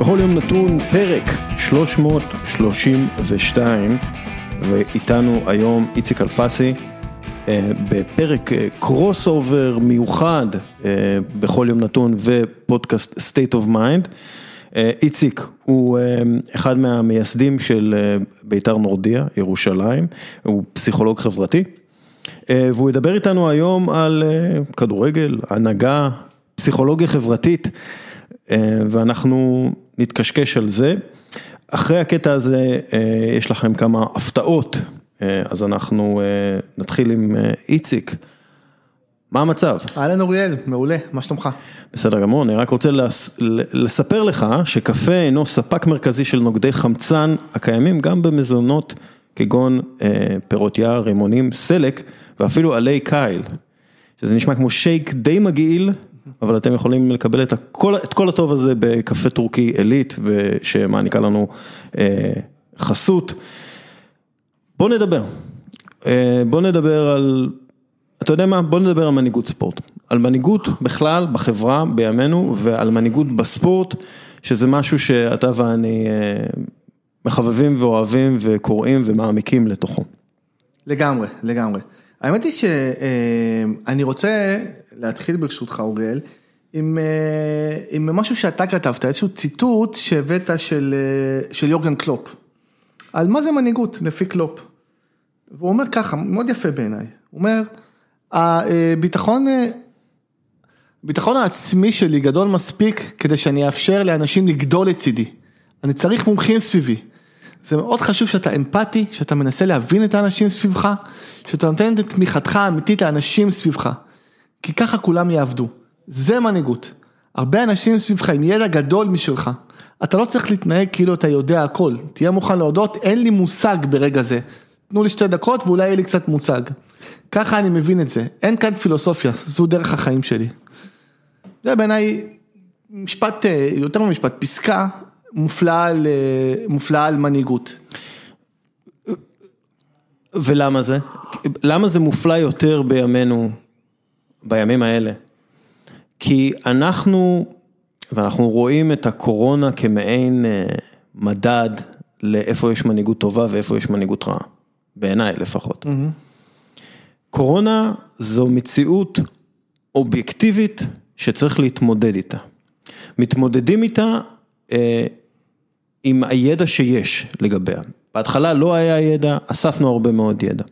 בכל יום נתון פרק 332 ואיתנו היום איציק אלפסי אה, בפרק קרוס אובר מיוחד אה, בכל יום נתון ופודקאסט state of mind. אה, איציק הוא אחד מהמייסדים של בית"ר נורדיה ירושלים, הוא פסיכולוג חברתי והוא ידבר איתנו היום על כדורגל, הנהגה, פסיכולוגיה חברתית ואנחנו נתקשקש על זה. אחרי הקטע הזה יש לכם כמה הפתעות אז אנחנו נתחיל עם איציק. מה המצב? אהלן אוריאל, מעולה, מה שלומך? בסדר גמור, אני רק רוצה לס... לספר לך שקפה אינו ספק מרכזי של נוגדי חמצן הקיימים גם במזונות כגון אה, פירות יער, רימונים, סלק ואפילו עלי קייל. שזה נשמע כמו שייק די מגעיל, אבל אתם יכולים לקבל את, הכל, את כל הטוב הזה בקפה טורקי עילית שמעניקה לנו אה, חסות. בוא נדבר, אה, בוא נדבר על, אתה יודע מה, בוא נדבר על מנהיגות ספורט, על מנהיגות בכלל בחברה בימינו ועל מנהיגות בספורט, שזה משהו שאתה ואני אה, מחבבים ואוהבים וקוראים ומעמיקים לתוכו. לגמרי, לגמרי. האמת היא שאני אה, רוצה להתחיל ברשותך אוריאל, עם, עם משהו שאתה כתבת, איזשהו ציטוט שהבאת של, של יורגן קלופ, על מה זה מנהיגות לפי קלופ. והוא אומר ככה, מאוד יפה בעיניי, הוא אומר, הביטחון, הביטחון העצמי שלי גדול מספיק כדי שאני אאפשר לאנשים לגדול לצידי. אני צריך מומחים סביבי. זה מאוד חשוב שאתה אמפתי, שאתה מנסה להבין את האנשים סביבך, שאתה נותן את תמיכתך האמיתית לאנשים סביבך. כי ככה כולם יעבדו. זה מנהיגות. הרבה אנשים סביבך עם ידע גדול משלך. אתה לא צריך להתנהג כאילו אתה יודע הכל. תהיה מוכן להודות, אין לי מושג ברגע זה. תנו לי שתי דקות ואולי יהיה לי קצת מוצג. ככה אני מבין את זה, אין כאן פילוסופיה, זו דרך החיים שלי. זה בעיניי משפט, אה, יותר ממשפט, פסקה מופלאה על, אה, מופלאה על מנהיגות. ולמה זה? למה זה מופלא יותר בימינו, בימים האלה? כי אנחנו, ואנחנו רואים את הקורונה כמעין אה, מדד לאיפה יש מנהיגות טובה ואיפה יש מנהיגות רעה. בעיניי לפחות. קורונה זו מציאות אובייקטיבית שצריך להתמודד איתה. מתמודדים איתה אה, עם הידע שיש לגביה. בהתחלה לא היה ידע, אספנו הרבה מאוד ידע.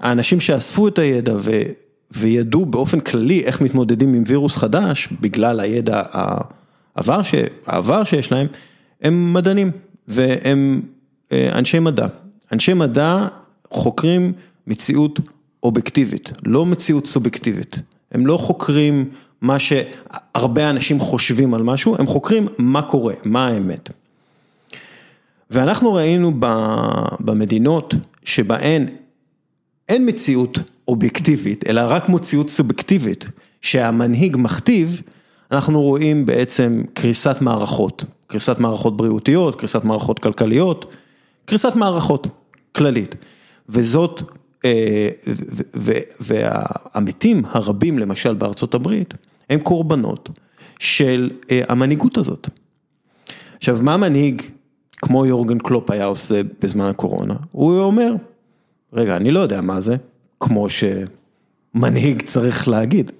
האנשים שאספו את הידע ו, וידעו באופן כללי איך מתמודדים עם וירוס חדש, בגלל הידע העבר, ש, העבר שיש להם, הם מדענים והם אה, אנשי מדע. אנשי מדע חוקרים מציאות אובייקטיבית, לא מציאות סובייקטיבית. הם לא חוקרים מה שהרבה אנשים חושבים על משהו, הם חוקרים מה קורה, מה האמת. ואנחנו ראינו במדינות שבהן אין מציאות אובייקטיבית, אלא רק מציאות סובייקטיבית, שהמנהיג מכתיב, אנחנו רואים בעצם קריסת מערכות, קריסת מערכות בריאותיות, קריסת מערכות כלכליות. קריסת מערכות כללית, וזאת, אה, והמתים הרבים למשל בארצות הברית, הם קורבנות של אה, המנהיגות הזאת. עכשיו, מה מנהיג כמו יורגן קלופ היה עושה בזמן הקורונה? הוא אומר, רגע, אני לא יודע מה זה, כמו שמנהיג צריך להגיד.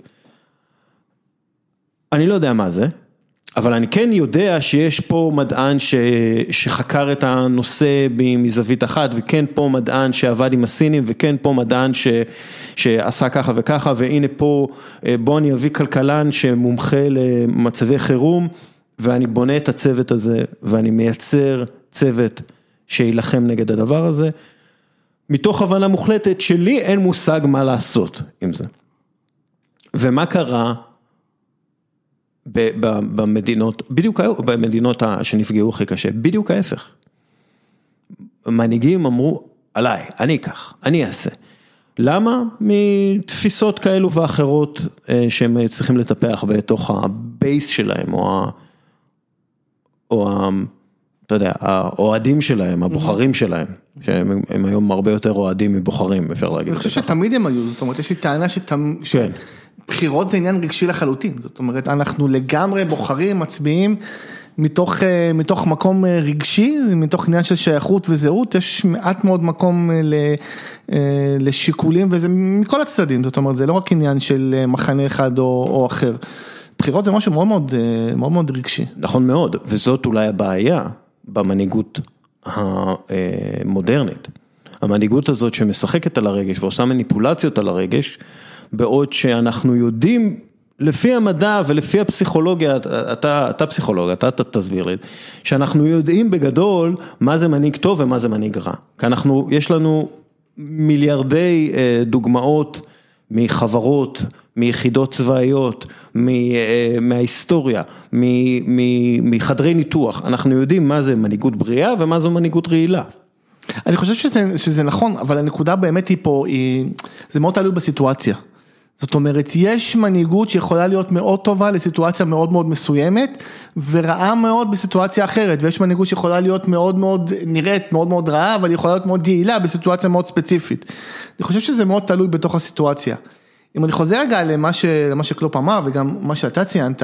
אני לא יודע מה זה, אבל אני כן יודע שיש פה מדען ש... שחקר את הנושא מזווית אחת, וכן פה מדען שעבד עם הסינים, וכן פה מדען ש... שעשה ככה וככה, והנה פה אה, בוא אני אביא כלכלן שמומחה למצבי חירום, ואני בונה את הצוות הזה, ואני מייצר צוות שיילחם נגד הדבר הזה, מתוך הבנה מוחלטת שלי אין מושג מה לעשות עם זה. ומה קרה? במדינות, בדיוק במדינות שנפגעו הכי קשה, בדיוק ההפך. מנהיגים אמרו, עליי, אני אקח, אני אעשה. למה? מתפיסות כאלו ואחרות אה, שהם צריכים לטפח בתוך הבייס שלהם, או ה... או ה... אתה יודע, האוהדים שלהם, הבוחרים שלהם, שהם היום הרבה יותר אוהדים מבוחרים, אפשר להגיד. אני חושב שתמיד הם היו, זאת אומרת, יש לי טענה שתמיד... כן. בחירות זה עניין רגשי לחלוטין, זאת אומרת, אנחנו לגמרי בוחרים, מצביעים, מתוך, מתוך מקום רגשי, מתוך עניין של שייכות וזהות, יש מעט מאוד מקום לשיקולים וזה מכל הצדדים, זאת אומרת זה לא רק עניין של מחנה אחד או, או אחר. בחירות זה משהו מאוד מאוד, מאוד מאוד רגשי. נכון מאוד, וזאת אולי הבעיה במנהיגות המודרנית. המנהיגות הזאת שמשחקת על הרגש ועושה מניפולציות על הרגש, בעוד שאנחנו יודעים לפי המדע ולפי הפסיכולוגיה, אתה, אתה פסיכולוג, אתה, אתה תסביר לי, שאנחנו יודעים בגדול מה זה מנהיג טוב ומה זה מנהיג רע. כי אנחנו, יש לנו מיליארדי דוגמאות מחברות, מיחידות צבאיות, מההיסטוריה, מחדרי ניתוח, אנחנו יודעים מה זה מנהיגות בריאה ומה זו מנהיגות רעילה. אני חושב שזה, שזה נכון, אבל הנקודה באמת היא פה, היא, זה מאוד תלוי בסיטואציה. זאת אומרת, יש מנהיגות שיכולה להיות מאוד טובה לסיטואציה מאוד מאוד מסוימת, ורעה מאוד בסיטואציה אחרת, ויש מנהיגות שיכולה להיות מאוד מאוד, נראית מאוד מאוד רעה, אבל יכולה להיות מאוד יעילה בסיטואציה מאוד ספציפית. אני חושב שזה מאוד תלוי בתוך הסיטואציה. אם אני חוזר רגע למה, ש, למה שקלופ אמר, וגם מה שאתה ציינת,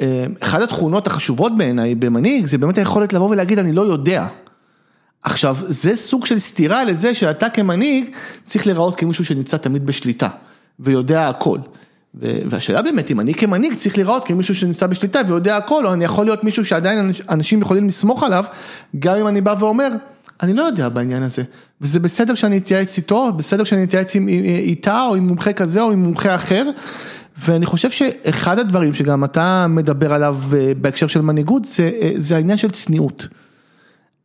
אה, אחת התכונות החשובות בעיניי במנהיג, זה באמת היכולת לבוא ולהגיד אני לא יודע. עכשיו, זה סוג של סתירה לזה שאתה כמנהיג צריך להיראות כמישהו שנמצא תמיד בשליטה ויודע הכל. והשאלה באמת אם אני כמנהיג צריך להיראות כמישהו שנמצא בשליטה ויודע הכל, או אני יכול להיות מישהו שעדיין אנשים יכולים לסמוך עליו, גם אם אני בא ואומר, אני לא יודע בעניין הזה, וזה בסדר שאני אתייעץ איתו, בסדר שאני אתייעץ איתה או עם מומחה כזה או עם מומחה אחר, ואני חושב שאחד הדברים שגם אתה מדבר עליו אה, בהקשר של מנהיגות, זה, אה, זה העניין של צניעות.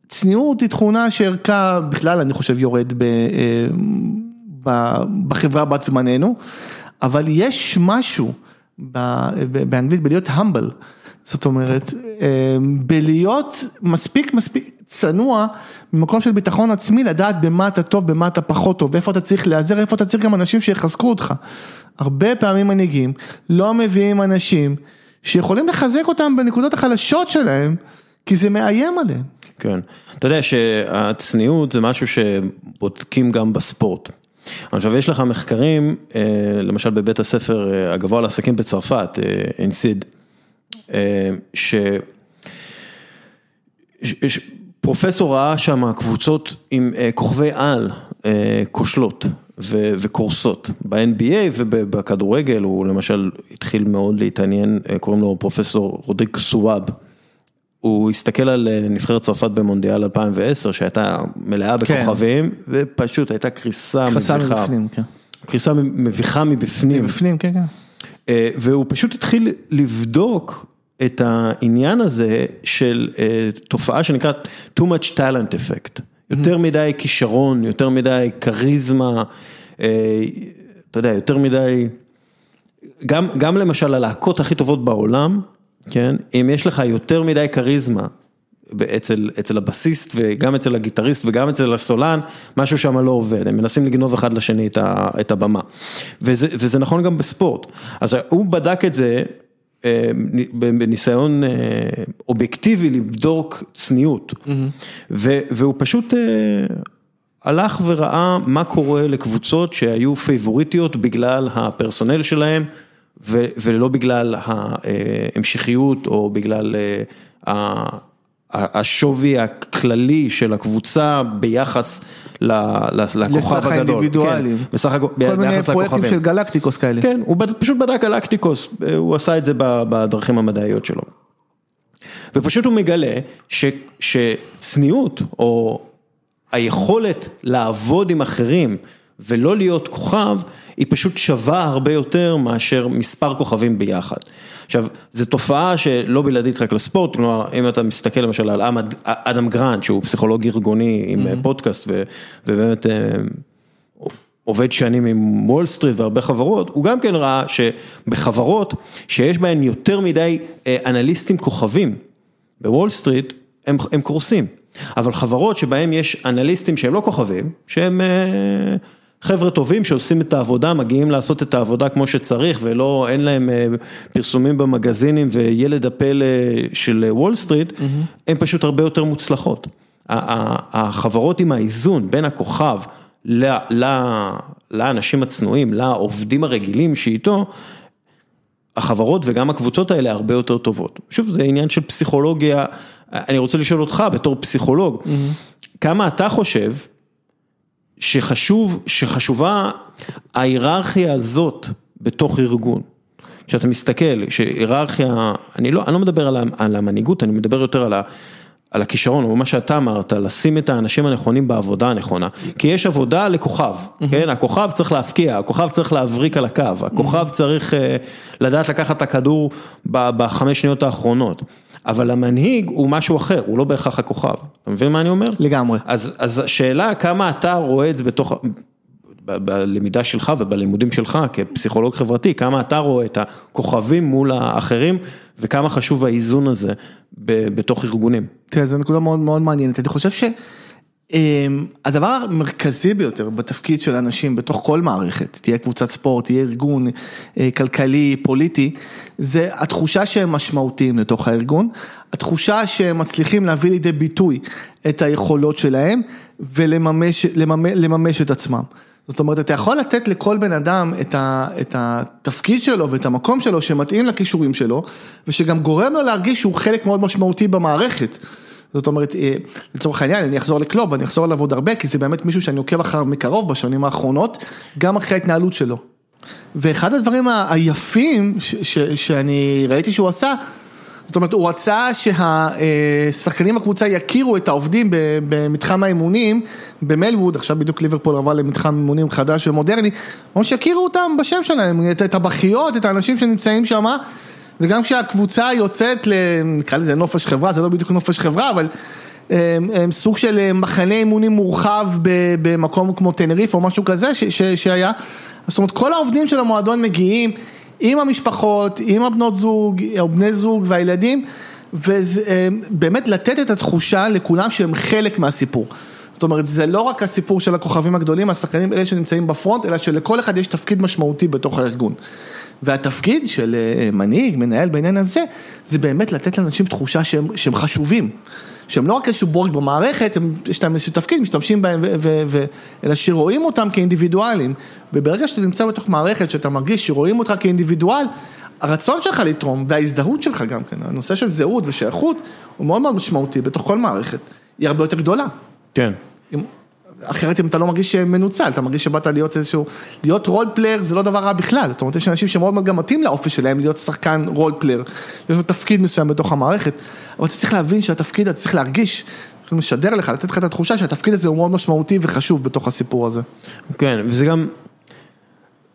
צניעות היא תכונה שערכה בכלל אני חושב יורד ב, אה, בחברה בת זמננו, אבל יש משהו באנגלית בלהיות humble, זאת אומרת, אה, בלהיות מספיק מספיק צנוע, ממקום של ביטחון עצמי, לדעת במה אתה טוב, במה אתה פחות טוב, ואיפה אתה צריך להיעזר, איפה אתה צריך גם אנשים שיחזקו אותך. הרבה פעמים מנהיגים לא מביאים אנשים שיכולים לחזק אותם בנקודות החלשות שלהם, כי זה מאיים עליהם. כן, אתה יודע שהצניעות זה משהו שבודקים גם בספורט. עכשיו יש לך מחקרים, אה, למשל בבית הספר אה, הגבוה לעסקים בצרפת, אינסיד, אה, שפרופסור ראה שם קבוצות עם כוכבי על כושלות וקורסות, ב-NBA ובכדורגל הוא למשל התחיל מאוד להתעניין, קוראים לו פרופסור רודיק סוואב. הוא הסתכל על אה, נבחרת צרפת במונדיאל 2010 שהייתה מלאה כן. בכוכבים כן. ופשוט הייתה קריסה מביכה. קריסה מבפנים, כן. קריסה מביכה מבפנים. מבפנים, כן, כן. אה, והוא פשוט התחיל לבדוק את העניין הזה של אה, תופעה שנקראת too much talent effect. יותר מדי כישרון, יותר מדי כריזמה, אתה יודע, יותר מדי, גם, גם למשל הלהקות הכי טובות בעולם. כן, אם יש לך יותר מדי כריזמה אצל, אצל הבסיסט וגם אצל הגיטריסט וגם אצל הסולן, משהו שם לא עובד, הם מנסים לגנוב אחד לשני את, ה, את הבמה. וזה, וזה נכון גם בספורט. אז הוא בדק את זה אה, בניסיון אה, אובייקטיבי לבדוק צניעות, mm-hmm. והוא פשוט אה, הלך וראה מה קורה לקבוצות שהיו פייבוריטיות בגלל הפרסונל שלהם. ולא בגלל ההמשכיות או בגלל אה, השווי הכללי של הקבוצה ביחס לכוכב הגדול. האינדיבידואלים. כן, בסך הכל, כל מיני פרויקטים של גלקטיקוס כאלה. כן, הוא פשוט בדק גלקטיקוס, הוא עשה את זה בדרכים המדעיות שלו. ופשוט הוא מגלה ש, שצניעות או היכולת לעבוד עם אחרים ולא להיות כוכב, היא פשוט שווה הרבה יותר מאשר מספר כוכבים ביחד. עכשיו, זו תופעה שלא בלעדית רק לספורט, כלומר, אם אתה מסתכל למשל על אדם גרנט, שהוא פסיכולוג ארגוני עם mm-hmm. פודקאסט, ובאמת אה, עובד שנים עם וול סטריט והרבה חברות, הוא גם כן ראה שבחברות שיש בהן יותר מדי אה, אנליסטים כוכבים, בוול סטריט, הם, הם קורסים. אבל חברות שבהן יש אנליסטים שהם לא כוכבים, שהם... אה, חבר'ה טובים שעושים את העבודה, מגיעים לעשות את העבודה כמו שצריך ולא, אין להם אה, פרסומים במגזינים וילד הפלא של וול סטריט, mm-hmm. הן פשוט הרבה יותר מוצלחות. החברות עם האיזון בין הכוכב לאנשים הצנועים, לעובדים הרגילים שאיתו, החברות וגם הקבוצות האלה הרבה יותר טובות. שוב, זה עניין של פסיכולוגיה, אני רוצה לשאול אותך בתור פסיכולוג, כמה אתה חושב שחשוב, שחשובה ההיררכיה הזאת בתוך ארגון? כשאתה מסתכל, שהיררכיה, אני לא, אני לא מדבר על, על המנהיגות, אני מדבר יותר על, ה, על הכישרון, או מה שאתה אמרת, לשים את האנשים הנכונים בעבודה הנכונה, כי יש עבודה לכוכב, כן, הכוכב צריך להפקיע, הכוכב צריך להבריק על הקו, הכוכב צריך אה, לדעת לקחת את הכדור בחמש שניות האחרונות. אבל המנהיג הוא משהו אחר, הוא לא בהכרח הכוכב, אתה מבין מה אני אומר? לגמרי. אז, אז השאלה כמה אתה רואה את זה בתוך, בלמידה שלך ובלימודים שלך כפסיכולוג חברתי, כמה אתה רואה את הכוכבים מול האחרים וכמה חשוב האיזון הזה בתוך ארגונים. תראה, זו נקודה מאוד מאוד מעניינת, אני חושב שהדבר המרכזי ביותר בתפקיד של אנשים בתוך כל מערכת, תהיה קבוצת ספורט, תהיה ארגון אה, כלכלי, פוליטי, זה התחושה שהם משמעותיים לתוך הארגון, התחושה שהם מצליחים להביא לידי ביטוי את היכולות שלהם ולממש לממש, לממש את עצמם. זאת אומרת, אתה יכול לתת לכל בן אדם את, ה, את התפקיד שלו ואת המקום שלו שמתאים לכישורים שלו, ושגם גורם לו להרגיש שהוא חלק מאוד משמעותי במערכת. זאת אומרת, אה, לצורך העניין, אני אחזור לקלוב, אני אחזור עליו עוד הרבה, כי זה באמת מישהו שאני עוקב אחריו מקרוב בשנים האחרונות, גם אחרי ההתנהלות שלו. ואחד הדברים היפים שאני ראיתי שהוא עשה, זאת אומרת, הוא רצה שהשחקנים בקבוצה יכירו את העובדים במתחם האימונים במלווד, עכשיו בדיוק ליברפול עבר למתחם אימונים חדש ומודרני, ממש שיכירו אותם בשם שלהם, את הבכיות, את האנשים שנמצאים שם, וגם כשהקבוצה יוצאת, נקרא לזה נופש חברה, זה לא בדיוק נופש חברה, אבל סוג של מחנה אימונים מורחב במקום כמו טנריף או משהו כזה ש, ש, שהיה, זאת אומרת כל העובדים של המועדון מגיעים עם המשפחות, עם הבנות זוג, או בני זוג והילדים, ובאמת לתת את התחושה לכולם שהם חלק מהסיפור. זאת אומרת, זה לא רק הסיפור של הכוכבים הגדולים, השחקנים אלה שנמצאים בפרונט, אלא שלכל אחד יש תפקיד משמעותי בתוך הארגון. והתפקיד של אה, מנהיג, מנהל בעניין הזה, זה באמת לתת לאנשים תחושה שהם, שהם חשובים. שהם לא רק איזשהו בורג במערכת, הם, יש להם איזשהו תפקיד, משתמשים בהם, ו, ו, ו, אלא שרואים אותם כאינדיבידואלים. וברגע שאתה נמצא בתוך מערכת, שאתה מרגיש שרואים אותך כאינדיבידואל, הרצון שלך לתרום וההזדהות שלך גם כן, הנושא של זהות ושייכות, הוא מאוד מאוד משמעותי בתוך כל מערכת. היא הרבה יותר גדולה. כן. אחרת אם אתה לא מרגיש מנוצל, אתה מרגיש שבאת להיות איזשהו, להיות role player זה לא דבר רע בכלל, זאת אומרת יש אנשים שמאוד מאוד גם מתאים לאופי שלהם להיות שחקן role player, יש לו תפקיד מסוים בתוך המערכת, אבל אתה צריך להבין שהתפקיד, אתה צריך להרגיש, צריך לשדר לך, לתת לך את התחושה שהתפקיד הזה הוא מאוד משמעותי וחשוב בתוך הסיפור הזה. כן, וזה גם,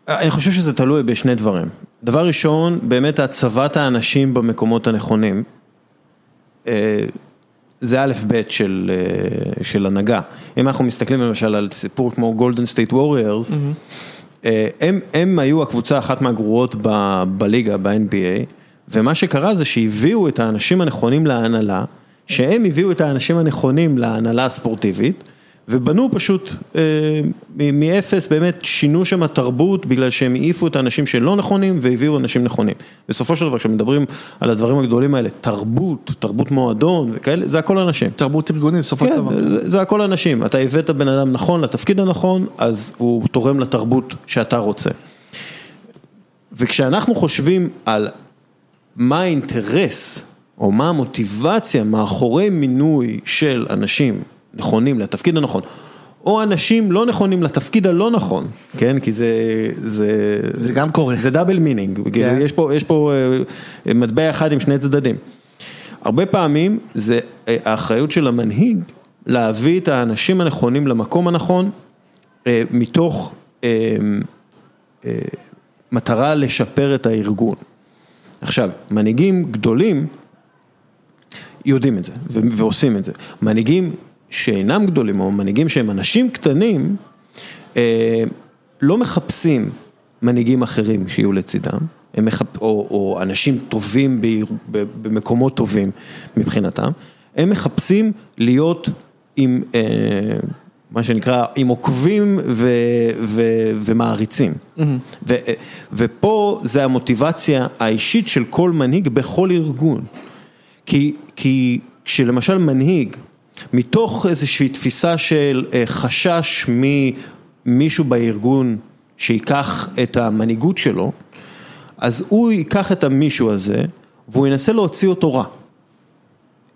אני חושב שזה תלוי בשני דברים, דבר ראשון, באמת הצבת האנשים במקומות הנכונים. זה א' ב' של אה, של הנהגה, אם אנחנו מסתכלים למשל על סיפור כמו גולדן סטייט ווריורס, הם היו הקבוצה אחת מהגרועות בליגה, ב-NBA, ומה שקרה זה שהביאו את האנשים הנכונים להנהלה, שהם הביאו את האנשים הנכונים להנהלה הספורטיבית. ובנו פשוט אה, מאפס, באמת שינו שם התרבות בגלל שהם העיפו את האנשים שלא נכונים והביאו אנשים נכונים. בסופו של דבר, כשמדברים על הדברים הגדולים האלה, תרבות, תרבות מועדון וכאלה, זה הכל אנשים. תרבות ארגונית, בסופו כן, של דבר. זה, זה הכל אנשים. אתה הבאת בן אדם נכון לתפקיד הנכון, אז הוא תורם לתרבות שאתה רוצה. וכשאנחנו חושבים על מה האינטרס, או מה המוטיבציה מאחורי מינוי של אנשים, נכונים לתפקיד הנכון, או אנשים לא נכונים לתפקיד הלא נכון, כן, כי זה, זה, זה גם קורה, זה double meaning, כן. יש פה, יש פה אה, מטבע אחד עם שני צדדים. הרבה פעמים זה אה, האחריות של המנהיג להביא את האנשים הנכונים למקום הנכון, אה, מתוך מטרה לשפר את הארגון. עכשיו, מנהיגים גדולים יודעים את זה ועושים את זה. מנהיגים שאינם גדולים, או מנהיגים שהם אנשים קטנים, אה, לא מחפשים מנהיגים אחרים שיהיו לצידם, מחפ... או, או אנשים טובים במקומות טובים מבחינתם, הם מחפשים להיות עם, אה, מה שנקרא, עם עוקבים ו, ו, ומעריצים. Mm-hmm. ו, ופה זה המוטיבציה האישית של כל מנהיג בכל ארגון. כי, כי כשלמשל מנהיג מתוך איזושהי תפיסה של אה, חשש ממישהו בארגון שיקח את המנהיגות שלו, אז הוא ייקח את המישהו הזה, והוא ינסה להוציא אותו רע.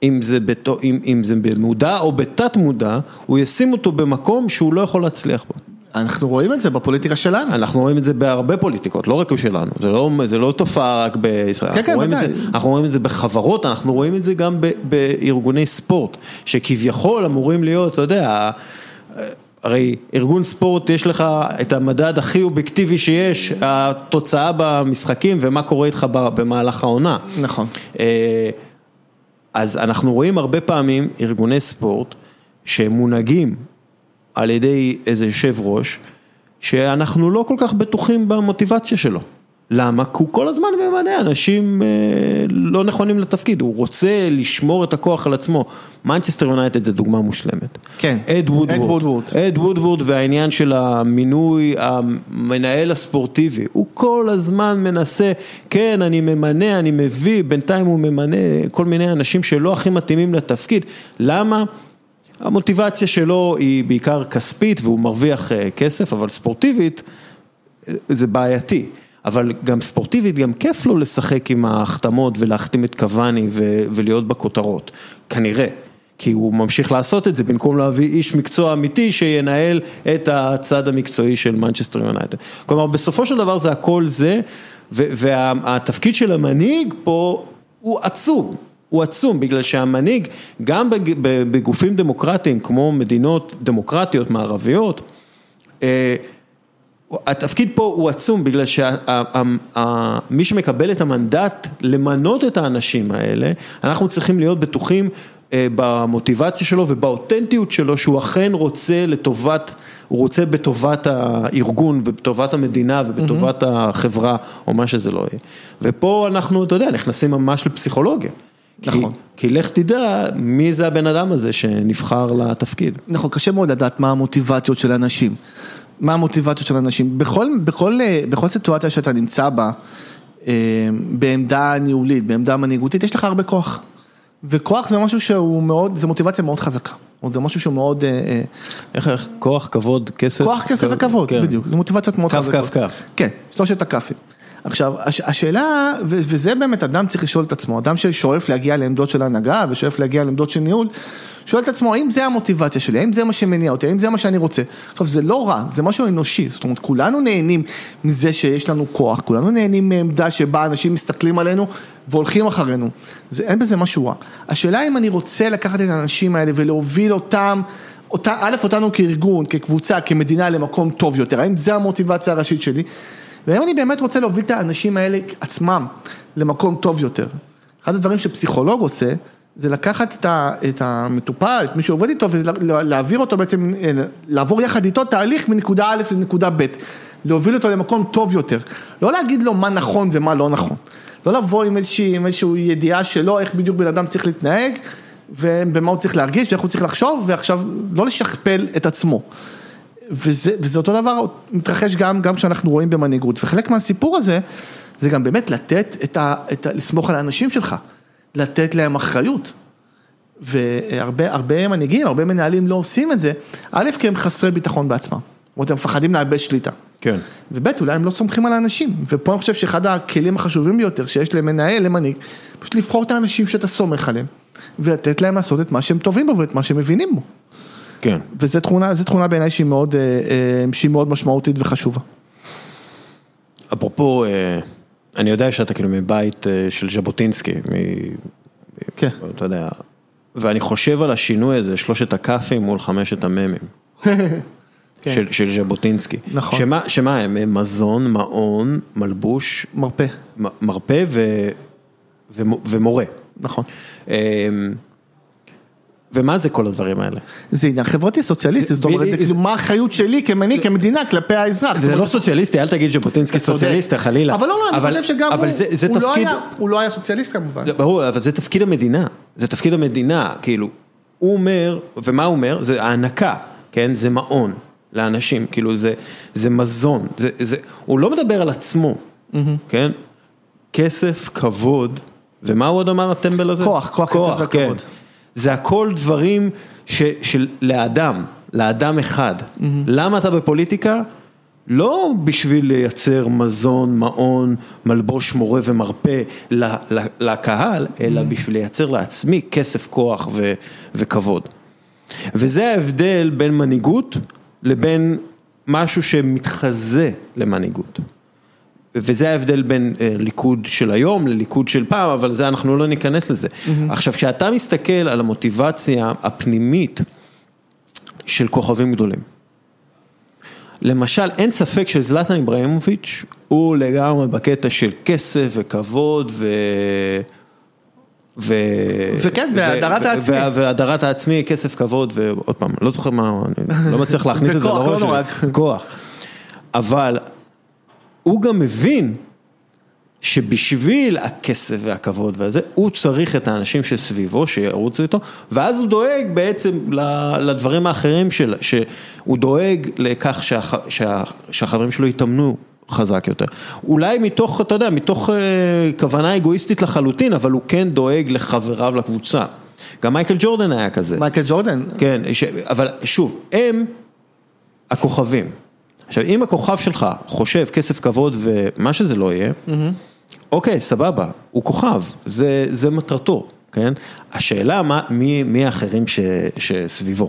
אם זה, בת... אם, אם זה במודע או בתת מודע, הוא ישים אותו במקום שהוא לא יכול להצליח בו. אנחנו רואים את זה בפוליטיקה שלנו. אנחנו רואים את זה בהרבה פוליטיקות, לא רק בשלנו, זה לא, זה לא תופעה רק בישראל, כן, אנחנו, כן, רואים את ודאי. זה, אנחנו רואים את זה בחברות, אנחנו רואים את זה גם ב, בארגוני ספורט, שכביכול אמורים להיות, אתה יודע, הרי ארגון ספורט יש לך את המדד הכי אובייקטיבי שיש, התוצאה במשחקים ומה קורה איתך במהלך העונה. נכון. אה, אז אנחנו רואים הרבה פעמים ארגוני ספורט שמונהגים על ידי איזה יושב ראש, שאנחנו לא כל כך בטוחים במוטיבציה שלו. למה? כי הוא כל הזמן ממנה אנשים אה, לא נכונים לתפקיד, הוא רוצה לשמור את הכוח על עצמו. מנצ'סטר יונייטד זה דוגמה מושלמת. כן. אד וודוורד. אד וודוורד והעניין של המינוי, המנהל הספורטיבי, הוא כל הזמן מנסה, כן, אני ממנה, אני מביא, בינתיים הוא ממנה כל מיני אנשים שלא הכי מתאימים לתפקיד. למה? המוטיבציה שלו היא בעיקר כספית והוא מרוויח אה, כסף, אבל ספורטיבית אה, זה בעייתי. אבל גם ספורטיבית, גם כיף לו לשחק עם ההחתמות ולהחתים את קוואני ו- ולהיות בכותרות, כנראה. כי הוא ממשיך לעשות את זה במקום להביא איש מקצוע אמיתי שינהל את הצד המקצועי של מנצ'סטר יונייטד. כלומר, בסופו של דבר זה הכל זה, והתפקיד של המנהיג פה הוא עצום. הוא עצום, בגלל שהמנהיג, גם בג- בגופים דמוקרטיים כמו מדינות דמוקרטיות מערביות, אה, התפקיד פה הוא עצום בגלל שמי שמקבל את המנדט למנות את האנשים האלה, אנחנו צריכים להיות בטוחים אה, במוטיבציה שלו ובאותנטיות שלו שהוא אכן רוצה לטובת, הוא רוצה בטובת הארגון ובטובת המדינה ובטובת החברה או מה שזה לא יהיה. ופה אנחנו, אתה יודע, נכנסים ממש לפסיכולוגיה. נכון. כי, לך תדע מי זה הבן אדם הזה שנבחר לתפקיד. נכון, קשה מאוד לדעת מה המוטיבציות של אנשים. מה המוטיבציות של אנשים. בכל, בכל, אה, בכל סיטואציה שאתה נמצא בה, אה, בעמדה ניהולית, בעמדה מנהיגותית, יש לך הרבה כוח. וכוח זה משהו שהוא מאוד, זה מוטיבציה מאוד חזקה. זה משהו שהוא מאוד... אה, איך, איך, כוח, כבוד, כסף? כוח, כסף וכבוד, כן. בדיוק. זה מוטיבציות מאוד כף, חזקות. כף, כף. כן, שלושת הכפים. עכשיו, הש, השאלה, ו- וזה באמת אדם צריך לשאול את עצמו, אדם ששואף להגיע לעמדות של הנהגה ושואף להגיע לעמדות של ניהול, שואל את עצמו, האם זה המוטיבציה שלי, האם זה מה שמניע אותי, האם זה מה שאני רוצה. עכשיו, זה לא רע, זה משהו אנושי, זאת אומרת, כולנו נהנים מזה שיש לנו כוח, כולנו נהנים מעמדה שבה אנשים מסתכלים עלינו והולכים אחרינו, זה, אין בזה משהו רע. השאלה אם אני רוצה לקחת את האנשים האלה ולהוביל אותם, אותה, א', אותנו כארגון, כקבוצה, כמדינה למקום טוב יותר, האם זה המוטיבציה הראשית שלי? והאם אני באמת רוצה להוביל את האנשים האלה עצמם למקום טוב יותר. אחד הדברים שפסיכולוג עושה, זה לקחת את, ה, את המטופל, את מי שעובד איתו, ולהעביר אותו בעצם, לעבור יחד איתו תהליך מנקודה א' לנקודה ב', להוביל אותו למקום טוב יותר. לא להגיד לו מה נכון ומה לא נכון. לא לבוא עם איזושהי, עם איזושהי ידיעה שלו, איך בדיוק בן אדם צריך להתנהג, ובמה הוא צריך להרגיש, ואיך הוא צריך לחשוב, ועכשיו לא לשכפל את עצמו. וזה, וזה אותו דבר מתרחש גם, גם כשאנחנו רואים במנהיגות, וחלק מהסיפור הזה, זה גם באמת לתת את ה... את ה לסמוך על האנשים שלך, לתת להם אחריות. והרבה הרבה מנהיגים, הרבה מנהלים לא עושים את זה, א', כי הם חסרי ביטחון בעצמם, זאת אומרת, הם מפחדים לאבד שליטה. כן. וב', אולי הם לא סומכים על האנשים, ופה אני חושב שאחד הכלים החשובים ביותר שיש למנהל, למנהיג, פשוט לבחור את האנשים שאתה סומך עליהם, ולתת להם לעשות את מה שהם טובים בו ואת מה שהם מבינים בו. כן. וזו תכונה, זו תכונה בעיניי שהיא מאוד, אה, אה, שהיא מאוד משמעותית וחשובה. אפרופו, אה, אני יודע שאתה כאילו מבית של ז'בוטינסקי, מ... כן. אתה יודע, ואני חושב על השינוי הזה, שלושת הכ"פים מול חמשת המ"מים. של, של ז'בוטינסקי. נכון. שמה, שמה הם? מזון, מעון, מלבוש, מרפא, מ- מרפא ו, ומו- ומורה. נכון. ומה זה כל הדברים האלה? זה עניין חברתי סוציאליסטי, זאת אומרת. כאילו מה האחריות שלי כמנהיג, כמדינה, כלפי האזרח. זה לא סוציאליסטי, אל תגיד צודק. סוציאליסט, חלילה. אבל לא, לא, אני חושב שגם הוא, לא היה, הוא לא היה סוציאליסט כמובן. לא, ברור, אבל זה תפקיד המדינה, זה תפקיד המדינה, כאילו, הוא אומר, ומה הוא אומר? זה הענקה, כן? זה מעון לאנשים, כאילו זה, זה מזון, זה, זה, הוא לא מדבר על עצמו, כן? כסף, כבוד, ומה הוא עוד אמר הטמבל הזה? כוח, כוח, כסף וכבוד. זה הכל דברים ש, של לאדם, לאדם אחד. למה אתה בפוליטיקה? לא בשביל לייצר מזון, מעון, מלבוש, מורה ומרפא לקהל, אלא בשביל לייצר לעצמי כסף, כוח ו- וכבוד. וזה ההבדל בין מנהיגות לבין משהו שמתחזה למנהיגות. וזה ההבדל בין ליכוד של היום לליכוד של פעם, אבל זה אנחנו לא ניכנס לזה. Mm-hmm. עכשיו, כשאתה מסתכל על המוטיבציה הפנימית של כוכבים גדולים, למשל, אין ספק שזלטן איבראימוביץ' הוא לגמרי בקטע של כסף וכבוד ו... ו... וכן, והדרת העצמי. והדרת העצמי, כסף, כבוד, ועוד פעם, לא זוכר מה, אני לא מצליח להכניס את זה לראש. לא כוח. אבל הוא גם מבין שבשביל הכסף והכבוד והזה, הוא צריך את האנשים שסביבו, שירוצו איתו, ואז הוא דואג בעצם לדברים האחרים שלו, שהוא דואג לכך שהח, שה, שהחברים שלו יתאמנו חזק יותר. אולי מתוך, אתה יודע, מתוך אה, כוונה אגואיסטית לחלוטין, אבל הוא כן דואג לחבריו לקבוצה. גם מייקל ג'ורדן היה כזה. מייקל ג'ורדן? כן, ש, אבל שוב, הם הכוכבים. עכשיו, אם הכוכב שלך חושב כסף, כבוד ומה שזה לא יהיה, mm-hmm. אוקיי, סבבה, הוא כוכב, זה, זה מטרתו, כן? השאלה מה, מי, מי האחרים ש, שסביבו,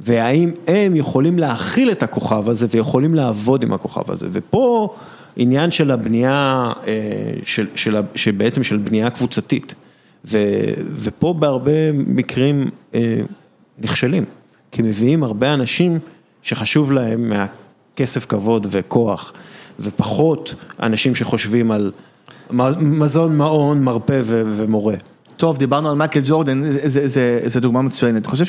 והאם הם יכולים להכיל את הכוכב הזה ויכולים לעבוד עם הכוכב הזה, ופה עניין של הבנייה, אה, של, של, של, בעצם של בנייה קבוצתית, ו, ופה בהרבה מקרים אה, נכשלים, כי מביאים הרבה אנשים שחשוב להם מהכסף, כבוד וכוח, ופחות אנשים שחושבים על מזון, מעון, מרפא ומורה. טוב, דיברנו על מייקל ג'ורדן, זו דוגמה מצוינת. אני חושב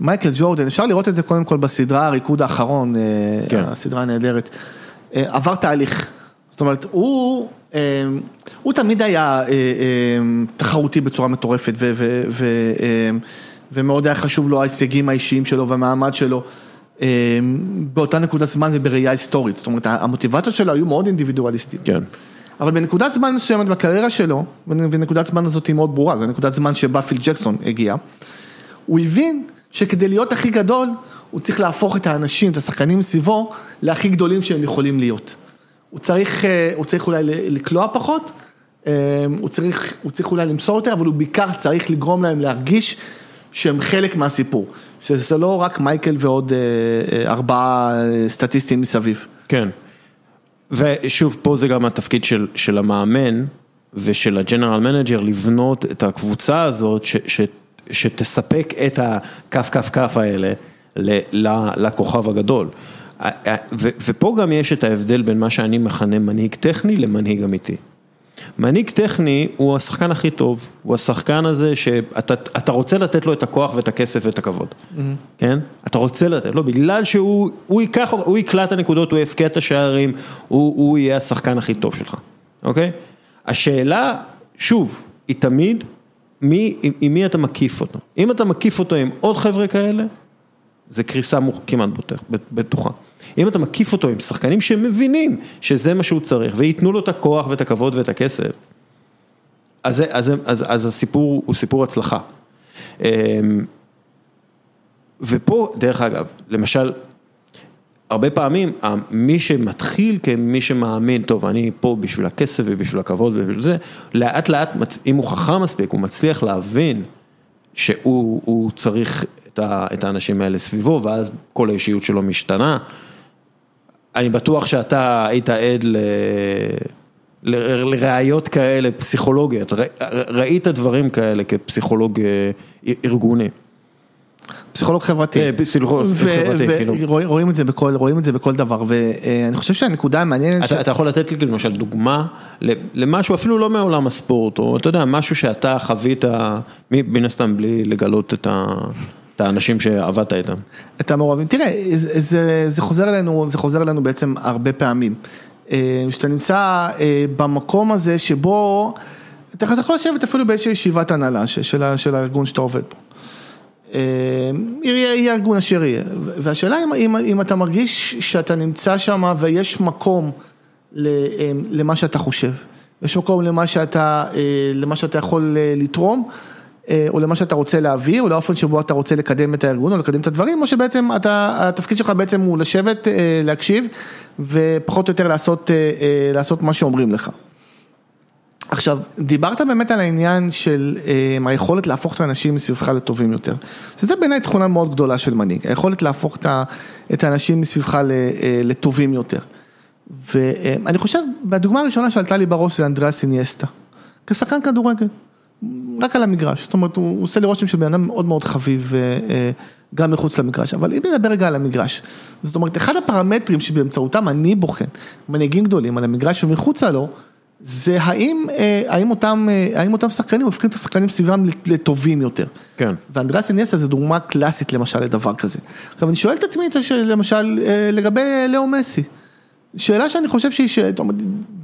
שמייקל ג'ורדן, אפשר לראות את זה קודם כל בסדרה הריקוד האחרון, אה, כן. הסדרה הנהדרת, אה, עבר תהליך. זאת אומרת, הוא, אה, הוא תמיד היה תחרותי בצורה מטורפת, ו, ו, ו, ומאוד היה חשוב לו ההישגים האישיים שלו והמעמד שלו. באותה נקודת זמן ובראייה היסטורית, זאת אומרת המוטיבציות שלו היו מאוד אינדיבידואליסטיות. כן. אבל בנקודת זמן מסוימת בקריירה שלו, ונקודת זמן הזאת היא מאוד ברורה, זו נקודת זמן שבה פיל ג'קסון הגיע, הוא הבין שכדי להיות הכי גדול, הוא צריך להפוך את האנשים, את השחקנים מסביבו, להכי גדולים שהם יכולים להיות. הוא צריך, אה, הוא צריך אולי לקלוע פחות, אה, הוא צריך, הוא צריך אולי למסור יותר, אבל הוא בעיקר צריך לגרום להם להרגיש שהם חלק מהסיפור. שזה לא רק מייקל ועוד אה, ארבעה סטטיסטים מסביב. כן. ושוב, פה זה גם התפקיד של, של המאמן ושל ה general manager לבנות את הקבוצה הזאת ש, ש, שתספק את הכף כף כף האלה ל, ל, לכוכב הגדול. ו, ופה גם יש את ההבדל בין מה שאני מכנה מנהיג טכני למנהיג אמיתי. מנהיג טכני הוא השחקן הכי טוב, הוא השחקן הזה שאתה רוצה לתת לו את הכוח ואת הכסף ואת הכבוד, mm-hmm. כן? אתה רוצה לתת לו, בגלל שהוא הוא ייקח, הוא יקלע את הנקודות, הוא יפקע את השערים, הוא הוא יהיה השחקן הכי טוב שלך, אוקיי? השאלה, שוב, היא תמיד, מי, עם, עם מי אתה מקיף אותו. אם אתה מקיף אותו עם עוד חבר'ה כאלה, זה קריסה כמעט בטוחה. אם אתה מקיף אותו עם שחקנים שמבינים שזה מה שהוא צריך וייתנו לו את הכוח ואת הכבוד ואת הכסף, אז, אז, אז, אז הסיפור הוא סיפור הצלחה. אמ, ופה, דרך אגב, למשל, הרבה פעמים מי שמתחיל כמי שמאמין, טוב, אני פה בשביל הכסף ובשביל הכבוד ובשביל זה, לאט לאט, אם הוא חכם מספיק, הוא מצליח להבין שהוא צריך את האנשים האלה סביבו, ואז כל האישיות שלו משתנה. אני בטוח שאתה היית עד ל... לראיות כאלה פסיכולוגיות, ראית דברים כאלה כפסיכולוג אה, ארגוני. פסיכולוג חברתי. אה, פסיכולוג חברתי, כאילו. רואים את זה בכל, רואים את זה בכל דבר, ואני חושב שהנקודה המעניינת... אתה, ש... אתה יכול לתת לי למשל דוגמה למשהו אפילו לא מעולם הספורט, או אתה יודע, משהו שאתה חווית, מן הסתם בלי לגלות את ה... את האנשים שעבדת איתם. את המעורבים, תראה, זה, זה, זה חוזר אלינו, זה חוזר אלינו בעצם הרבה פעמים. אה, שאתה נמצא אה, במקום הזה שבו, אתה יכול לשבת אפילו באיזושהי ישיבת הנהלה של, של הארגון שאתה עובד בו. אה, יהיה ארגון אשר יהיה, והשאלה אם, אם, אם אתה מרגיש שאתה נמצא שם ויש מקום למה שאתה חושב, יש מקום למה שאתה, למה שאתה יכול לתרום. או למה שאתה רוצה להעביר, או לאופן שבו אתה רוצה לקדם את הארגון, או לקדם את הדברים, או שבעצם אתה, התפקיד שלך בעצם הוא לשבת, להקשיב, ופחות או יותר לעשות, לעשות מה שאומרים לך. עכשיו, דיברת באמת על העניין של אה, היכולת להפוך את האנשים מסביבך לטובים יותר. שזה בעיניי תכונה מאוד גדולה של מנהיג, היכולת להפוך את האנשים מסביבך אה, לטובים יותר. ואני חושב, והדוגמה הראשונה שעלתה לי בראש זה אנדריאס איניאסטה, כשחקן כדורגל, רק על המגרש, זאת אומרת, הוא עושה לי רושם של בן אדם מאוד מאוד חביב אה, גם מחוץ למגרש, אבל אם נדבר רגע על המגרש, זאת אומרת, אחד הפרמטרים שבאמצעותם אני בוחן מנהיגים גדולים על המגרש ומחוצה לו, זה האם, אה, האם אותם, אה, האם אותם שחקנים הופכים את השחקנים סביבם לטובים יותר. כן. ואנדרס אניאסה זה דוגמה קלאסית למשל לדבר כזה. עכשיו אני שואל את עצמי למשל אה, לגבי לאו מסי. שאלה שאני חושב שהיא.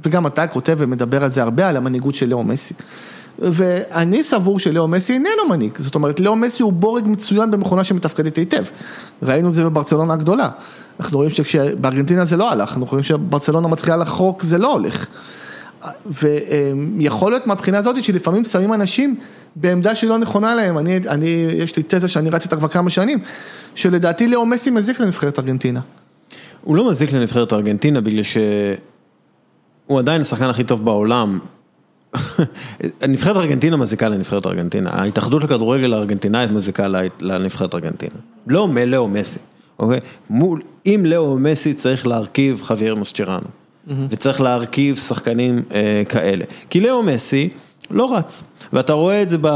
וגם אתה כותב ומדבר על זה הרבה, על המנהיגות של לאו מסי. ואני סבור שלאו מסי איננו מנהיג, זאת אומרת לאו מסי הוא בורג מצוין במכונה שמתפקדת היטב. ראינו את זה בברצלונה הגדולה. אנחנו רואים שבארגנטינה זה לא הלך, אנחנו רואים שברצלונה מתחילה לחרוק, זה לא הולך. ויכול להיות מהבחינה הזאת שלפעמים שמים אנשים בעמדה שלא נכונה להם, אני, אני, יש לי תזה שאני רץ איתה כבר כמה שנים, שלדעתי לאו מסי מזיק לנבחרת ארגנטינה. הוא לא מזיק לנבחרת ארגנטינה בגלל שהוא עדיין השחקן הכי טוב בעולם. נבחרת ארגנטינה מזיקה לנבחרת ארגנטינה, ההתאחדות לכדורגל הארגנטינאית מזיקה לנבחרת ארגנטינה, לא מלאו מסי, אוקיי? מול, אם לאו מסי צריך להרכיב חוויר מסצ'רנו. וצריך להרכיב שחקנים אה, כאלה. כי לאו מסי לא רץ, ואתה רואה את זה, ב,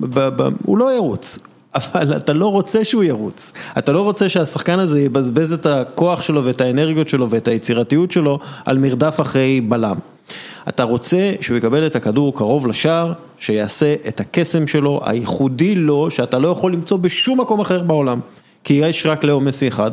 ב, ב, הוא לא ירוץ. אבל אתה לא רוצה שהוא ירוץ, אתה לא רוצה שהשחקן הזה יבזבז את הכוח שלו ואת האנרגיות שלו ואת היצירתיות שלו על מרדף אחרי בלם. אתה רוצה שהוא יקבל את הכדור קרוב לשער, שיעשה את הקסם שלו, הייחודי לו, שאתה לא יכול למצוא בשום מקום אחר בעולם, כי יש רק לאו מסי אחד,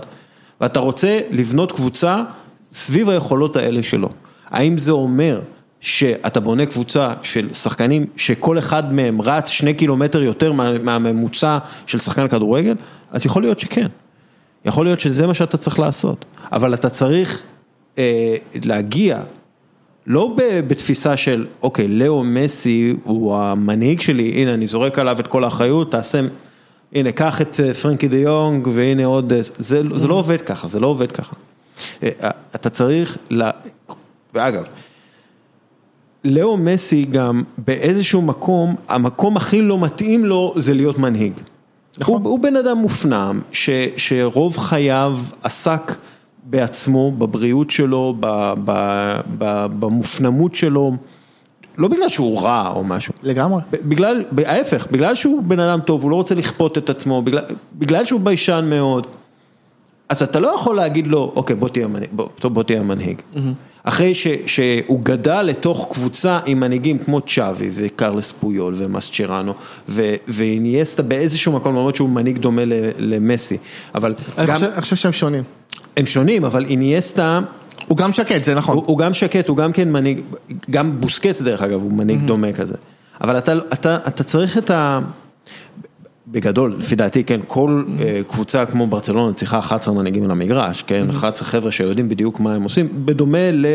ואתה רוצה לבנות קבוצה סביב היכולות האלה שלו. האם זה אומר שאתה בונה קבוצה של שחקנים שכל אחד מהם רץ שני קילומטר יותר מהממוצע של שחקן כדורגל? אז יכול להיות שכן. יכול להיות שזה מה שאתה צריך לעשות. אבל אתה צריך אה, להגיע, לא בתפיסה של, אוקיי, לאו מסי הוא המנהיג שלי, הנה אני זורק עליו את כל האחריות, תעשה, הנה קח את אה, פרנקי דה יונג והנה עוד, אה, זה, זה לא עובד ככה, זה לא עובד ככה. אה, אתה צריך, לה... ואגב, לאו מסי גם באיזשהו מקום, המקום הכי לא מתאים לו זה להיות מנהיג. נכון. הוא, הוא בן אדם מופנם, ש, שרוב חייו עסק בעצמו, בבריאות שלו, במופנמות שלו, לא בגלל שהוא רע או משהו. לגמרי. בגלל, ההפך, בגלל שהוא בן אדם טוב, הוא לא רוצה לכפות את עצמו, בגלל, בגלל שהוא ביישן מאוד. אז אתה לא יכול להגיד לו, אוקיי, בוא תהיה המנהיג, בוא, בוא תהיה המנהיג. Mm-hmm. אחרי ש, שהוא גדל לתוך קבוצה עם מנהיגים כמו צ'אבי וקרלס פויול ומאסצ'רנו ואינייסטה באיזשהו מקום, למרות שהוא מנהיג דומה למסי, אבל אני גם... אני חושב שהם שונים. הם שונים, אבל אינייסטה... הוא גם שקט, זה נכון. הוא, הוא גם שקט, הוא גם כן מנהיג, גם בוסקץ דרך אגב, הוא מנהיג mm-hmm. דומה כזה. אבל אתה, אתה, אתה צריך את ה... בגדול, לפי דעתי, כן, כל אה, קבוצה כמו ברצלונה צריכה 11 מנהיגים על המגרש, כן, 11 חבר'ה שיודעים בדיוק מה הם עושים, בדומה ל,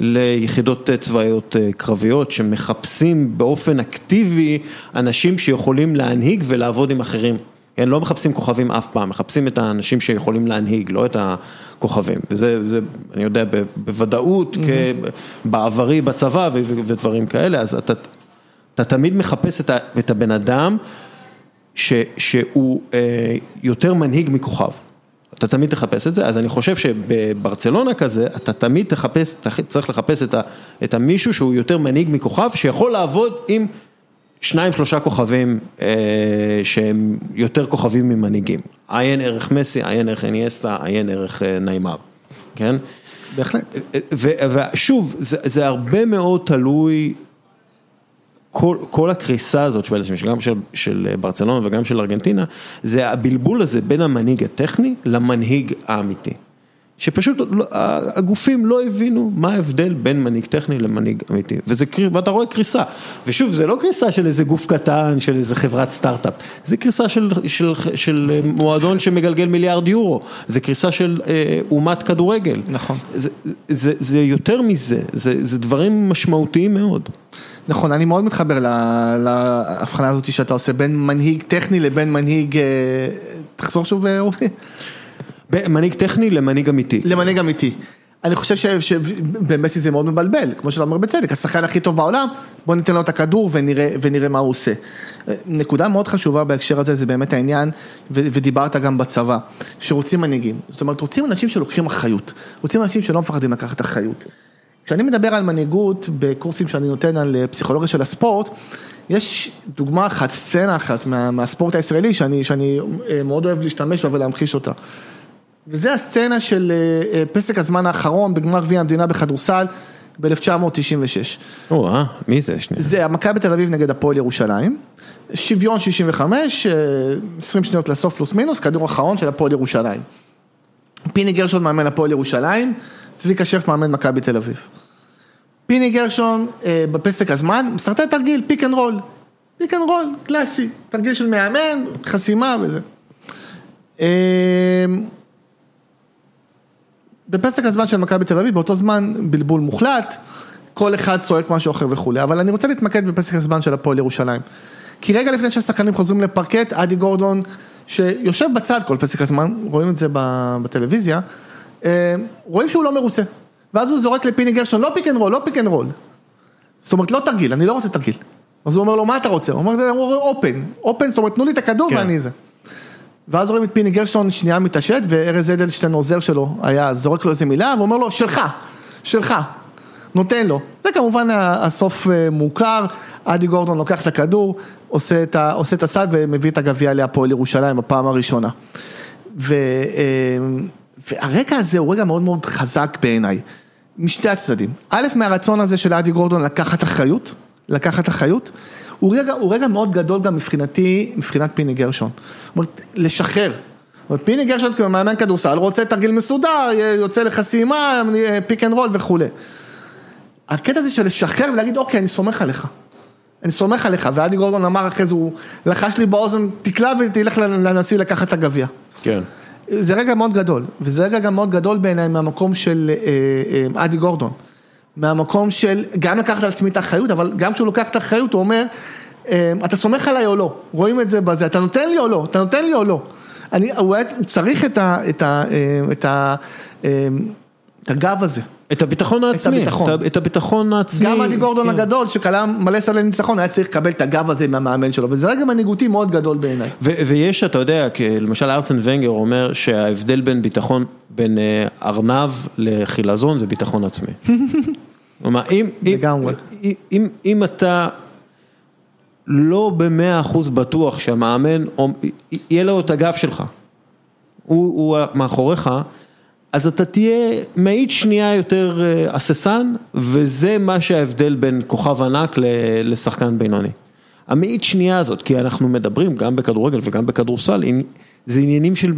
ליחידות צבאיות אה, קרביות שמחפשים באופן אקטיבי אנשים שיכולים להנהיג ולעבוד עם אחרים. כן, לא מחפשים כוכבים אף פעם, מחפשים את האנשים שיכולים להנהיג, לא את הכוכבים. וזה, זה, אני יודע, בוודאות, mm-hmm. בעברי בצבא ודברים כאלה, אז אתה, אתה תמיד מחפש את, את הבן אדם. ש, שהוא אה, יותר מנהיג מכוכב. אתה תמיד תחפש את זה, אז אני חושב שבברצלונה כזה, אתה תמיד תחפש, צריך לחפש את, ה, את המישהו שהוא יותר מנהיג מכוכב, שיכול לעבוד עם שניים שלושה כוכבים אה, שהם יותר כוכבים ממנהיגים. עיין ערך מסי, עיין ערך אניאסטה, עיין ערך אה, נעימר, כן? בהחלט. ושוב, זה, זה הרבה מאוד תלוי כל, כל הקריסה הזאת גם של, של ברצלונה וגם של ארגנטינה, זה הבלבול הזה בין המנהיג הטכני למנהיג האמיתי. שפשוט לא- הגופים לא הבינו מה ההבדל בין מנהיג טכני למנהיג אמיתי, וזה, ואתה רואה קריסה, ושוב זה לא קריסה של איזה גוף קטן, של איזה חברת סטארט-אפ, זה קריסה של, של, של אה, מועדון שמגלגל מיליארד יורו, זה קריסה של אה, אומת כדורגל, נכון. זה, זה, זה יותר מזה, זה, זה דברים משמעותיים מאוד. נכון, אני מאוד מתחבר לה- להבחנה הזאת שאתה עושה בין מנהיג טכני לבין מנהיג, אה, תחזור שוב אה, אורי, מנהיג טכני למנהיג אמיתי. למנהיג אמיתי. אני חושב שבמסי זה מאוד מבלבל, כמו שאתה אומר בצדק, השחקן הכי טוב בעולם, בוא ניתן לו את הכדור ונראה, ונראה מה הוא עושה. נקודה מאוד חשובה בהקשר הזה זה באמת העניין, ו- ודיברת גם בצבא, שרוצים מנהיגים, זאת אומרת רוצים אנשים שלוקחים אחריות, רוצים אנשים שלא מפחדים לקחת אחריות. כשאני מדבר על מנהיגות בקורסים שאני נותן על אה, פסיכולוגיה של הספורט, יש דוגמה אחת, סצנה אחת מה, מהספורט הישראלי שאני, שאני אה, מאוד אוהב להשתמש בה ולהמחיש אותה. וזה הסצנה של אה, אה, פסק הזמן האחרון בגמר גביע המדינה בכדורסל ב-1996. או, אה, מי זה? שנייה. זה המכבי תל אביב נגד הפועל ירושלים, שוויון 65, אה, 20 שניות לסוף פלוס מינוס, כדור אחרון של הפועל ירושלים. פיני גרשון מאמן הפועל ירושלים, צביקה שרף מאמן מכבי תל אביב. פיני גרשון אה, בפסק הזמן, מסרטט תרגיל, pick and roll. pick and roll, קלאסי, תרגיל של מאמן, חסימה וזה. בפסק הזמן של מכבי תל אביב, באותו זמן בלבול מוחלט, כל אחד צועק משהו אחר וכולי, אבל אני רוצה להתמקד בפסק הזמן של הפועל ירושלים. כי רגע לפני שהשחקנים חוזרים לפרקט, אדי גורדון, שיושב בצד כל פסק הזמן, רואים את זה בטלוויזיה, אה, רואים שהוא לא מרוצה. ואז הוא זורק לפיני גרשון, לא pick and roll, לא pick and roll. זאת אומרת, לא תרגיל, אני לא רוצה תרגיל. אז הוא אומר לו, מה אתה רוצה? הוא אומר, open, open, זאת אומרת, תנו לי את הכדור כן. ואני זה. ואז רואים את פיני גרשון שנייה מתעשת, וארז אדלשטיין עוזר שלו היה זורק לו איזה מילה, ואומר לו, שלך, שלך, נותן לו. זה כמובן הסוף אה, מוכר, אדי גורדון לוקח את הכדור, עושה את, עושה את הסל ומביא את הגביע להפועל ירושלים בפעם הראשונה. ו, אה, והרגע הזה הוא רגע מאוד מאוד חזק בעיניי, משתי הצדדים. א', מהרצון הזה של אדי גורדון לקחת אחריות, לקחת אחריות, הוא רגע, הוא רגע מאוד גדול גם מבחינתי, מבחינת פיני גרשון. זאת אומרת, לשחרר. פיני גרשון כמאמן כדורסל רוצה תרגיל מסודר, יוצא לחסימה, pick and roll וכולי. הקטע הזה של לשחרר ולהגיד, אוקיי, אני סומך עליך. אני סומך עליך, ואדי גורדון אמר אחרי זה, הוא לחש לי באוזן, תקלע ותלך לנשיא לקחת את הגביע. כן. זה רגע מאוד גדול, וזה רגע גם מאוד גדול בעיניי מהמקום של אה, אה, אדי גורדון. מהמקום של גם לקחת על עצמי את האחריות, אבל גם כשהוא לוקח את האחריות הוא אומר, אה, אתה סומך עליי או לא, רואים את זה בזה, אתה נותן לי או לא, אתה נותן לי או לא. אני, הוא, צריך את, ה, את, ה, אה, את, ה, אה, את הגב הזה. את הביטחון העצמי, הביטחון. את ה- את הביטחון העצמי. גם אדי גורדון כן. הגדול שכלה מלא סלי ניצחון היה צריך לקבל את הגב הזה מהמאמן שלו וזה רגע מנהיגותי מאוד גדול בעיניי. ויש, אתה יודע, למשל ארסן ונגר אומר שההבדל בין ביטחון, בין אה, ארנב לחילזון זה ביטחון עצמי. כלומר, אם, אם. אם, אם, אם אתה לא במאה אחוז בטוח שהמאמן, יהיה לו את הגב שלך, הוא, הוא מאחוריך, אז אתה תהיה מאית שנייה יותר אה, הססן, וזה מה שההבדל בין כוכב ענק לשחקן בינוני. המאית שנייה הזאת, כי אנחנו מדברים גם בכדורגל וגם בכדורסל, זה עניינים של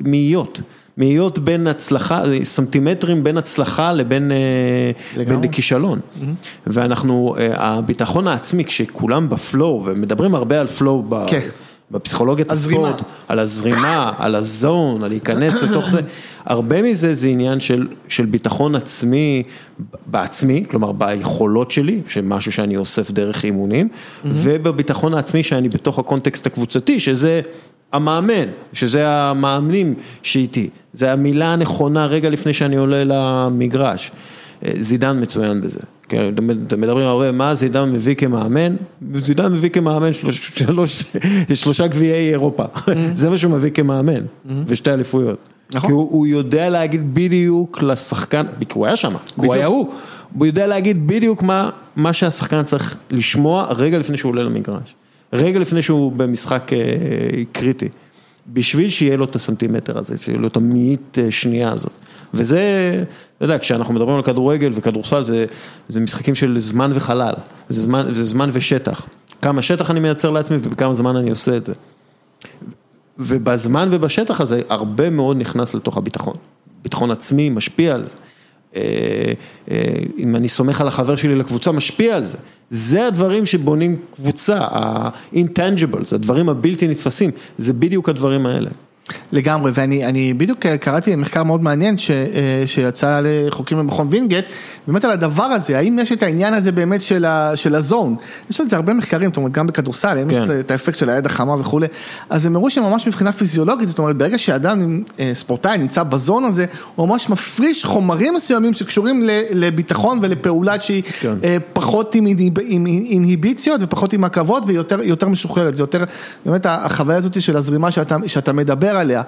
מאיות. מאיות בין הצלחה, סנטימטרים בין הצלחה לבין אה. בין כישלון. ואנחנו, אה, הביטחון העצמי, כשכולם בפלואו, ומדברים הרבה על פלואו ב- כן. בפסיכולוגיית. הספורט, על הזרימה, על הזון, על להיכנס לתוך זה, הרבה מזה זה עניין של, של ביטחון עצמי בעצמי, כלומר ביכולות שלי, שמשהו שאני אוסף דרך אימונים, ובביטחון העצמי שאני בתוך הקונטקסט הקבוצתי, שזה המאמן, שזה המאמנים שאיתי, זה המילה הנכונה רגע לפני שאני עולה למגרש. אה, זידן מצוין בזה, כן, אתם מדברים הרבה, מה זידן מביא כמאמן? זידן מביא כמאמן שלוש, שלוש, שלושה גביעי אירופה, זה מה שהוא מביא כמאמן, ושתי אליפויות. נכון. כי הוא, הוא יודע להגיד בדיוק לשחקן, כי הוא היה שם, הוא היה הוא, הוא יודע להגיד בדיוק מה, מה שהשחקן צריך לשמוע רגע לפני שהוא עולה למגרש, רגע לפני שהוא במשחק אה, קריטי, בשביל שיהיה לו את הסנטימטר הזה, שיהיה לו את המאית אה, שנייה הזאת. וזה, אתה יודע, כשאנחנו מדברים על כדורגל וכדורסל, זה, זה משחקים של זמן וחלל, זה זמן, זה זמן ושטח. כמה שטח אני מייצר לעצמי ובכמה זמן אני עושה את זה. ובזמן ובשטח הזה, הרבה מאוד נכנס לתוך הביטחון. ביטחון עצמי משפיע על זה. אם אני סומך על החבר שלי לקבוצה, משפיע על זה. זה הדברים שבונים קבוצה, ה-intangibles, הדברים הבלתי נתפסים, זה בדיוק הדברים האלה. לגמרי, ואני בדיוק קראתי מחקר מאוד מעניין ש, שיצא לחוקרים במכון וינגייט, באמת על הדבר הזה, האם יש את העניין הזה באמת של, ה, של הזון, יש על זה הרבה מחקרים, זאת אומרת גם בכדורסל, כן. יש את האפקט של היד החמה וכולי, אז הם הראו שממש מבחינה פיזיולוגית, זאת אומרת ברגע שאדם, ספורטאי נמצא בזון הזה, הוא ממש מפריש חומרים מסוימים שקשורים לביטחון ולפעולה שהיא כן. פחות עם, עם אינהיביציות ופחות עם עכבות ויותר משוחררת, זה יותר באמת החוויה הזאת של הזרימה שאתה, שאתה מדבר עליה,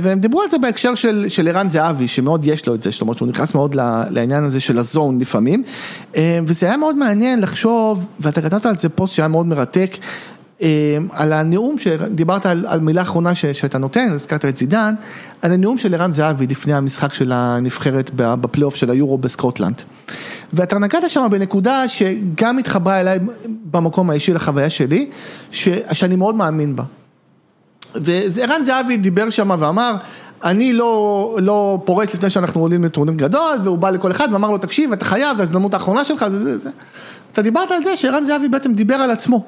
והם דיברו על זה בהקשר של של ערן זהבי, שמאוד יש לו את זה, זאת אומרת שהוא נכנס מאוד לעניין הזה של הזון לפעמים, אה, וזה היה מאוד מעניין לחשוב, ואתה כתבת על זה פוסט שהיה מאוד מרתק, אה, על הנאום שדיברת על, על מילה אחרונה ש, שאתה נותן, הזכרת את זידן, על הנאום של ערן זהבי לפני המשחק של הנבחרת בפלייאוף של היורו בסקוטלנד. ואתה נגעת שם בנקודה שגם התחברה אליי במקום האישי לחוויה שלי, ש, שאני מאוד מאמין בה. וערן זהבי דיבר שם ואמר, אני לא, לא פורץ לפני שאנחנו עולים לטורניר גדול, והוא בא לכל אחד ואמר לו, תקשיב, אתה חייב, זו ההזדמנות האחרונה שלך, זה זה זה. אתה דיברת על זה שערן זהבי בעצם דיבר על עצמו.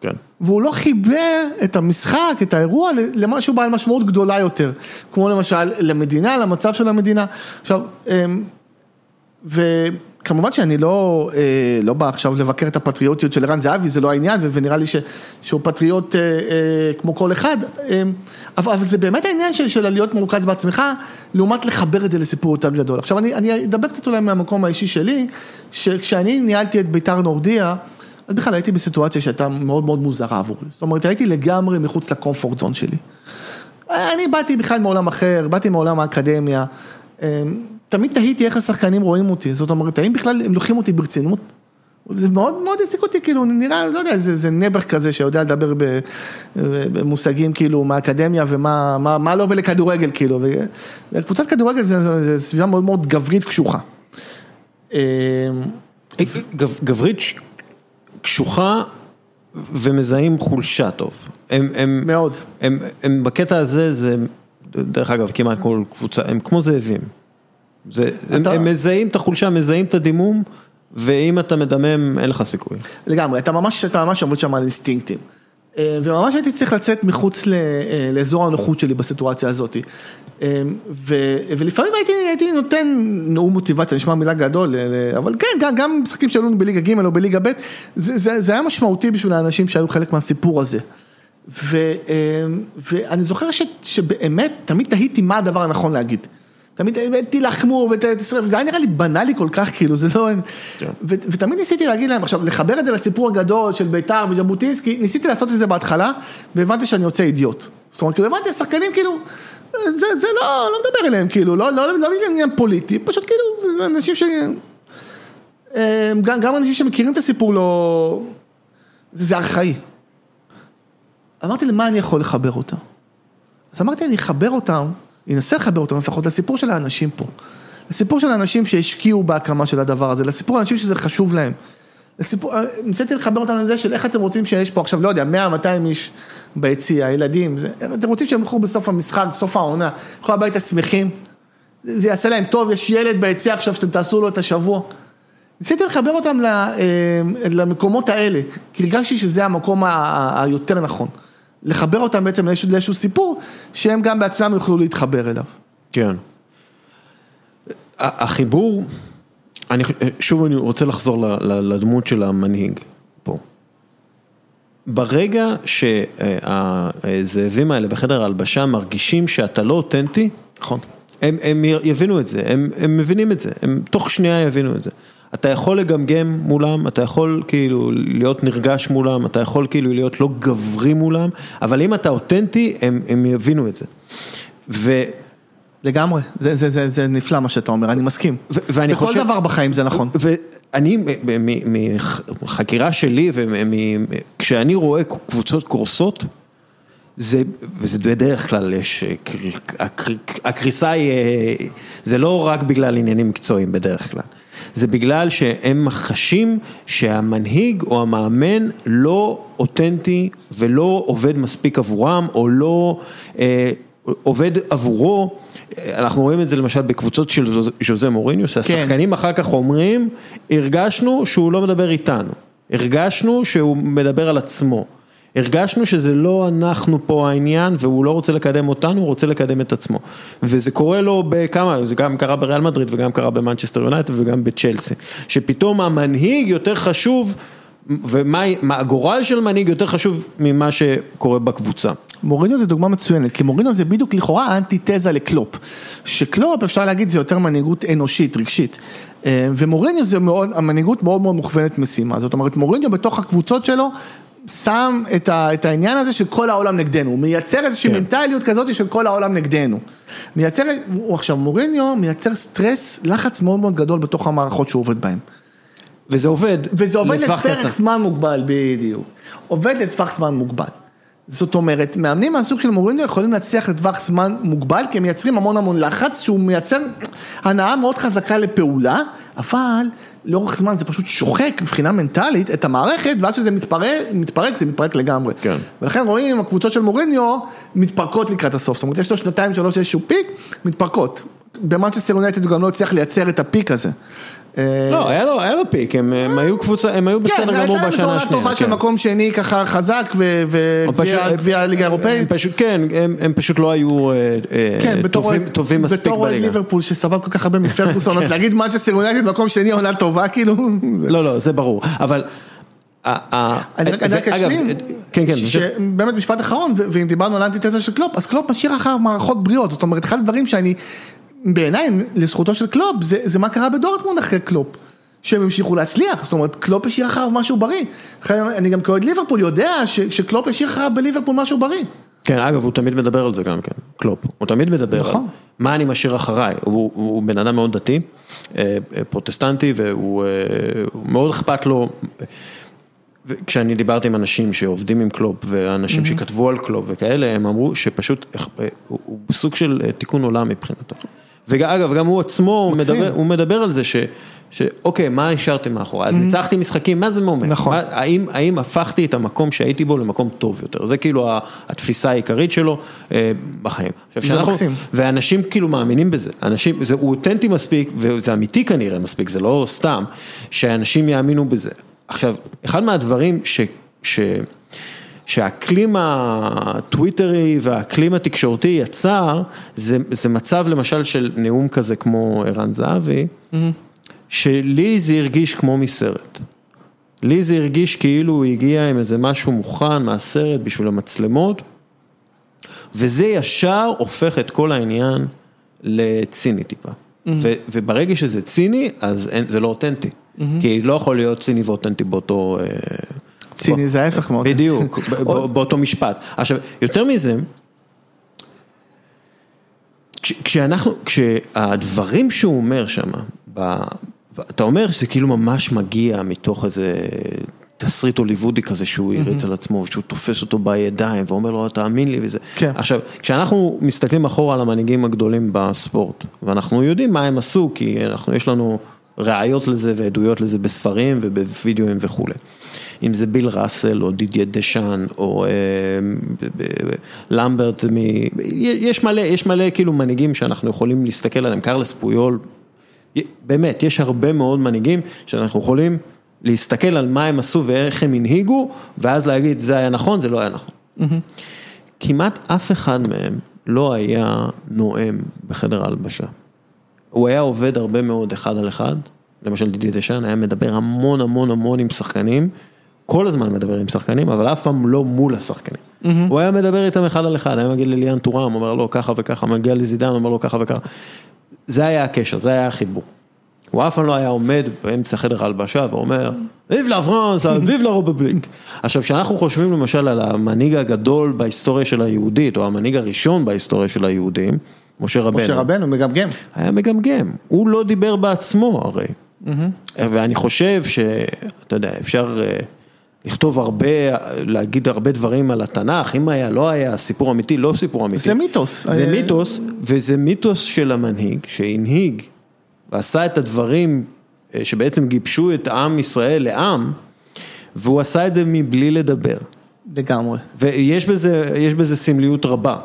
כן. והוא לא חיבר את המשחק, את האירוע, למשהו בעל משמעות גדולה יותר. כמו למשל, למדינה, למצב של המדינה. עכשיו, אמ, ו... כמובן שאני לא, אה, לא בא עכשיו לבקר את הפטריוטיות של ערן זהבי, זה לא העניין, ונראה לי ש, שהוא פטריוט אה, אה, כמו כל אחד, אבל, אבל זה באמת העניין של, של להיות מרוכז בעצמך, לעומת לחבר את זה לסיפור יותר גדול. עכשיו אני, אני אדבר קצת אולי מהמקום האישי שלי, שכשאני ניהלתי את בית"ר נורדיה, אז בכלל הייתי בסיטואציה שהייתה מאוד מאוד מוזרה עבורי, זאת אומרת הייתי לגמרי מחוץ לקומפורט זון שלי. אני באתי בכלל מעולם אחר, באתי מעולם האקדמיה. תמיד תהיתי איך השחקנים רואים אותי, זאת אומרת, האם בכלל הם לוקחים אותי ברצינות? זה מאוד מאוד העסיק אותי, כאילו, נראה, לא יודע, זה, זה נעבך כזה שיודע לדבר במושגים כאילו מהאקדמיה ומה מה, מה לא ולכדורגל, כאילו, וקבוצת כדורגל זה, זה, זה סביבה מאוד מאוד גברית קשוחה. אמ, גברית קשוחה ומזהים חולשה טוב. הם, הם, מאוד. הם, הם בקטע הזה, זה, דרך אגב, כמעט כל קבוצה, הם כמו זאבים. זה, אתה... הם מזהים את החולשה, מזהים את הדימום, ואם אתה מדמם, אין לך סיכוי. לגמרי, אתה ממש, אתה ממש עובד שם על אינסטינקטים. אה, וממש הייתי צריך לצאת מחוץ אה, לאזור הנוחות שלי בסיטואציה הזאת. אה, ו, ולפעמים הייתי, הייתי נותן נאום מוטיבציה, נשמע מילה גדול, אבל כן, גם, גם משחקים שעלו בליגה ג' או בליגה ב', זה, זה, זה היה משמעותי בשביל האנשים שהיו חלק מהסיפור הזה. ו, ואני זוכר ש, שבאמת, תמיד תהיתי מה הדבר הנכון להגיד. תמיד תילחמו ותשרף, זה היה נראה לי בנאלי כל כך, כאילו, זה לא... כן. ותמיד ניסיתי להגיד להם, עכשיו, לחבר את זה לסיפור הגדול של בית"ר וז'בוטינסקי, ניסיתי לעשות את זה בהתחלה, והבנתי שאני יוצא אידיוט. זאת אומרת, כאילו, הבנתי, השחקנים, כאילו, זה, זה לא, לא מדבר אליהם, כאילו, לא, לא, לא, עניין פוליטי, פשוט כאילו, זה אנשים ש... גם, גם אנשים שמכירים את הסיפור לא... זה ארכאי. אמרתי, למה אני יכול לחבר אותם? אז אמרתי, אני אחבר אותם. אני אנסה לחבר אותם לפחות לסיפור של האנשים פה. לסיפור של האנשים שהשקיעו בהקמה של הדבר הזה, לסיפור האנשים שזה חשוב להם. לסיפור, אה, ניסיתי לחבר אותם לזה של איך אתם רוצים שיש פה עכשיו, לא יודע, 100-200 איש ביציע, ילדים, זה, אתם רוצים שהם ילכו בסוף המשחק, בסוף העונה, ילכו הביתה שמחים, זה יעשה להם טוב, יש ילד ביציע עכשיו שאתם תעשו לו את השבוע. ניסיתי לחבר אותם אה, למקומות האלה, כי הרגשתי שזה המקום היותר נכון. לחבר אותם בעצם לאיזשהו סיפור, שהם גם בעצמם יוכלו להתחבר אליו. כן. החיבור, אני, שוב אני רוצה לחזור לדמות של המנהיג פה. ברגע שהזאבים האלה בחדר ההלבשה מרגישים שאתה לא אותנטי, נכון. הם, הם יבינו את זה, הם, הם מבינים את זה, הם תוך שנייה יבינו את זה. אתה יכול לגמגם מולם, אתה יכול כאילו להיות נרגש מולם, אתה יכול כאילו להיות לא גברי מולם, אבל אם אתה אותנטי, הם, הם יבינו את זה. ו... לגמרי, זה, זה, זה, זה נפלא מה שאתה אומר, אני מסכים. ו- ואני בכל חושב... דבר בחיים זה נכון. ואני, מחקירה שלי, וכשאני רואה קבוצות קורסות, זה, וזה בדרך כלל יש, הקריסה היא, זה לא רק בגלל עניינים מקצועיים בדרך כלל. זה בגלל שהם חשים שהמנהיג או המאמן לא אותנטי ולא עובד מספיק עבורם, או לא, אה, עובד עבורו, אנחנו רואים את זה למשל בקבוצות של ז'וזה מוריניו, שהשחקנים אחר כך אומרים, הרגשנו שהוא לא מדבר איתנו, הרגשנו שהוא מדבר על עצמו. הרגשנו שזה לא אנחנו פה העניין והוא לא רוצה לקדם אותנו, הוא רוצה לקדם את עצמו. וזה קורה לו בכמה, זה גם קרה בריאל מדריד וגם קרה במנצ'סטר יונייטד וגם בצ'לסי. שפתאום המנהיג יותר חשוב, ומה הגורל של מנהיג יותר חשוב ממה שקורה בקבוצה. מוריניו זה דוגמה מצוינת, כי מוריניו זה בדיוק לכאורה אנטיתזה לקלופ. שקלופ אפשר להגיד זה יותר מנהיגות אנושית, רגשית. אה, ומוריניו זה מאוד, המנהיגות מאוד מאוד מוכוונת משימה. זאת אומרת, מוריניו בתוך הקבוצות שלו שם את, ה, את העניין הזה של כל העולם נגדנו, הוא מייצר איזושהי כן. מנטליות כזאת של כל העולם נגדנו. מייצר, הוא עכשיו מוריניו מייצר סטרס, לחץ מאוד מאוד גדול בתוך המערכות שהוא עובד בהן. וזה עובד וזה עובד לטווח זמן מוגבל, בדיוק. עובד לטווח זמן מוגבל. זאת אומרת, מאמנים מהסוג של מוריניו יכולים להצליח לטווח זמן מוגבל, כי הם מייצרים המון המון לחץ, שהוא מייצר הנאה מאוד חזקה לפעולה, אבל לאורך זמן זה פשוט שוחק מבחינה מנטלית את המערכת, ואז כשזה מתפרק, מתפרק זה מתפרק לגמרי. כן. ולכן רואים, הקבוצות של מוריניו מתפרקות לקראת הסוף, זאת אומרת, יש לו שנתיים, שלוש, איזשהו peak, מתפרקות. במנצ'סטר יונייטד הוא גם לא הצליח לייצר את ה peak הזה. לא, היה לו, היה לו peak, הם, הם היו קבוצה, הם היו בסדר כן, גמור בשנה השנייה. כן, הייתה להם טובה של מקום שני ככה חזק וגביע הליגה האירופאית. כן, הם, הם פשוט לא היו כן, טובים, טובים מספיק בליגה. בתור ליברפול שסבל כל כך הרבה מפרגוסון, אז להגיד מנצ'סטר יונייטד מקום שני עונה טובה, כאילו. לא, לא, זה ברור, אבל... אני רק אשלים, כן, כן, באמת משפט אחרון, ואם דיברנו על אנטיתזה של קלופ, אז קלופ משאיר אחריו מערכות בריאות, זאת אומרת, אחד הדברים שאני בעיניי, לזכותו של קלופ, זה, זה מה קרה בדורטמונד אחרי קלופ. שהם המשיכו להצליח, זאת אומרת, קלופ השאיר אחריו משהו בריא. אני גם כאוהד ליברפול יודע ש, שקלופ השאיר אחריו בליברפול משהו בריא. כן, אגב, הוא תמיד מדבר על זה גם כן, קלופ. הוא תמיד מדבר נכון. על מה אני משאיר אחריי. הוא, הוא בן אדם מאוד דתי, אה, פרוטסטנטי, והוא אה, מאוד אכפת לו. כשאני דיברתי עם אנשים שעובדים עם קלופ, ואנשים mm-hmm. שכתבו על קלופ וכאלה, הם אמרו שפשוט אה, הוא סוג של תיקון עולם מבחינתו. ואגב, גם הוא עצמו, הוא מדבר, הוא מדבר על זה ש... שאוקיי, מה השארתם מאחורי? אז mm-hmm. ניצחתי משחקים, מה זה אומר? נכון. מה, האם, האם הפכתי את המקום שהייתי בו למקום טוב יותר? זה כאילו התפיסה העיקרית שלו אה, בחיים. זה שאנחנו, מקסים. ואנשים כאילו מאמינים בזה, אנשים, זה הוא אותנטי מספיק, וזה אמיתי כנראה מספיק, זה לא סתם, שאנשים יאמינו בזה. עכשיו, אחד מהדברים ש... ש שהאקלים הטוויטרי והאקלים התקשורתי יצר, זה, זה מצב למשל של נאום כזה כמו ערן זהבי, mm-hmm. שלי זה הרגיש כמו מסרט. לי זה הרגיש כאילו הוא הגיע עם איזה משהו מוכן מהסרט בשביל המצלמות, וזה ישר הופך את כל העניין לציני טיפה. Mm-hmm. ו, וברגע שזה ציני, אז אין, זה לא אותנטי. Mm-hmm. כי לא יכול להיות ציני ואותנטי באותו... אה, ציני זה ההפך מאוד. בדיוק, באותו משפט. עכשיו, יותר מזה, כשאנחנו, כשהדברים שהוא אומר שם, אתה אומר שזה כאילו ממש מגיע מתוך איזה תסריט הוליוודי כזה שהוא הריץ על עצמו, ושהוא תופס אותו בידיים ואומר לו תאמין לי וזה. כן. עכשיו, כשאנחנו מסתכלים אחורה על המנהיגים הגדולים בספורט, ואנחנו יודעים מה הם עשו, כי אנחנו, יש לנו ראיות לזה ועדויות לזה בספרים ובווידאוים וכולי. אם זה ביל ראסל או דידיה דשאן או אה, למברט, מ... יש מלא, יש מלא כאילו מנהיגים שאנחנו יכולים להסתכל עליהם, קרלס פויול, באמת, יש הרבה מאוד מנהיגים שאנחנו יכולים להסתכל על מה הם עשו ואיך הם הנהיגו, ואז להגיד זה היה נכון, זה לא היה נכון. כמעט אף אחד מהם לא היה נואם בחדר ההלבשה. הוא היה עובד הרבה מאוד אחד על אחד, למשל דידי דשן היה מדבר המון המון המון עם שחקנים, כל הזמן מדבר עם שחקנים, אבל אף פעם לא מול השחקנים. Mm-hmm. הוא היה מדבר איתם אחד על אחד, היה מגיע לליאן טורם, אומר לו ככה וככה, מגיע לזידן, אומר לו ככה וככה. זה היה הקשר, זה היה החיבור. הוא אף פעם לא היה עומד באמצע חדר הלבשה ואומר, ויב לה פרנס, ויב לה רובבליק. עכשיו, כשאנחנו חושבים למשל על המנהיג הגדול בהיסטוריה של היהודית, או המנהיג הראשון בהיסטוריה של היהודים, משה רבנו. משה רבנו מגמגם. היה מגמגם, הוא לא דיבר בעצמו הרי. ואני חושב שאתה יודע, אפשר אה, לכתוב הרבה, להגיד הרבה דברים על התנ"ך, אם היה, לא היה, סיפור אמיתי, לא סיפור אמיתי. זה מיתוס. זה מיתוס, וזה מיתוס של המנהיג, שהנהיג ועשה את הדברים אה, שבעצם גיבשו את עם ישראל לעם, והוא עשה את זה מבלי לדבר. לגמרי. ויש בזה, בזה סמליות רבה.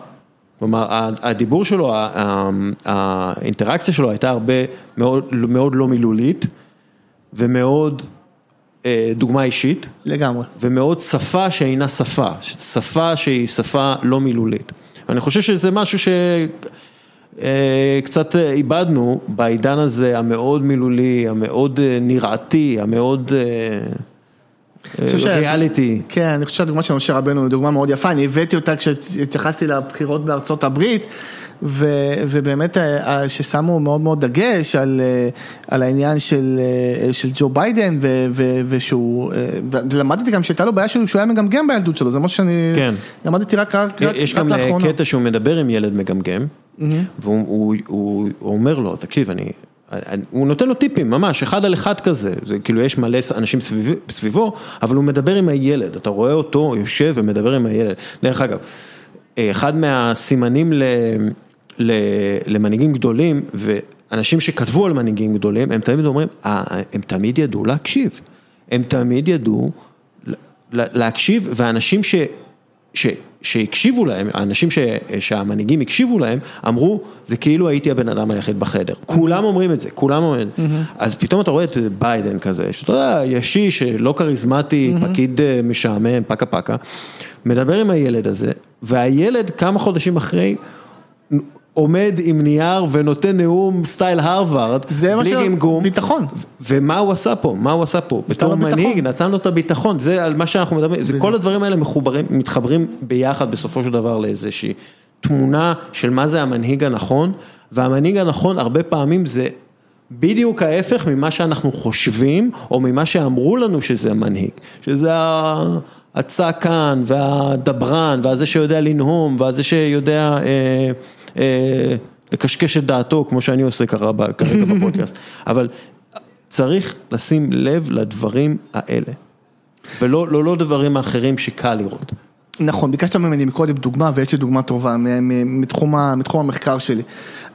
כלומר, הדיבור שלו, האינטראקציה שלו הייתה הרבה מאוד, מאוד לא מילולית ומאוד אה, דוגמה אישית. לגמרי. ומאוד שפה שאינה שפה, שפה שהיא שפה לא מילולית. אני חושב שזה משהו שקצת אה, איבדנו בעידן הזה המאוד מילולי, המאוד אה, נראתי, המאוד... ריאליטי. כן, אני חושב שהדוגמה של משה רבנו היא דוגמה מאוד יפה, אני הבאתי אותה כשהתייחסתי לבחירות בארצות הברית. ו, ובאמת אה, ששמו מאוד מאוד דגש על, אה, על העניין של, אה, של ג'ו ביידן ו, ו, ושהוא, ולמדתי גם שהייתה לו בעיה שהוא היה מגמגם בילדות שלו, זה משהו שאני כן. למדתי רק, רק, יש רק לאחרונה. יש גם קטע שהוא מדבר עם ילד מגמגם, mm-hmm. והוא הוא, הוא, הוא אומר לו, תקשיב, אני... הוא נותן לו טיפים, ממש, אחד על אחד כזה, זה כאילו יש מלא אנשים סביב, סביבו, אבל הוא מדבר עם הילד, אתה רואה אותו יושב ומדבר עם הילד. דרך אגב, אחד מהסימנים ל... למנהיגים גדולים, ואנשים שכתבו על מנהיגים גדולים, הם תמיד אומרים, אה, הם תמיד ידעו להקשיב. הם תמיד ידעו להקשיב, ואנשים ש... ש, שהקשיבו להם, האנשים ש, שהמנהיגים הקשיבו להם, אמרו, זה כאילו הייתי הבן אדם היחיד בחדר. כולם אומרים את זה, כולם אומרים את זה. אז פתאום אתה רואה את ביידן כזה, שאתה יודע, ישיש, לא כריזמטי, פקיד אה, משעמם, פקה פקה, מדבר עם הילד הזה, והילד כמה חודשים אחרי, עומד עם נייר ונותן נאום סטייל הרווארד, בלי גמגום. ביטחון. ומה הוא עשה פה? מה הוא עשה פה? בתור מנהיג, נתן לו את הביטחון, זה על מה שאנחנו מדברים, זה כל הדברים האלה מחוברים, מתחברים ביחד בסופו של דבר לאיזושהי תמונה של מה זה המנהיג הנכון, והמנהיג הנכון הרבה פעמים זה בדיוק ההפך ממה שאנחנו חושבים, או ממה שאמרו לנו שזה המנהיג, שזה הצעקן והדברן, והזה שיודע לנהום, והזה שיודע... אה, אה, לקשקש את דעתו, כמו שאני עושה כרגע בפודקאסט, אבל צריך לשים לב לדברים האלה, ולא לא, לא דברים האחרים שקל לראות. נכון, ביקשת ממני מקודם דוגמה, ויש לי דוגמה טובה מתחום, מתחום המחקר שלי.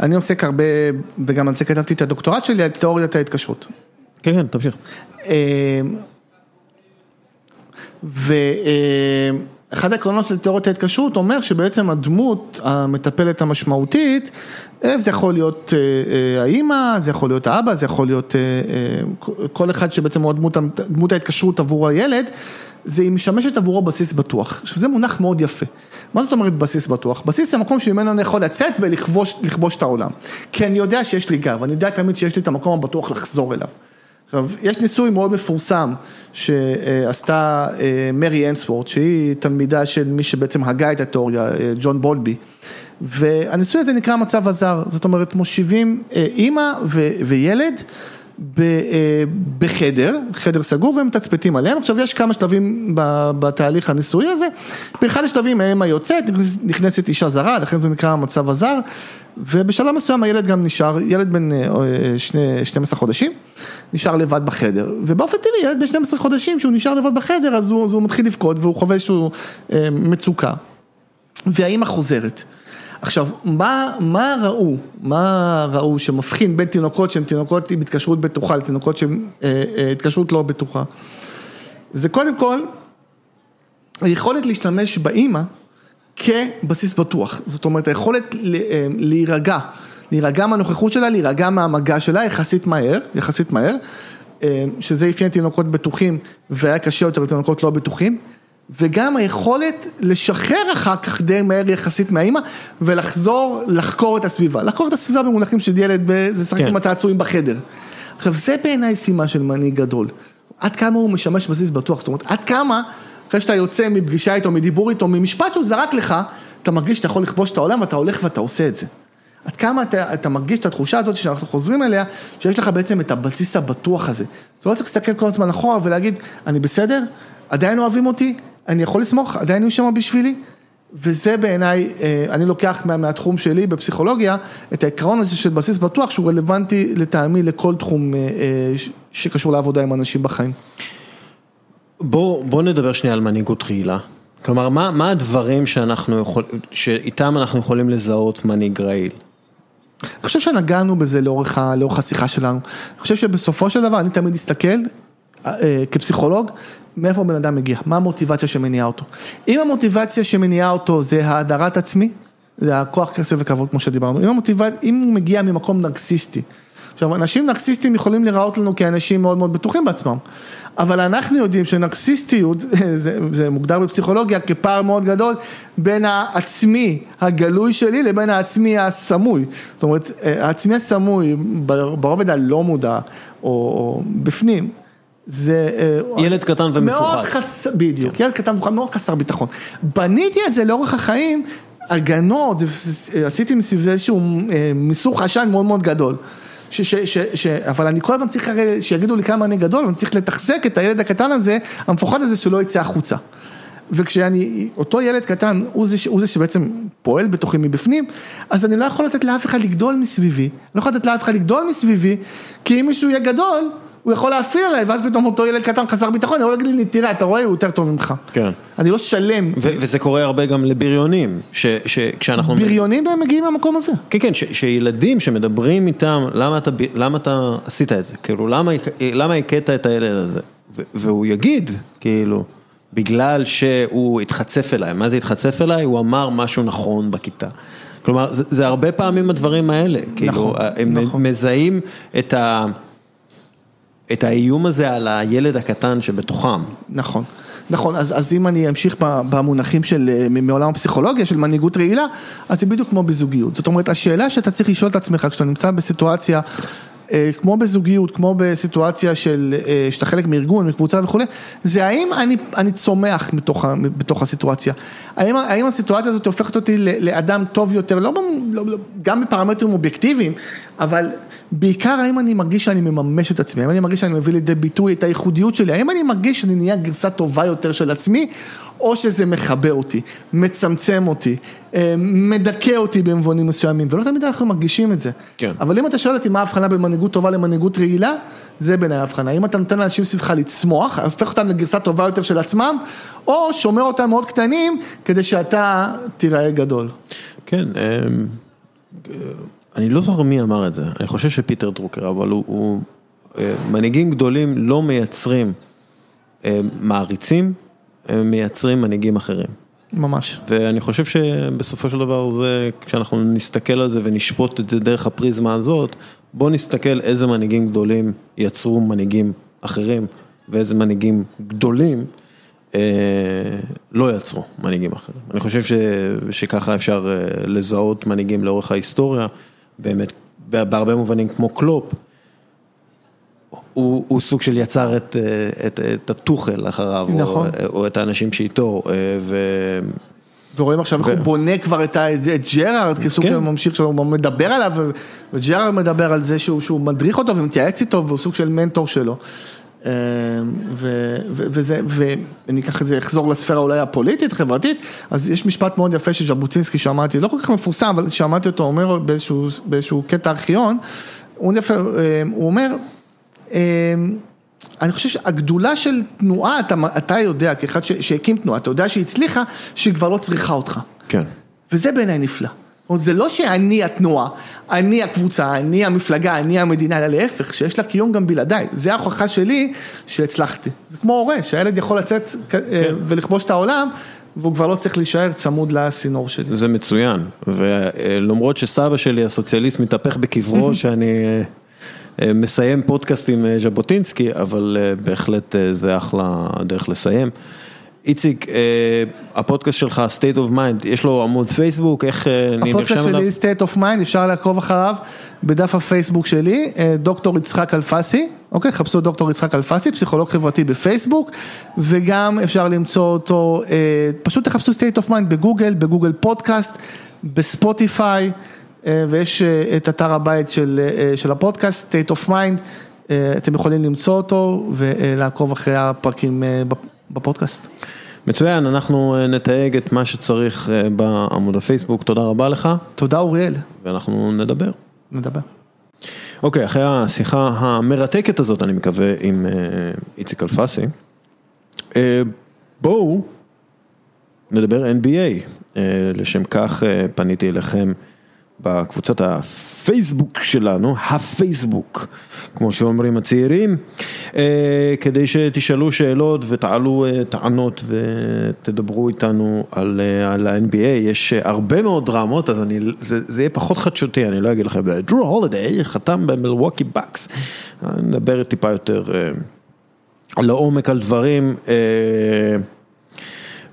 אני עוסק הרבה, וגם על זה כתבתי את הדוקטורט שלי, על תיאוריית ההתקשרות. כן, כן, תמשיך. אה, ו... אחד העקרונות של תיאוריית ההתקשרות אומר שבעצם הדמות המטפלת המשמעותית, אה, זה יכול להיות אה, אה, האימא, זה יכול להיות האבא, זה יכול להיות כל אחד שבעצם הוא דמות, דמות ההתקשרות עבור הילד, זה היא משמשת עבורו בסיס בטוח. עכשיו זה מונח מאוד יפה. מה זאת אומרת בסיס בטוח? בסיס זה המקום שממנו אני יכול לצאת ולכבוש את העולם. כי אני יודע שיש לי גב, אני יודע תמיד שיש לי את המקום הבטוח לחזור אליו. עכשיו, יש ניסוי מאוד מפורסם שעשתה אה, מרי אנסוורט, שהיא תלמידה של מי שבעצם הגה את התיאוריה, אה, ג'ון בולבי, והניסוי הזה נקרא מצב הזר, זאת אומרת מושיבים אה, אימא וילד. בחדר, חדר סגור והם מתצפתים עליהם, עכשיו יש כמה שלבים בתהליך הניסויי הזה, באחד השלבים האמא יוצאת, נכנסת אישה זרה, לכן זה נקרא המצב הזר, ובשלב מסוים הילד גם נשאר, ילד בן אה, שני, 12 חודשים, נשאר לבד בחדר, ובאופן טבעי ילד בן 12 חודשים שהוא נשאר לבד בחדר אז הוא, אז הוא מתחיל לבכות והוא חווה איזשהו אה, מצוקה, והאמא חוזרת. עכשיו, מה, מה ראו, מה ראו שמבחין בין תינוקות שהן תינוקות עם התקשרות בטוחה לתינוקות שהן אה, אה, התקשרות לא בטוחה? זה קודם כל, היכולת להשתמש באימא כבסיס בטוח, זאת אומרת היכולת אה, להירגע, להירגע מהנוכחות שלה, להירגע מהמגע שלה יחסית מהר, יחסית מהר, אה, שזה אפיין תינוקות בטוחים והיה קשה יותר לתינוקות לא בטוחים. וגם היכולת לשחרר אחר כך די מהר יחסית מהאימא ולחזור לחקור את הסביבה. לחקור את הסביבה במונחים של ילד, זה שחק כן. עם הצעצועים בחדר. עכשיו זה בעיניי סימה של מנהיג גדול. עד כמה הוא משמש בסיס בטוח, זאת אומרת, עד כמה אחרי שאתה יוצא מפגישה איתו, מדיבור איתו, ממשפט שהוא זרק לך, אתה מרגיש שאתה יכול לכבוש את העולם ואתה הולך ואתה עושה את זה. עד כמה אתה, אתה מרגיש את התחושה הזאת שאנחנו חוזרים אליה, שיש לך בעצם את הבסיס הבטוח הזה. אתה לא צריך להסתכל כל הזמן אחורה ולהגיד, אני בסדר, עדיין אוהבים אותי, אני יכול לסמוך, עדיין יהיו שם בשבילי, וזה בעיניי, אה, אני לוקח מה, מהתחום שלי בפסיכולוגיה, את העקרון הזה של בסיס בטוח שהוא רלוונטי לטעמי לכל תחום אה, אה, שקשור לעבודה עם אנשים בחיים. בוא, בוא נדבר שנייה על מנהיגות רעילה. כלומר, מה, מה הדברים שאנחנו יכול, שאיתם אנחנו יכולים לזהות מנהיג רעיל? אני חושב שנגענו בזה לאורך, לאורך השיחה שלנו. אני חושב שבסופו של דבר אני תמיד אסתכל כפסיכולוג מאיפה בן אדם מגיע, מה המוטיבציה שמניעה אותו. אם המוטיבציה שמניעה אותו זה האדרת עצמי, זה הכוח כסף וכבוד כמו שדיברנו, אם המוטיבציה, אם הוא מגיע ממקום נרקסיסטי. עכשיו, אנשים נרקסיסטים יכולים להיראות לנו כאנשים מאוד מאוד בטוחים בעצמם, אבל אנחנו יודעים שנרקסיסטיות, זה, זה מוגדר בפסיכולוגיה כפער מאוד גדול בין העצמי הגלוי שלי לבין העצמי הסמוי. זאת אומרת, העצמי הסמוי ברובד הלא מודע, או, או בפנים, זה... ילד קטן ומפוחד. בדיוק, כן. ילד קטן ומפוחד, מאוד חסר ביטחון. בניתי את זה לאורך החיים, הגנות, עשיתי מסביב זה איזשהו מיסוך עשן מאוד מאוד גדול. ש, ש, ש, ש, אבל אני כל הזמן צריך הרי שיגידו לי כמה אני גדול, אני צריך לתחזק את הילד הקטן הזה, המפוחד הזה שלא יצא החוצה. וכשאני, אותו ילד קטן, הוא זה, הוא זה שבעצם פועל בתוכי מבפנים, אז אני לא יכול לתת לאף אחד לגדול מסביבי, אני לא יכול לתת לאף אחד לגדול מסביבי, כי אם מישהו יהיה גדול, הוא יכול להפעיל עליי, ואז פתאום אותו ילד קטן חסר ביטחון, הוא יגיד לי, תראה, אתה רואה, הוא יותר טוב ממך. כן. אני לא שלם. וזה קורה הרבה גם לבריונים, שכשאנחנו... בריונים הם מגיעים מהמקום הזה. כן, כן, שילדים שמדברים איתם, למה אתה עשית את זה? כאילו, למה הכית את הילד הזה? והוא יגיד, כאילו, בגלל שהוא התחצף אליי, מה זה התחצף אליי? הוא אמר משהו נכון בכיתה. כלומר, זה הרבה פעמים הדברים האלה, כאילו, הם מזהים את ה... את האיום הזה על הילד הקטן שבתוכם. נכון, נכון, אז, אז אם אני אמשיך במונחים של, מעולם הפסיכולוגיה, של מנהיגות רעילה, אז זה בדיוק כמו בזוגיות. זאת אומרת, השאלה שאתה צריך לשאול את עצמך כשאתה נמצא בסיטואציה, כמו בזוגיות, כמו בסיטואציה של, שאתה חלק מארגון, מקבוצה וכולי, זה האם אני, אני צומח בתוך, בתוך הסיטואציה. האם, האם הסיטואציה הזאת הופכת אותי לאדם טוב יותר, לא, לא, גם בפרמטרים אובייקטיביים, אבל בעיקר האם אני מרגיש שאני מממש את עצמי, האם אני מרגיש שאני מביא לידי ביטוי את הייחודיות שלי, האם אני מרגיש שאני נהיה גרסה טובה יותר של עצמי, או שזה מכבה אותי, מצמצם אותי, מדכא אותי במובנים מסוימים, ולא תמיד אנחנו מרגישים את זה. כן. אבל אם אתה שואל אותי מה ההבחנה בין מנהיגות טובה למנהיגות רעילה, זה בעיניי ההבחנה. אם אתה נותן לאנשים סביבך לצמוח, הופך אותם לגרסה טובה יותר של עצמם, או שומר אותם מאוד קטנים, כדי שאתה תיראה גדול. כן. אני לא זוכר מי אמר את זה, אני חושב שפיטר דרוקר, אבל הוא, הוא, מנהיגים גדולים לא מייצרים מעריצים, מייצרים מנהיגים אחרים. ממש. ואני חושב שבסופו של דבר זה, כשאנחנו נסתכל על זה ונשפוט את זה דרך הפריזמה הזאת, בואו נסתכל איזה מנהיגים גדולים יצרו מנהיגים אחרים, ואיזה מנהיגים גדולים אה, לא יצרו מנהיגים אחרים. אני חושב ש, שככה אפשר לזהות מנהיגים לאורך ההיסטוריה. באמת, בהרבה מובנים כמו קלופ, הוא, הוא סוג של יצר את, את, את הטוחל אחריו, נכון. או, או את האנשים שאיתו, ו... ורואים עכשיו איך. הוא בונה כבר את, את ג'רארד כסוג כן. של ממשיך שלו, הוא מדבר עליו, וג'רארד מדבר על זה שהוא, שהוא מדריך אותו ומתייעץ איתו, והוא סוג של מנטור שלו. ו, ו, וזה, ואני אקח את זה, אחזור לספירה אולי הפוליטית, חברתית, אז יש משפט מאוד יפה של ז'בוטינסקי שאמרתי, לא כל כך מפורסם, אבל שמעתי אותו אומר באיזשהו, באיזשהו קטע ארכיון, הוא, יפה, הוא אומר, אני חושב שהגדולה של תנועה, אתה, אתה יודע, כאחד שהקים תנועה, אתה יודע שהיא הצליחה, שהיא כבר לא צריכה אותך. כן. וזה בעיניי נפלא. זה לא שאני התנועה, אני הקבוצה, אני המפלגה, אני המדינה, אלא להפך, שיש לה קיום גם בלעדיי. זה ההוכחה שלי שהצלחתי. זה כמו הורה, שהילד יכול לצאת כן. ולכבוש את העולם, והוא כבר לא צריך להישאר צמוד לסינור שלי. זה מצוין, ולמרות שסבא שלי הסוציאליסט מתהפך בקברו, שאני מסיים פודקאסט עם ז'בוטינסקי, אבל בהחלט זה אחלה דרך לסיים. איציק, הפודקאסט שלך, State of Mind, יש לו עמוד פייסבוק, איך אני נרשם אליו? הפודקאסט שלי, State of Mind, אפשר לעקוב אחריו בדף הפייסבוק שלי, דוקטור יצחק אלפסי, אוקיי, חפשו דוקטור יצחק אלפסי, פסיכולוג חברתי בפייסבוק, וגם אפשר למצוא אותו, פשוט תחפשו State of Mind בגוגל, בגוגל פודקאסט, בספוטיפיי, ויש את אתר הבית של, של הפודקאסט, State of Mind, אתם יכולים למצוא אותו ולעקוב אחרי הפרקים בפודקאסט. מצוין, אנחנו נתייג את מה שצריך בעמוד הפייסבוק, תודה רבה לך. תודה אוריאל. ואנחנו נדבר. נדבר. אוקיי, אחרי השיחה המרתקת הזאת, אני מקווה, עם איציק אלפסי, בואו נדבר NBA, לשם כך פניתי אליכם בקבוצת הפייסבוק שלנו, הפייסבוק, כמו שאומרים הצעירים, אה, כדי שתשאלו שאלות ותעלו אה, טענות ותדברו איתנו על, אה, על ה-NBA, יש הרבה מאוד דרמות, אז אני, זה, זה יהיה פחות חדשותי, אני לא אגיד לכם, דרו הולידיי חתם במלווקי בקס, נדבר טיפה יותר לעומק על דברים.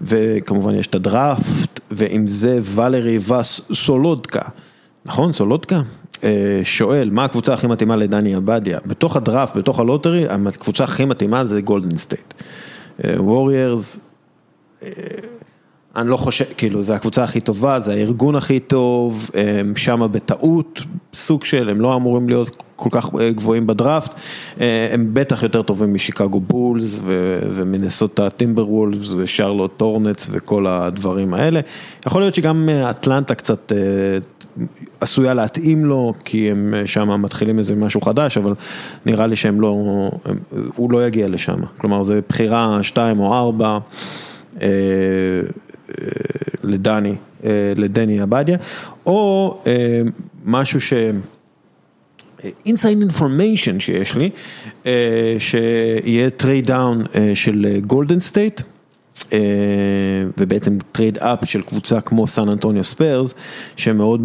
וכמובן יש את הדראפט, ועם זה ולריוס סולודקה, נכון סולודקה? אה, שואל, מה הקבוצה הכי מתאימה לדני עבדיה? בתוך הדראפט, בתוך הלוטרי, הקבוצה הכי מתאימה זה גולדן סטייט. ווריירס, אני לא חושב, כאילו, זה הקבוצה הכי טובה, זה הארגון הכי טוב, הם שם הבטעות, סוג של, הם לא אמורים להיות כל כך אה, גבוהים בדראפט, אה, הם בטח יותר טובים משיקגו בולס ומנסוטה טימבר וולס ושרלוט טורנץ וכל הדברים האלה. יכול להיות שגם אטלנטה קצת עשויה להתאים לו, כי הם שם מתחילים איזה משהו חדש, אבל נראה לי שהם לא, הם, הוא לא יגיע לשם, כלומר זה בחירה שתיים או ארבע. לדני, לדני עבדיה, או משהו ש... inside information שיש לי, שיהיה trade down של גולדן סטייט. ובעצם trade up של קבוצה כמו סן אנטוניו ספיירס, שמאוד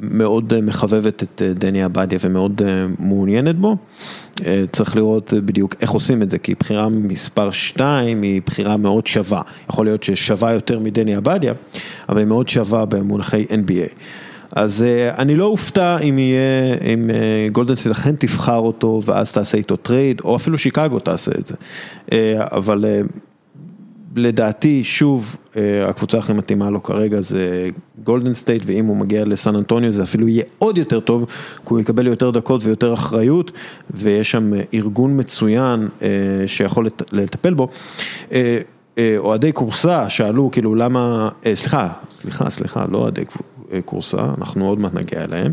מאוד מחבבת את דני עבדיה ומאוד מעוניינת בו. צריך לראות בדיוק איך עושים את זה, כי בחירה מספר 2 היא בחירה מאוד שווה. יכול להיות ששווה יותר מדני עבדיה, אבל היא מאוד שווה במונחי NBA. אז אני לא אופתע אם יהיה, אם גולדן סטייט אכן תבחר אותו ואז תעשה איתו trade, או אפילו שיקגו תעשה את זה. אבל לדעתי, שוב, הקבוצה הכי מתאימה לו כרגע זה גולדן סטייט, ואם הוא מגיע לסן אנטוניו זה אפילו יהיה עוד יותר טוב, כי הוא יקבל יותר דקות ויותר אחריות, ויש שם ארגון מצוין שיכול לטפל בו. אוהדי קורסה שאלו כאילו למה, סליחה, סליחה, סליחה, לא אוהדי קורסה, אנחנו עוד מעט נגיע אליהם.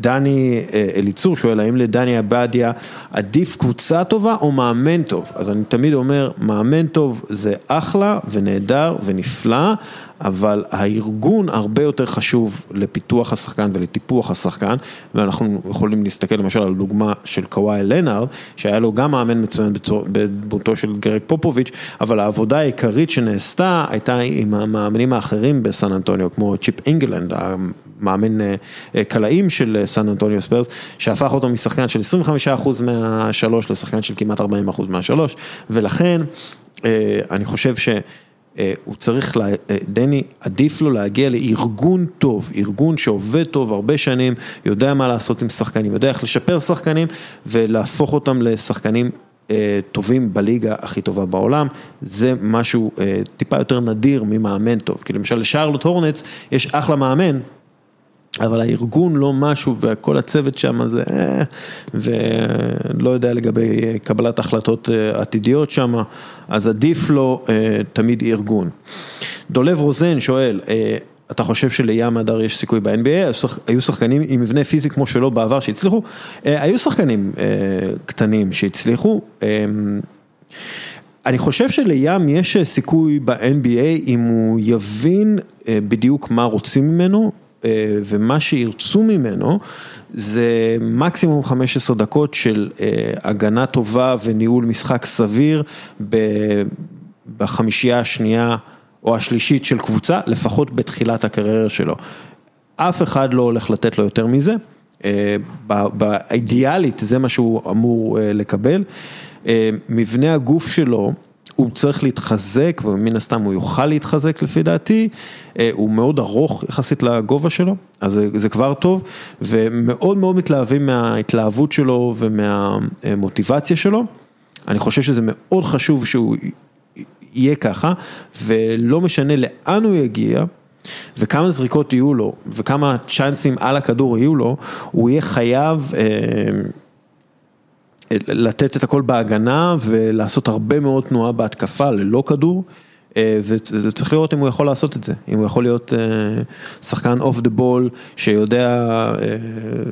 דני אליצור שואל, האם לדני עבדיה עדיף קבוצה טובה או מאמן טוב? אז אני תמיד אומר, מאמן טוב זה אחלה ונהדר ונפלא, אבל הארגון הרבה יותר חשוב לפיתוח השחקן ולטיפוח השחקן, ואנחנו יכולים להסתכל למשל על דוגמה של קוואי לנארד, שהיה לו גם מאמן מצוין בדמותו של גרג פופוביץ', אבל העבודה העיקרית שנעשתה הייתה עם המאמנים האחרים בסן אנטוניו, כמו צ'יפ אינגלנד, המאמן קלעים של סן אנטוניו ספיירס, שהפך אותו משחקן של 25% מהשלוש לשחקן של כמעט 40% מהשלוש, ולכן אני חושב ש... הוא צריך, דני, עדיף לו להגיע לארגון טוב, ארגון שעובד טוב הרבה שנים, יודע מה לעשות עם שחקנים, יודע איך לשפר שחקנים ולהפוך אותם לשחקנים טובים בליגה הכי טובה בעולם, זה משהו טיפה יותר נדיר ממאמן טוב, כי למשל לשרלוט הורנץ יש אחלה מאמן. אבל הארגון לא משהו וכל הצוות שם זה, ולא יודע לגבי קבלת החלטות עתידיות שם, אז עדיף לו תמיד ארגון. דולב רוזן שואל, אתה חושב לים הדר יש סיכוי ב-NBA? היו שחקנים עם מבנה פיזי כמו שלו בעבר שהצליחו? היו שחקנים קטנים שהצליחו. אני חושב שלים יש סיכוי ב-NBA אם הוא יבין בדיוק מה רוצים ממנו. ומה שירצו ממנו זה מקסימום 15 דקות של הגנה טובה וניהול משחק סביר בחמישייה השנייה או השלישית של קבוצה, לפחות בתחילת הקריירה שלו. אף אחד לא הולך לתת לו יותר מזה, באידיאלית זה מה שהוא אמור לקבל. מבנה הגוף שלו הוא צריך להתחזק ומן הסתם הוא יוכל להתחזק לפי דעתי, הוא מאוד ארוך יחסית לגובה שלו, אז זה, זה כבר טוב, ומאוד מאוד מתלהבים מההתלהבות שלו ומהמוטיבציה שלו, אני חושב שזה מאוד חשוב שהוא יהיה ככה, ולא משנה לאן הוא יגיע. וכמה זריקות יהיו לו, וכמה צ'אנסים על הכדור יהיו לו, הוא יהיה חייב לתת את הכל בהגנה ולעשות הרבה מאוד תנועה בהתקפה ללא כדור. וצריך לראות אם הוא יכול לעשות את זה, אם הוא יכול להיות שחקן אוף דה בול שיודע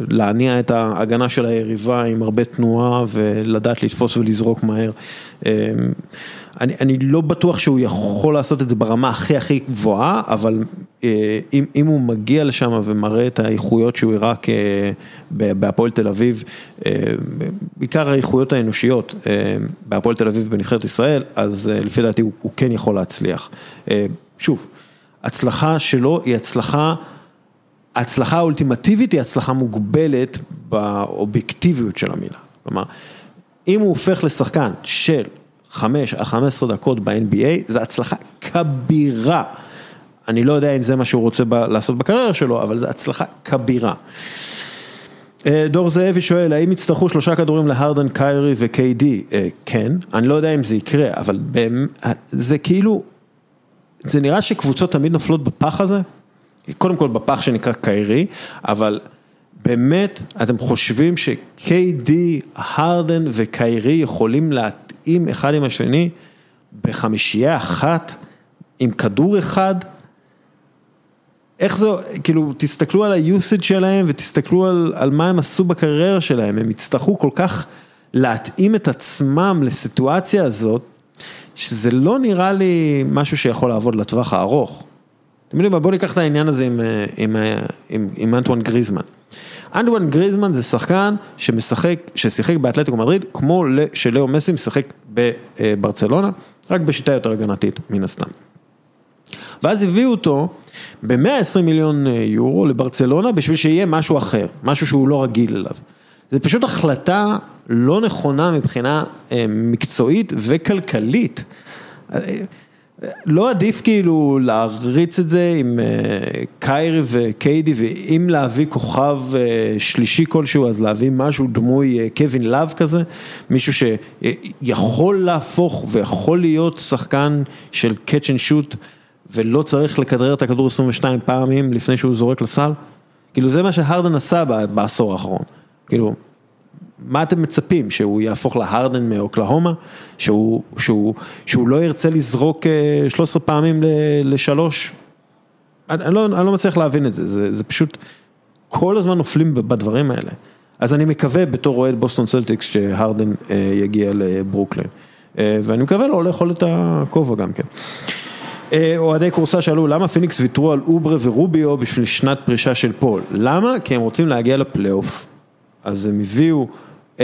להניע את ההגנה של היריבה עם הרבה תנועה ולדעת לתפוס ולזרוק מהר. אני, אני לא בטוח שהוא יכול לעשות את זה ברמה הכי הכי גבוהה, אבל אם, אם הוא מגיע לשם ומראה את האיכויות שהוא הראה בהפועל תל אביב, בעיקר האיכויות האנושיות בהפועל תל אביב בנבחרת ישראל, אז לפי דעתי הוא, הוא כן יכול להצליח. שוב, הצלחה שלו היא הצלחה, ההצלחה האולטימטיבית היא הצלחה מוגבלת באובייקטיביות של המילה. כלומר, אם הוא הופך לשחקן של 5 על 15 דקות ב-NBA, זו הצלחה כבירה. אני לא יודע אם זה מה שהוא רוצה לעשות בקריירה שלו, אבל זו הצלחה כבירה. אה, דור זאבי שואל, האם יצטרכו שלושה כדורים להרדן, קיירי ו-KD? אה, כן, אני לא יודע אם זה יקרה, אבל זה כאילו, זה נראה שקבוצות תמיד נופלות בפח הזה, קודם כל בפח שנקרא קיירי, אבל באמת, אתם חושבים ש-KD, הרדן וקיירי יכולים להתאים אחד עם השני בחמישייה אחת, עם כדור אחד? איך זה, כאילו, תסתכלו על ה-usage שלהם ותסתכלו על, על מה הם עשו בקריירה שלהם, הם יצטרכו כל כך להתאים את עצמם לסיטואציה הזאת, שזה לא נראה לי משהו שיכול לעבוד לטווח הארוך. אתם יודעים מה, בואו ניקח את העניין הזה עם, עם, עם, עם אנטואן גריזמן. אנטואן גריזמן זה שחקן שמשחק, ששיחק באתלטיקו מדריד, כמו שלאו מסי משחק בברצלונה, רק בשיטה יותר הגנתית, מן הסתם. ואז הביאו אותו ב-120 מיליון יורו לברצלונה בשביל שיהיה משהו אחר, משהו שהוא לא רגיל אליו. זה פשוט החלטה לא נכונה מבחינה מקצועית וכלכלית. לא עדיף כאילו להריץ את זה עם קיירי וקיידי ואם להביא כוכב שלישי כלשהו אז להביא משהו דמוי קווין לאב כזה, מישהו שיכול להפוך ויכול להיות שחקן של catch and shoot ולא צריך לכדרר את הכדור 22 פעמים לפני שהוא זורק לסל, כאילו זה מה שהרדן עשה בעשור האחרון, כאילו מה אתם מצפים, שהוא יהפוך להרדן מאוקלהומה, שהוא, שהוא, שהוא לא ירצה לזרוק 13 פעמים לשלוש? אני, אני, לא, אני לא מצליח להבין את זה, זה, זה פשוט, כל הזמן נופלים בדברים האלה. אז אני מקווה בתור אוהד בוסטון סלטיקס שהרדן אה, יגיע לברוקלין. אה, ואני מקווה לו לאכול את הכובע גם כן. אה, אוהד קורסה שאלו למה פיניקס ויתרו על אוברה ורוביו בשביל שנת פרישה של פול? למה? כי הם רוצים להגיע לפלייאוף. אז הם הביאו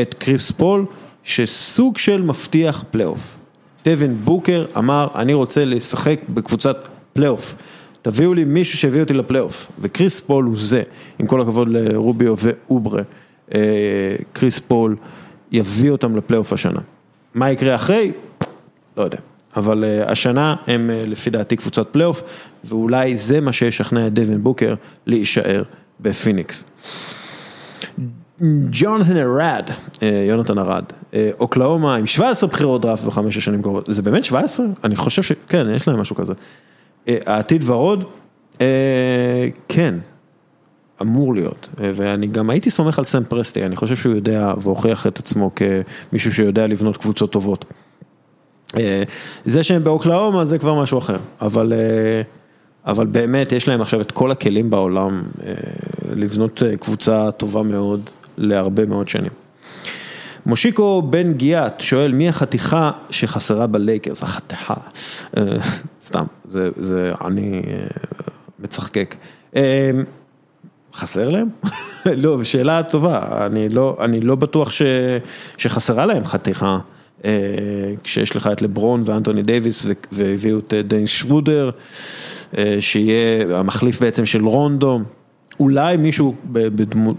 את קריס פול, שסוג של מבטיח פלייאוף. דווין בוקר אמר, אני רוצה לשחק בקבוצת פלייאוף. תביאו לי מישהו שיביא אותי לפלייאוף. וקריס פול הוא זה, עם כל הכבוד לרוביו ואוברה. אה, קריס פול יביא אותם לפלייאוף השנה. מה יקרה אחרי? לא יודע. אבל uh, השנה הם uh, לפי דעתי קבוצת פלייאוף, ואולי זה מה שישכנע את דווין בוקר להישאר בפיניקס. ג'ונתן ארד, אה, יונתן ארד, אה, אוקלהומה עם 17 בחירות דראפט בחמש השנים קרובות, זה באמת 17? אני חושב שכן, יש להם משהו כזה. אה, העתיד ורוד, כן, אמור להיות, ואני גם הייתי סומך על סם פרסטי, אני חושב שהוא יודע והוכיח את עצמו כמישהו שיודע לבנות קבוצות טובות. זה שהם באוקלאומה זה כבר משהו אחר, אבל... אבל באמת יש להם עכשיו את כל הכלים בעולם לבנות קבוצה טובה מאוד, להרבה מאוד שנים. מושיקו בן גיאת שואל מי החתיכה שחסרה בלייקרס, החתיכה, אה, סתם, זה, זה אני אה, מצחקק. אה, חסר להם? לא, שאלה טובה, אני לא, אני לא בטוח ש, שחסרה להם חתיכה. כשיש לך את לברון ואנטוני דייוויס והביאו את דניס שרודר, שיהיה המחליף בעצם של רונדו. אולי מישהו בדמו,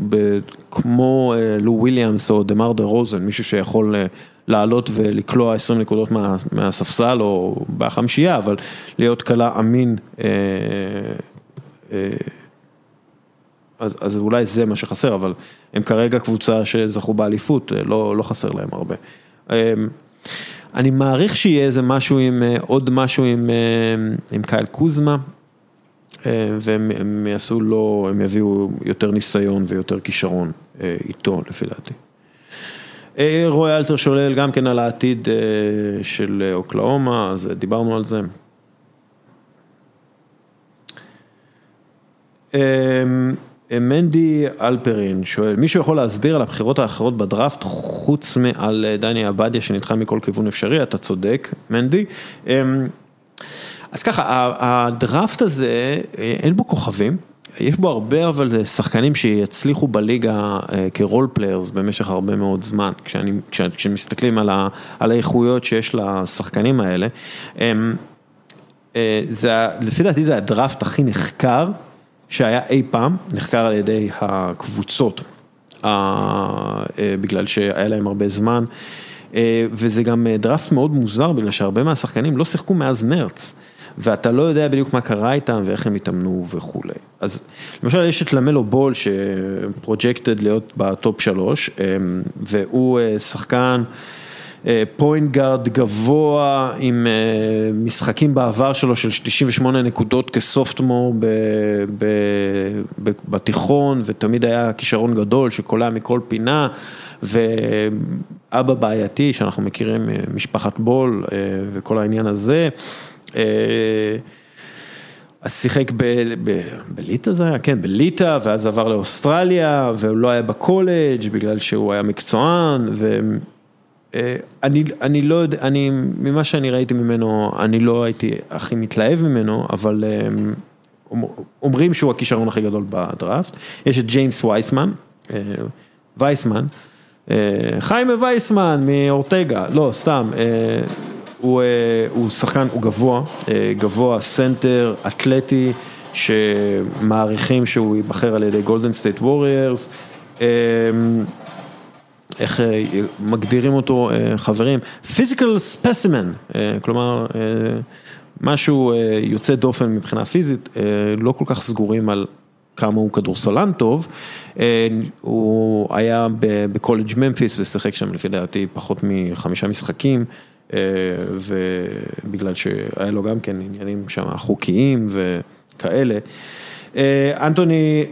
כמו אה, לו וויליאמס או דמאר דרוזן, מישהו שיכול אה, לעלות ולקלוע 20 נקודות מה, מהספסל או בחמישייה, אבל להיות קלע אמין, אה, אז, אז אולי זה מה שחסר, אבל הם כרגע קבוצה שזכו באליפות, לא, לא חסר להם הרבה. אני מעריך שיהיה איזה משהו עם, עוד משהו עם, עם קייל קוזמה. אה, והם יעשו לו, הם יביאו יותר ניסיון ויותר כישרון אה, איתו לפי דעתי. אה, רועי אלתר שולל גם כן על העתיד של אוקלאומה, אז דיברנו על זה. מנדי אלפרין שואל, מישהו יכול להסביר על הבחירות האחרות בדראפט חוץ מעל דני עבדיה שנדחה מכל כיוון אפשרי, אתה צודק, מנדי. אז ככה, הדראפט הזה, אין בו כוכבים. יש בו הרבה אבל שחקנים שיצליחו בליגה כ role players במשך הרבה מאוד זמן, כשאני, כשמסתכלים על, ה, על האיכויות שיש לשחקנים האלה. זה, לפי דעתי זה הדראפט הכי נחקר שהיה אי פעם, נחקר על ידי הקבוצות, בגלל שהיה להם הרבה זמן, וזה גם דראפט מאוד מוזר בגלל שהרבה מהשחקנים לא שיחקו מאז מרץ. ואתה לא יודע בדיוק מה קרה איתם ואיך הם התאמנו וכולי. אז למשל יש את למלו בול שפרוג'קטד להיות בטופ שלוש, והוא שחקן פוינט גארד גבוה עם משחקים בעבר שלו של 98 נקודות כ sophomore בתיכון ותמיד היה כישרון גדול שקולע מכל פינה ואבא בעייתי שאנחנו מכירים משפחת בול וכל העניין הזה. אז שיחק בליטא זה היה, כן, בליטא, ואז עבר לאוסטרליה, והוא לא היה בקולג' בגלל שהוא היה מקצוען, ואני לא יודע, אני, ממה שאני ראיתי ממנו, אני לא הייתי הכי מתלהב ממנו, אבל אומרים שהוא הכישרון הכי גדול בדראפט. יש את ג'יימס וייסמן, וייסמן, חיימה וייסמן מאורטגה, לא, סתם. הוא שחקן, הוא גבוה, גבוה, סנטר, אתלטי, שמעריכים שהוא ייבחר על ידי גולדן סטייט ווריירס. איך מגדירים אותו חברים? פיזיקל ספסימן, כלומר משהו יוצא דופן מבחינה פיזית, לא כל כך סגורים על כמה הוא כדורסלן טוב, הוא היה בקולג' ממפיס ושיחק שם לפי דעתי פחות מחמישה משחקים. ובגלל שהיה לו גם כן עניינים שם חוקיים וכאלה. אנטוני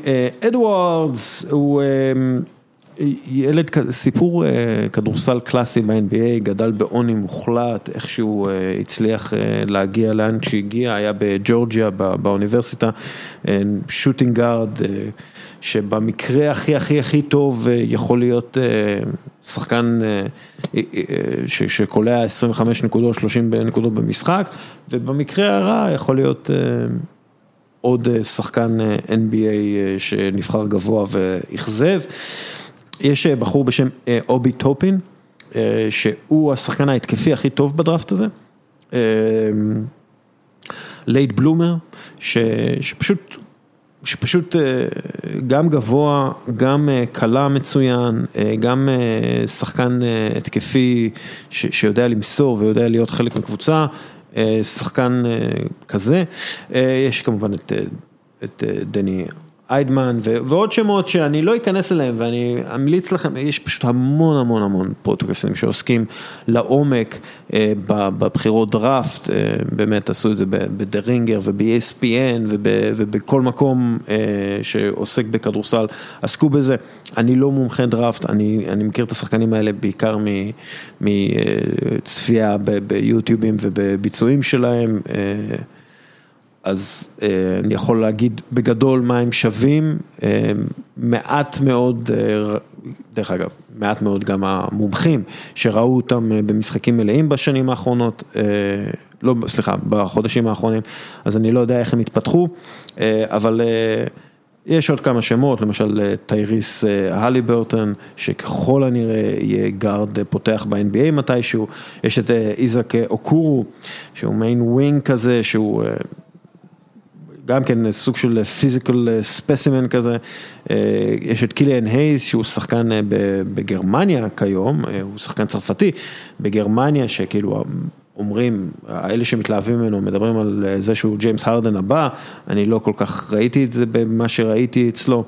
אדוארדס הוא ילד, סיפור כדורסל קלאסי ב-NBA, גדל בעוני מוחלט, איכשהו הצליח להגיע לאן שהגיע, היה בג'ורג'יה באוניברסיטה, שוטינג גארד. שבמקרה הכי הכי הכי טוב יכול להיות שחקן שקולע 25 נקודות, 30 נקודות במשחק, ובמקרה הרע יכול להיות עוד שחקן NBA שנבחר גבוה ואכזב. יש בחור בשם אובי טופין, שהוא השחקן ההתקפי הכי טוב בדראפט הזה. late bloomer, שפשוט שפשוט גם גבוה, גם קלע מצוין, גם שחקן התקפי שיודע למסור ויודע להיות חלק מקבוצה, שחקן כזה, יש כמובן את את דני איידמן ועוד שמות שאני לא אכנס אליהם ואני אמליץ לכם, יש פשוט המון המון המון פודקאסטים שעוסקים לעומק בבחירות דראפט, באמת עשו את זה בדה רינגר וב-ESPN ובכל מקום שעוסק בכדורסל עסקו בזה, אני לא מומחה דראפט, אני מכיר את השחקנים האלה בעיקר מצפייה ביוטיובים ובביצועים שלהם. אז אני יכול להגיד בגדול מה הם שווים, מעט מאוד, דרך אגב, מעט מאוד גם המומחים שראו אותם במשחקים מלאים בשנים האחרונות, לא, סליחה, בחודשים האחרונים, אז אני לא יודע איך הם התפתחו, אבל יש עוד כמה שמות, למשל טייריס הליברטון, שככל הנראה יהיה גארד פותח ב-NBA מתישהו, יש את איזק אוקורו, שהוא מין wing כזה, שהוא... גם כן סוג של physical specimen כזה, יש את קיליאן הייז שהוא שחקן בגרמניה כיום, הוא שחקן צרפתי בגרמניה שכאילו אומרים, האלה שמתלהבים ממנו מדברים על זה שהוא ג'יימס הרדן הבא, אני לא כל כך ראיתי את זה במה שראיתי אצלו,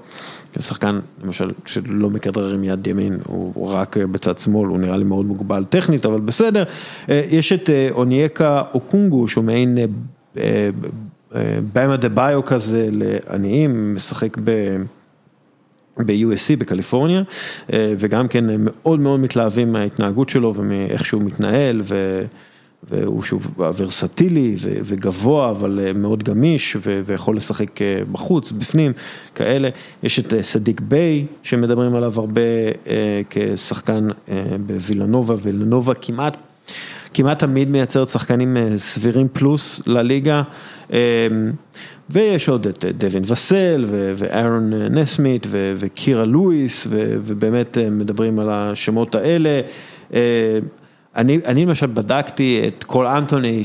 שחקן למשל שלא מכדרר עם יד ימין, הוא רק בצד שמאל, הוא נראה לי מאוד מוגבל טכנית, אבל בסדר, יש את אונייקה אוקונגו שהוא מעין במה דה ביו כזה לעניים, משחק ב-USC בקליפורניה, וגם כן מאוד מאוד מתלהבים מההתנהגות שלו ומאיך שהוא מתנהל, והוא שוב ורסטילי וגבוה, אבל מאוד גמיש ויכול לשחק בחוץ, בפנים, כאלה. יש את סדיק ביי, שמדברים עליו הרבה כשחקן בווילנובה, וילנובה כמעט, כמעט תמיד מייצרת שחקנים סבירים פלוס לליגה. ויש עוד את דווין וסל ואהרון נסמית וקירה לואיס ובאמת מדברים על השמות האלה. אני למשל בדקתי את קול אנטוני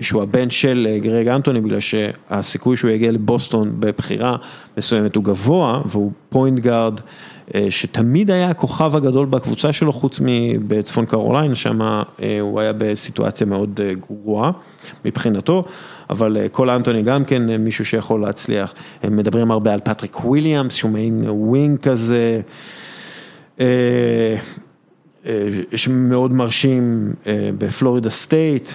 שהוא הבן של גרג אנטוני בגלל שהסיכוי שהוא יגיע לבוסטון בבחירה מסוימת הוא גבוה והוא point guard שתמיד היה הכוכב הגדול בקבוצה שלו חוץ מבצפון קרוליינה, שם הוא היה בסיטואציה מאוד גרועה מבחינתו, אבל קול אנטוני גם כן מישהו שיכול להצליח, הם מדברים הרבה על פטריק וויליאמס שהוא מעין wing כזה. שמאוד מרשים בפלורידה סטייט,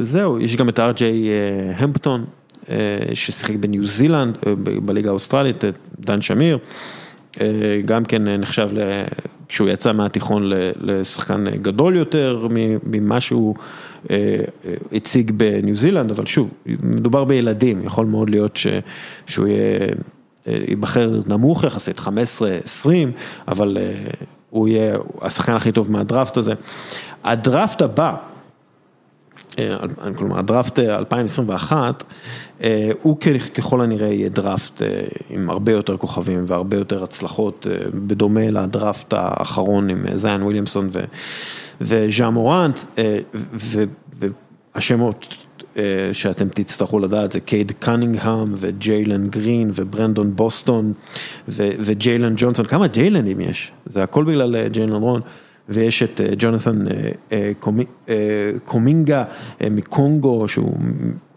זהו, יש גם את ארג'יי המפטון ששיחק בניו זילנד, בליגה האוסטרלית, דן שמיר, גם כן נחשב, כשהוא יצא מהתיכון לשחקן גדול יותר ממה שהוא הציג בניו זילנד, אבל שוב, מדובר בילדים, יכול מאוד להיות שהוא ייבחר נמוך יחסית, 15-20, אבל הוא יהיה השחקן הכי טוב מהדראפט הזה. הדראפט הבא, כלומר הדראפט 2021, הוא ככל הנראה יהיה דראפט עם הרבה יותר כוכבים והרבה יותר הצלחות, בדומה לדראפט האחרון עם זיין וויליאמסון וז'אן מורנט, והשמות שאתם תצטרכו לדעת זה קייד קנינגהם וג'יילן גרין וברנדון בוסטון וג'יילן ג'ונסון, כמה ג'יילנים יש, זה הכל בגלל ג'יילן רוז, ויש את ג'ונת'ן קומינגה מקונגו שהוא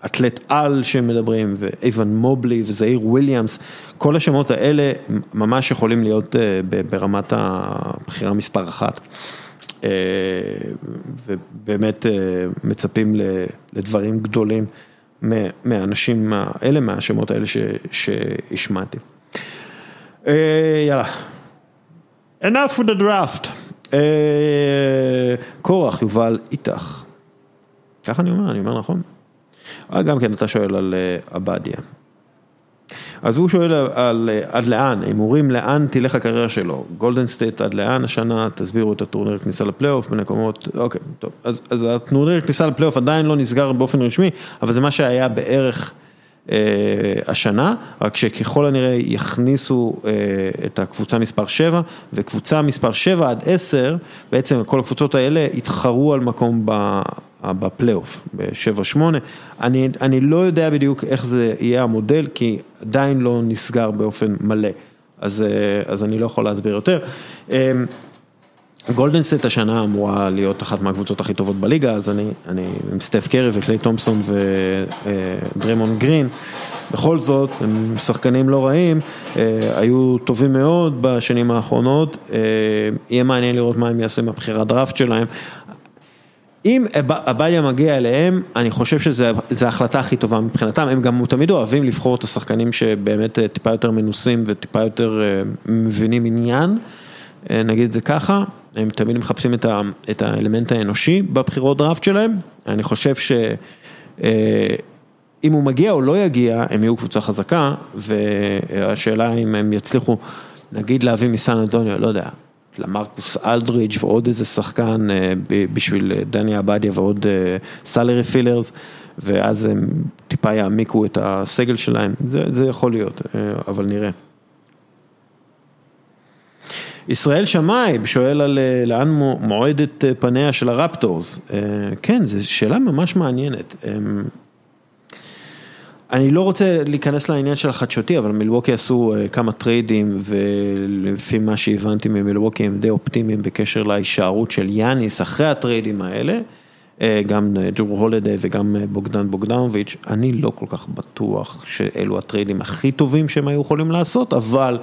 אתלט על שמדברים ואיוון מובלי וזאיר וויליאמס, כל השמות האלה ממש יכולים להיות ברמת הבחירה מספר אחת. ובאמת מצפים לדברים גדולים מהאנשים האלה, מהשמות האלה שהשמעתי. יאללה. enough with the draft. קורח, יובל איתך. ככה אני אומר, אני אומר נכון? גם כן אתה שואל על עבדיה. אז הוא שואל על עד לאן, הימורים לאן תלך הקריירה שלו, גולדן סטייט עד לאן השנה, תסבירו את הטורניר כניסה לפלייאוף במקומות, אוקיי, טוב, אז, אז הטורניר כניסה לפלייאוף עדיין לא נסגר באופן רשמי, אבל זה מה שהיה בערך אה, השנה, רק שככל הנראה יכניסו אה, את הקבוצה מספר 7, וקבוצה מספר 7 עד 10, בעצם כל הקבוצות האלה יתחרו על מקום. בפלייאוף, ב-7-8, אני, אני לא יודע בדיוק איך זה יהיה המודל, כי עדיין לא נסגר באופן מלא, אז, אז אני לא יכול להסביר יותר. גולדנסט השנה אמורה להיות אחת מהקבוצות הכי טובות בליגה, אז אני, אני עם סטף קרי וקליי תומפסון ודרימון גרין, בכל זאת, הם שחקנים לא רעים, היו טובים מאוד בשנים האחרונות, יהיה מעניין לראות מה הם יעשו עם הבחירת דראפט שלהם. אם עבדיה מגיע אליהם, אני חושב שזו ההחלטה הכי טובה מבחינתם, הם גם תמיד אוהבים לבחור את השחקנים שבאמת טיפה יותר מנוסים וטיפה יותר מבינים עניין, נגיד את זה ככה, הם תמיד מחפשים את האלמנט האנושי בבחירות דראפט שלהם, אני חושב שאם הוא מגיע או לא יגיע, הם יהיו קבוצה חזקה, והשאלה אם הם יצליחו, נגיד להביא מסן אנטוניו, לא יודע. למרקוס אלדריץ' ועוד איזה שחקן בשביל דני עבדיה ועוד סלרי פילרס, ואז הם טיפה יעמיקו את הסגל שלהם, זה, זה יכול להיות, אבל נראה. ישראל שמאי שואל על לאן מועדות פניה של הרפטורס, כן, זו שאלה ממש מעניינת. אני לא רוצה להיכנס לעניין של החדשותי, אבל מילווקי עשו כמה טריידים ולפי מה שהבנתי ממילווקי הם די אופטימיים בקשר להישארות של יאניס אחרי הטריידים האלה, גם ג'רו הולידיי וגם בוגדן בוגדנוביץ', אני לא כל כך בטוח שאלו הטריידים הכי טובים שהם היו יכולים לעשות, אבל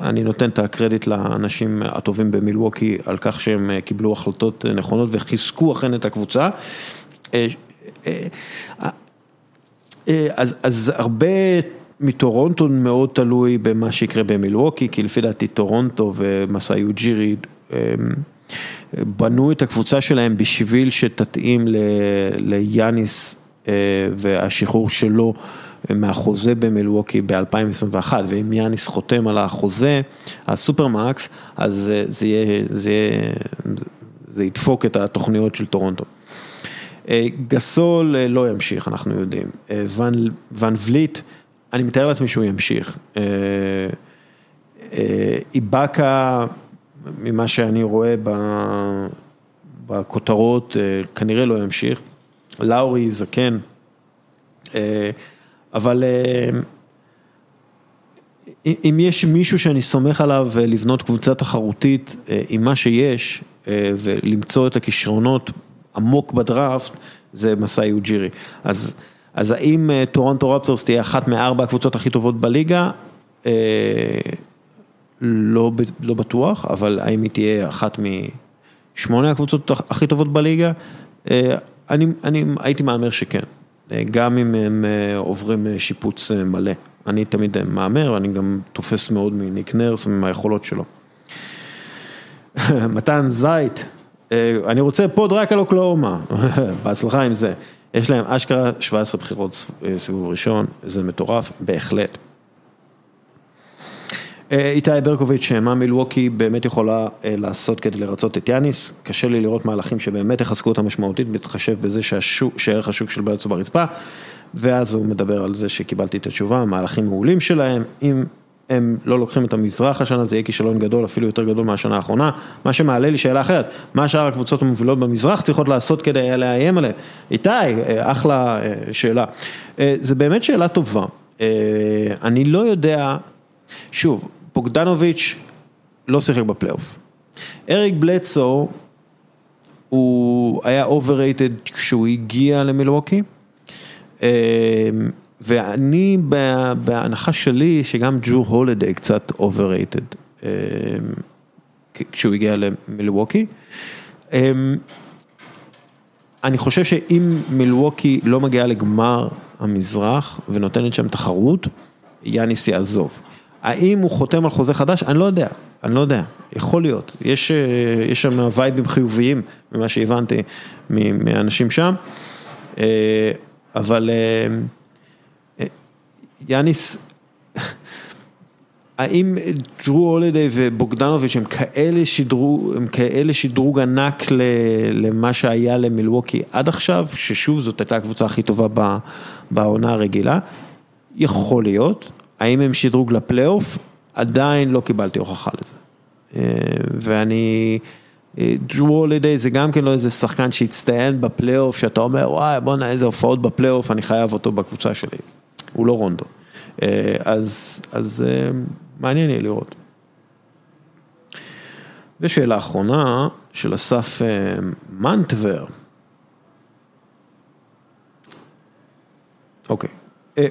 אני נותן את הקרדיט לאנשים הטובים במילווקי על כך שהם קיבלו החלטות נכונות וחיזקו אכן את הקבוצה. אז אז הרבה מטורונטו מאוד תלוי במה שיקרה במילווקי, כי לפי דעתי טורונטו ומסאי אוג'ירי בנו את הקבוצה שלהם בשביל שתתאים ליאניס והשחרור שלו מהחוזה במילווקי ב-2021, ואם יאניס חותם על החוזה, הסופרמקס, אז זה יהיה, זה יהיה, זה ידפוק את התוכניות של טורונטו. גסול לא ימשיך, אנחנו יודעים. ון, ון וליט, אני מתאר לעצמי שהוא ימשיך. איבאקה, ממה שאני רואה בכותרות, כנראה לא ימשיך. לאורך זמן, אבל אם יש מישהו שאני סומך עליו לבנות קבוצה תחרותית עם מה שיש ולמצוא את הכישרונות עמוק בדראפט, זה מסאי אוג'ירי. אז, אז האם טורונטו רפטורס תהיה אחת מארבע הקבוצות הכי טובות בליגה? לא, לא בטוח, אבל האם היא תהיה אחת משמונה הקבוצות הכי טובות בליגה? אני, אני הייתי מהמר שכן, גם אם הם עוברים שיפוץ מלא. אני תמיד מהמר, אני גם תופס מאוד מניק נרס ומהיכולות שלו. מתן זית, אני רוצה פוד רק על אוקלאומה, בהצלחה עם זה. יש להם אשכרה 17 בחירות סיבוב ראשון, זה מטורף, בהחלט. איתי ברקוביץ', מה מילווקי באמת יכולה לעשות כדי לרצות את יאניס, קשה לי לראות מהלכים שבאמת יחזקו אותה משמעותית, בהתחשב בזה שערך השוק של בלצו ברצפה, ואז הוא מדבר על זה שקיבלתי את התשובה, מהלכים מעולים שלהם, אם הם לא לוקחים את המזרח השנה, זה יהיה כישלון גדול, אפילו יותר גדול מהשנה האחרונה, מה שמעלה לי שאלה אחרת, מה שאר הקבוצות המובילות במזרח צריכות לעשות כדי לאיים עליהם? איתי, אחלה שאלה, זה באמת שאלה טובה, אני לא יודע, שוב, בוגדנוביץ' לא שיחק בפלייאוף. אריק בלדסו, הוא היה overrated כשהוא הגיע למילווקי, ואני בהנחה שלי שגם ג'ו הולדיי קצת overrated כשהוא הגיע למילווקי. אני חושב שאם מילווקי לא מגיעה לגמר המזרח ונותנת שם תחרות, יאניס יעזוב. האם הוא חותם על חוזה חדש? אני לא יודע, אני לא יודע, יכול להיות, יש שם וייבים חיוביים ממה שהבנתי מאנשים שם, אבל יאניס, האם ג'רו הולדיי ובוגדנוביץ' הם כאלה שדרוג, הם כאלה שדרוג ענק למה שהיה למילווקי עד עכשיו, ששוב זאת הייתה הקבוצה הכי טובה בעונה הרגילה, יכול להיות. האם הם שדרוג לפלייאוף? עדיין לא קיבלתי הוכחה לזה. ואני, ג'רו הולידיי זה גם כן לא איזה שחקן שהצטיין בפלייאוף, שאתה אומר וואי בואנה איזה הופעות בפלייאוף, אני חייב אותו בקבוצה שלי. הוא לא רונדו. אז, אז מעניין יהיה לראות. ושאלה אחרונה של אסף מנטבר. אוקיי.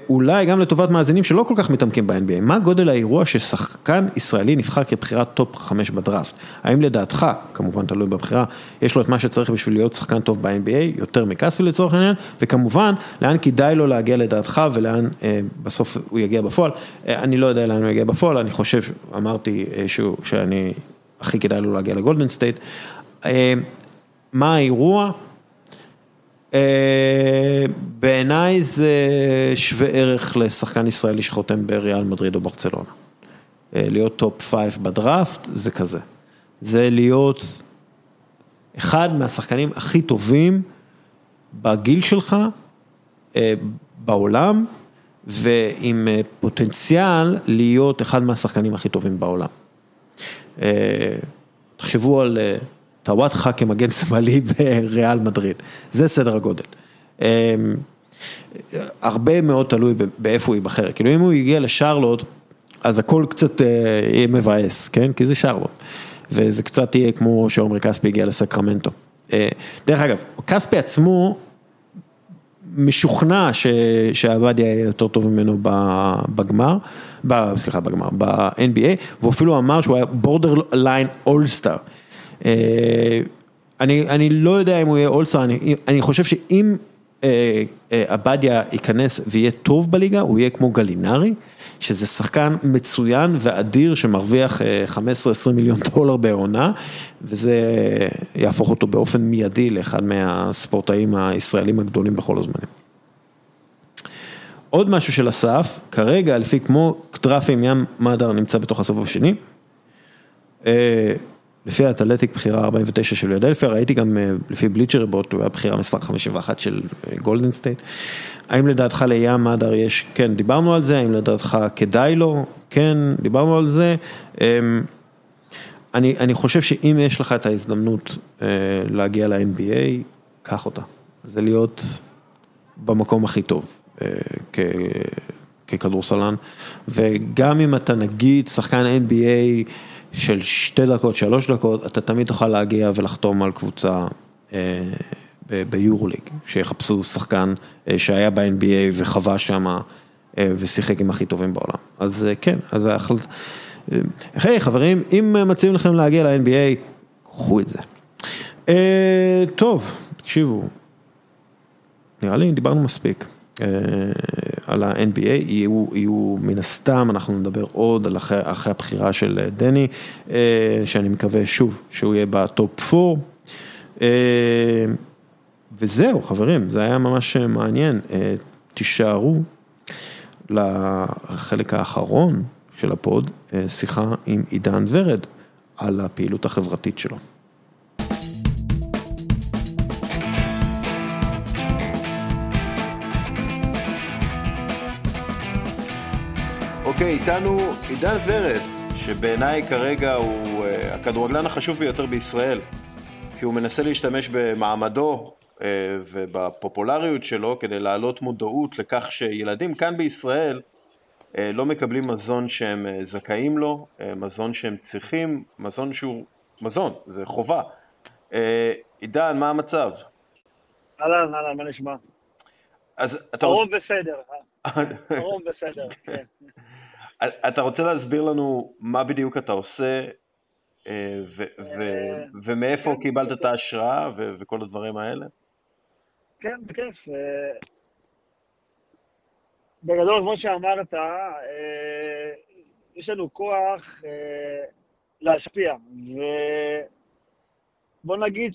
אולי גם לטובת מאזינים שלא כל כך מתעמקים ב-NBA, מה גודל האירוע ששחקן ישראלי נבחר כבחירת top 5 בדראפט? האם לדעתך, כמובן תלוי בבחירה, יש לו את מה שצריך בשביל להיות שחקן טוב ב-NBA, יותר מכספי לצורך העניין, וכמובן, לאן כדאי לו להגיע לדעתך ולאן אה, בסוף הוא יגיע בפועל. אה, אני לא יודע לאן הוא יגיע בפועל, אני חושב, אמרתי אה, שהוא, שאני, הכי כדאי לו להגיע לגולדן סטייט. אה, מה האירוע? בעיניי זה שווה ערך לשחקן ישראלי שחותם בריאל מדריד או ברצלונה. להיות top five בדראפט זה כזה. זה להיות אחד מהשחקנים הכי טובים בגיל שלך בעולם ועם פוטנציאל להיות אחד מהשחקנים הכי טובים בעולם. תחשבו על טוואטחה כמגן שמאלי בריאל מדריד, זה סדר הגודל. הרבה מאוד תלוי באיפה הוא ייבחר, כאילו אם הוא יגיע לשרלוט, אז הכל קצת יהיה מבאס, כן? כי זה שרלוט. וזה קצת יהיה כמו שעומרי כספי הגיע לסקרמנטו. דרך אגב, כספי עצמו משוכנע שעבדיה יהיה יותר טוב ממנו בגמר, סליחה בגמר, ב-NBA, והוא אפילו אמר שהוא היה בורדר ליין אולסטאר. אני, אני לא יודע אם הוא יהיה אולסטאר, אני, אני חושב שאם עבדיה ייכנס ויהיה טוב בליגה, הוא יהיה כמו גלינרי, שזה שחקן מצוין ואדיר שמרוויח 15-20 מיליון דולר בעונה, וזה יהפוך אותו באופן מיידי לאחד מהספורטאים הישראלים הגדולים בכל הזמנים. עוד משהו של אסף, כרגע לפי כמו עם ים מדר נמצא בתוך הסבוב השני. לפי האתלטיק בחירה 49 של פילדלפיה, ראיתי גם לפי בליצ'ר ריפורט, הוא היה בחירה מספר 51 של גולדן סטייט. האם לדעתך לים מדר יש, כן, דיברנו על זה, האם לדעתך כדאי לו, כן, דיברנו על זה. אני, אני חושב שאם יש לך את ההזדמנות להגיע ל-NBA, קח אותה. זה להיות במקום הכי טוב. ככדורסלן, וגם אם אתה נגיד שחקן NBA של שתי דקות, שלוש דקות, אתה תמיד תוכל להגיע ולחתום על קבוצה ביורוליג, שיחפשו שחקן שהיה ב-NBA וחווה שם ושיחק עם הכי טובים בעולם. אז כן, אז ההחלט... היי חברים, אם מציעים לכם להגיע ל-NBA, קחו את זה. טוב, תקשיבו, נראה לי דיברנו מספיק. על ה-NBA, יהיו יהיו מן הסתם, אנחנו נדבר עוד על אחרי אחרי הבחירה של דני, שאני מקווה שוב שהוא יהיה בטופ 4. וזהו חברים, זה היה ממש מעניין, תישארו לחלק האחרון של הפוד, שיחה עם עידן ורד על הפעילות החברתית שלו. אוקיי, איתנו עידן ורד, שבעיניי כרגע הוא הכדורגלן החשוב ביותר בישראל, כי הוא מנסה להשתמש במעמדו ובפופולריות שלו כדי להעלות מודעות לכך שילדים כאן בישראל לא מקבלים מזון שהם זכאים לו, מזון שהם צריכים, מזון שהוא מזון, זה חובה. עידן, מה המצב? אהלן, אהלן, מה נשמע? אז אתה... הרוב בסדר, הרוב בסדר, כן. אתה רוצה להסביר לנו מה בדיוק אתה עושה ומאיפה קיבלת את ההשראה וכל הדברים האלה? כן, בכיף. בגדול, כמו שאמרת, יש לנו כוח להשפיע, ובוא נגיד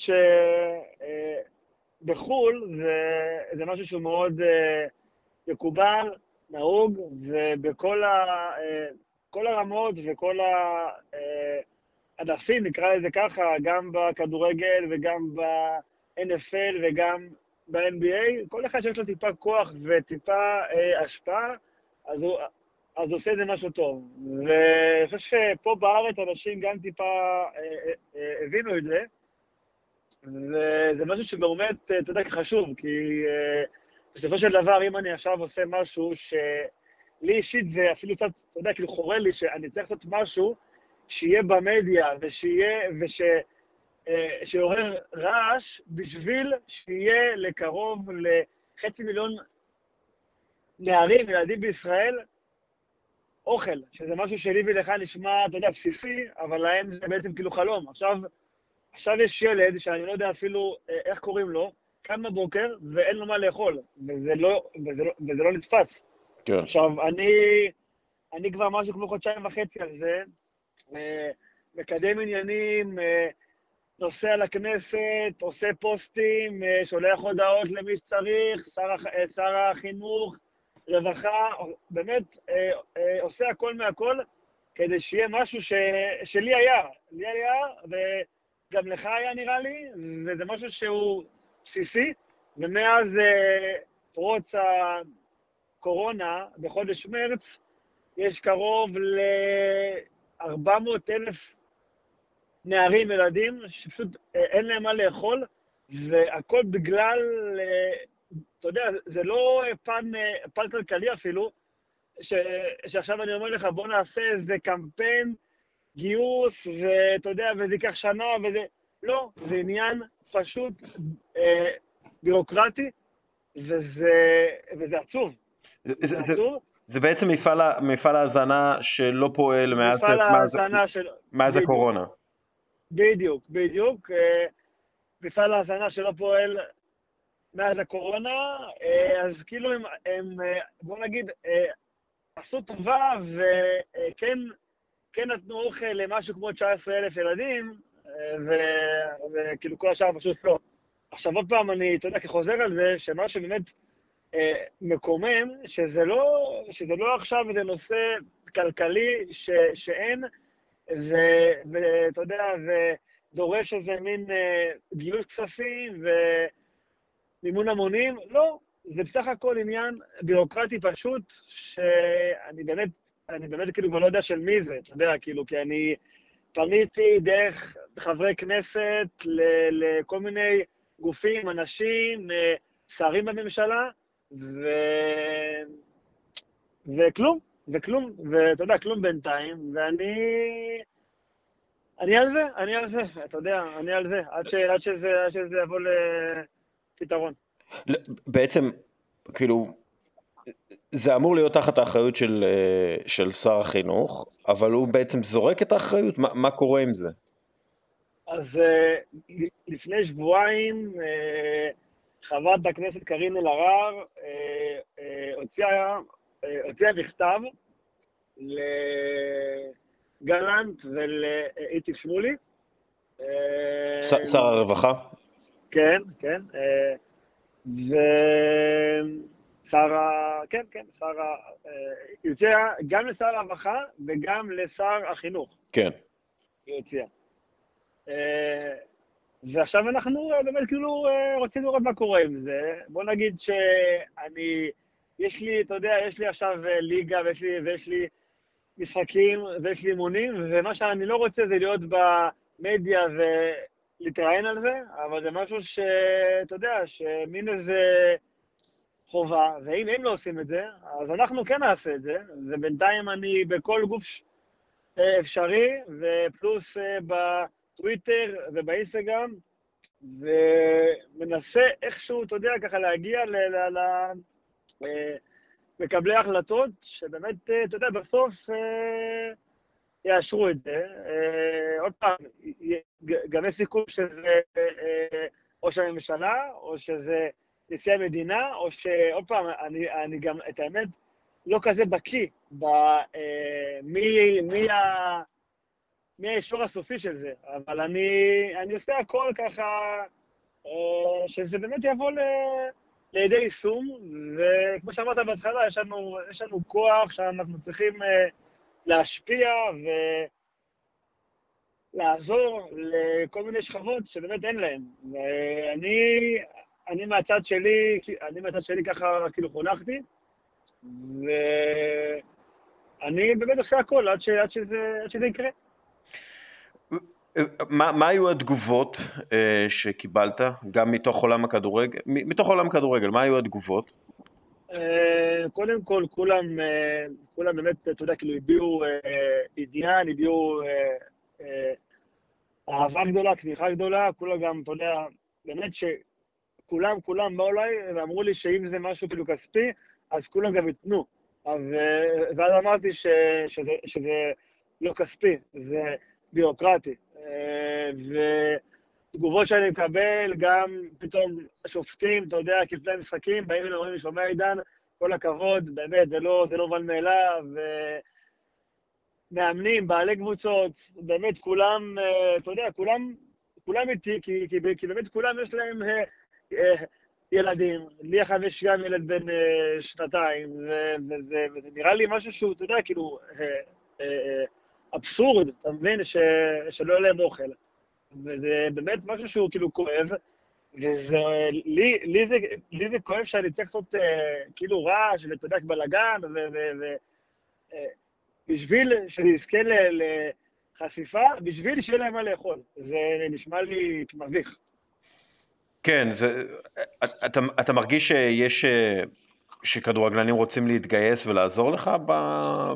שבחו"ל זה משהו שהוא מאוד מקובל, נהוג, ובכל ה, כל הרמות וכל הענפים, נקרא לזה ככה, גם בכדורגל וגם ב-NFL וגם ב-NBA, כל אחד שיש לו טיפה כוח וטיפה השפעה, אז הוא, אז עושה את זה משהו טוב. ואני חושב שפה בארץ אנשים גם טיפה הבינו את זה, וזה משהו שבאמת, אתה יודע, חשוב, כי... בסופו של דבר, אם אני עכשיו עושה משהו שלי אישית זה אפילו קצת, אתה יודע, כאילו חורה לי שאני צריך לעשות משהו שיהיה במדיה ושיהיה, וש... שיעורר רעש בשביל שיהיה לקרוב לחצי מיליון נערים, ילדים בישראל, אוכל, שזה משהו שלי ולך נשמע, אתה יודע, בסיסי, אבל להם זה בעצם כאילו חלום. עכשיו, עכשיו יש ילד שאני לא יודע אפילו איך קוראים לו, קם בבוקר ואין לו מה לאכול, וזה לא, וזה לא, וזה לא נתפס. כן. עכשיו, אני, אני כבר משהו כמו חודשיים וחצי על זה, מקדם עניינים, נוסע לכנסת, עושה פוסטים, שולח הודעות למי שצריך, שר, שר החינוך, רווחה, באמת עושה הכל מהכל, כדי שיהיה משהו ש, שלי היה, לי היה, וגם לך היה נראה לי, וזה משהו שהוא... בסיסי, ומאז פרוץ הקורונה, בחודש מרץ, יש קרוב ל-400 אלף נערים, ילדים, שפשוט אין להם מה לאכול, והכל בגלל, אתה יודע, זה לא פן, פן כלכלי אפילו, ש, שעכשיו אני אומר לך, בוא נעשה איזה קמפיין גיוס, ואתה יודע, וזה ייקח שנה, וזה... לא, זה עניין פשוט אה, בירוקרטי, וזה, וזה עצוב. זה, זה, זה, עצוב. זה בעצם מפעל, מפעל ההזנה שלא פועל מאז, מאז, של... מאז הקורונה. בדיוק, בדיוק. אה, מפעל ההזנה שלא פועל מאז הקורונה, אה, אז כאילו הם, הם בוא נגיד, עשו טובה וכן כן נתנו אוכל למשהו כמו 19,000 ילדים, וכאילו כל השאר פשוט לא. עכשיו עוד פעם, אני, אתה יודע, כחוזר על זה, שמה שבאמת אה, מקומם, שזה לא, שזה לא עכשיו איזה נושא כלכלי ש, שאין, ואתה יודע, ודורש איזה מין אה, גיוס כספים ומימון המונים, לא, זה בסך הכל עניין ביורוקרטי פשוט, שאני באמת, אני באמת כאילו כבר לא יודע של מי זה, אתה יודע, כאילו, כי אני פניתי דרך חברי כנסת לכל מיני גופים, אנשים, אה, שרים בממשלה, ו... וכלום, וכלום, ואתה יודע, כלום בינתיים, ואני... אני על זה, אני על זה, אתה יודע, אני על זה, עד, ש... עד, שזה, עד שזה יבוא לפתרון. בעצם, כאילו, זה אמור להיות תחת האחריות של, אה, של שר החינוך, אבל הוא בעצם זורק את האחריות? מה, מה קורה עם זה? אז אה, לפני שבועיים אה, חברת הכנסת קארין אלהרר הוציאה, הוציאה מכתב לגלנט ולאיציק שמולי. שר הרווחה? כן, כן. ו... שר ה... כן, כן, שר ה... היא הוציאה גם לשר הרווחה וגם לשר החינוך. כן. היא הוציאה. אה, ועכשיו אנחנו אה, באמת כאילו אה, רוצים לראות מה קורה עם זה. בוא נגיד שאני, יש לי, אתה יודע, יש לי עכשיו ליגה ויש לי, ויש לי משחקים ויש לי אימונים, ומה שאני לא רוצה זה להיות במדיה ולהתראיין על זה, אבל זה משהו שאתה יודע, שמין איזה... חובה, ואם הם לא עושים את זה, אז אנחנו כן נעשה את זה, ובינתיים אני בכל גוף אה, אפשרי, ופלוס אה, בטוויטר ובאינסטגרם, ומנסה איכשהו, אתה יודע, ככה להגיע למקבלי אה, החלטות, שבאמת, אתה יודע, בסוף יאשרו את זה. עוד פעם, גם יש סיכוי שזה ראש הממשלה, או שזה... נשיא המדינה, או שעוד פעם, אני, אני גם, את האמת, לא כזה בקיא במי אה, מי ה... מי האישור הסופי של זה, אבל אני, אני עושה הכל ככה, אה, שזה באמת יבוא ל, לידי יישום, וכמו שאמרת בהתחלה, יש לנו, יש לנו כוח שאנחנו צריכים אה, להשפיע ולעזור לכל מיני שכבות שבאמת אין להן. ואני אני מהצד שלי, אני מהצד שלי ככה כאילו חונכתי, ואני באמת עושה הכל עד, ש, עד, שזה, עד שזה יקרה. מה, מה היו התגובות uh, שקיבלת, גם מתוך עולם הכדורגל, מתוך עולם הכדורגל, מה היו התגובות? Uh, קודם כל, כולם, uh, כולם באמת, אתה יודע, כאילו הביעו uh, עניין, הביעו uh, uh, אהבה גדולה, תמיכה גדולה, כולם גם, אתה יודע, באמת ש... כולם, כולם באו אליי ואמרו לי שאם זה משהו כאילו כספי, אז כולם גם ייתנו. ואז אמרתי ש, שזה, שזה לא כספי, זה ביורוקרטי. ותגובות שאני מקבל, גם פתאום שופטים, אתה יודע, כפני משחקים, באים ואומרים לי, שומע עידן, כל הכבוד, באמת, זה לא, זה לא מובן מאליו, מאמנים, בעלי קבוצות, באמת כולם, אתה יודע, כולם, כולם איתי, כי, כי, כי באמת כולם יש להם ילדים, לי עכשיו יש גם ילד בן אה, שנתיים, וזה נראה לי משהו שהוא, אתה יודע, כאילו, אה, אה, אבסורד, אתה מבין? שלא יהיה להם אוכל. וזה באמת משהו שהוא כאילו כואב, וזה, לי, לי, זה, לי זה כואב שאני צריך לעשות כאילו רעש, ואתה יודע, בלאגן, ובשביל שזה יזכה לחשיפה, בשביל שיהיה להם מה לאכול. זה נשמע לי מביך. כן, זה, אתה, אתה מרגיש שיש, שכדורגלנים רוצים להתגייס ולעזור לך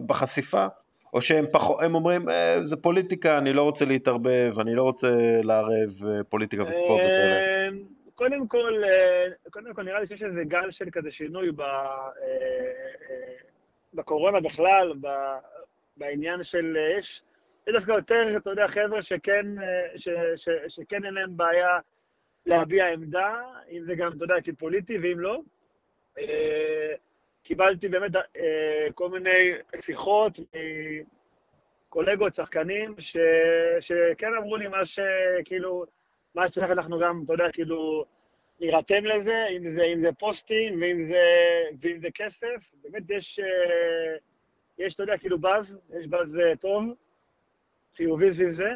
בחשיפה? או שהם פחות, הם אומרים, אה, זה פוליטיקה, אני לא רוצה להתערבב, אני לא רוצה לערב אה, פוליטיקה וספורט וכאלה. אה, קודם כל, אה, קודם כל נראה לי שיש איזה גל של כזה שינוי ב, בקורונה בכלל, ב, בעניין של, יש, יש דווקא יותר, אתה יודע, חבר'ה שכן, ש, ש, שכן אין להם בעיה להביע עמדה, אם זה גם, אתה יודע, כפוליטי ואם לא. אה, קיבלתי באמת אה, כל מיני שיחות מקולגות, שחקנים, ש, שכן אמרו לי מה שכאילו, מה שצריך אנחנו גם, אתה יודע, כאילו, להירתם לזה, אם זה, אם זה פוסטים ואם זה, ואם זה כסף. באמת יש, אה, יש, אתה יודע, כאילו באז, יש באז טוב, חיובי סביב זה.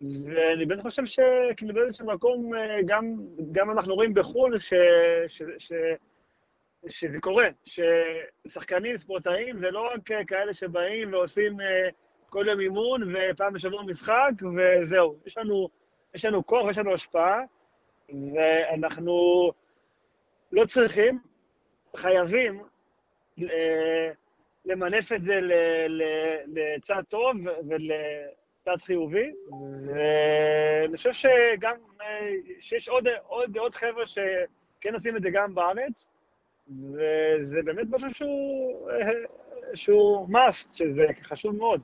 ואני באמת חושב שכאילו באיזשהו מקום, אה, גם, גם אנחנו רואים בחו"ל ש, ש, ש, שזה קורה, ששחקנים, ספורטאים, זה לא רק כאלה שבאים ועושים כל יום אימון ופעם בשבוע משחק וזהו. יש לנו, יש לנו כוח, יש לנו השפעה, ואנחנו לא צריכים, חייבים אה, למנף את זה לצד טוב ולצד חיובי, ואני חושב שגם, אה, שיש עוד, עוד, עוד חבר'ה שכן עושים את זה גם בארץ, וזה באמת משהו שהוא, אה, שהוא must, שזה חשוב מאוד.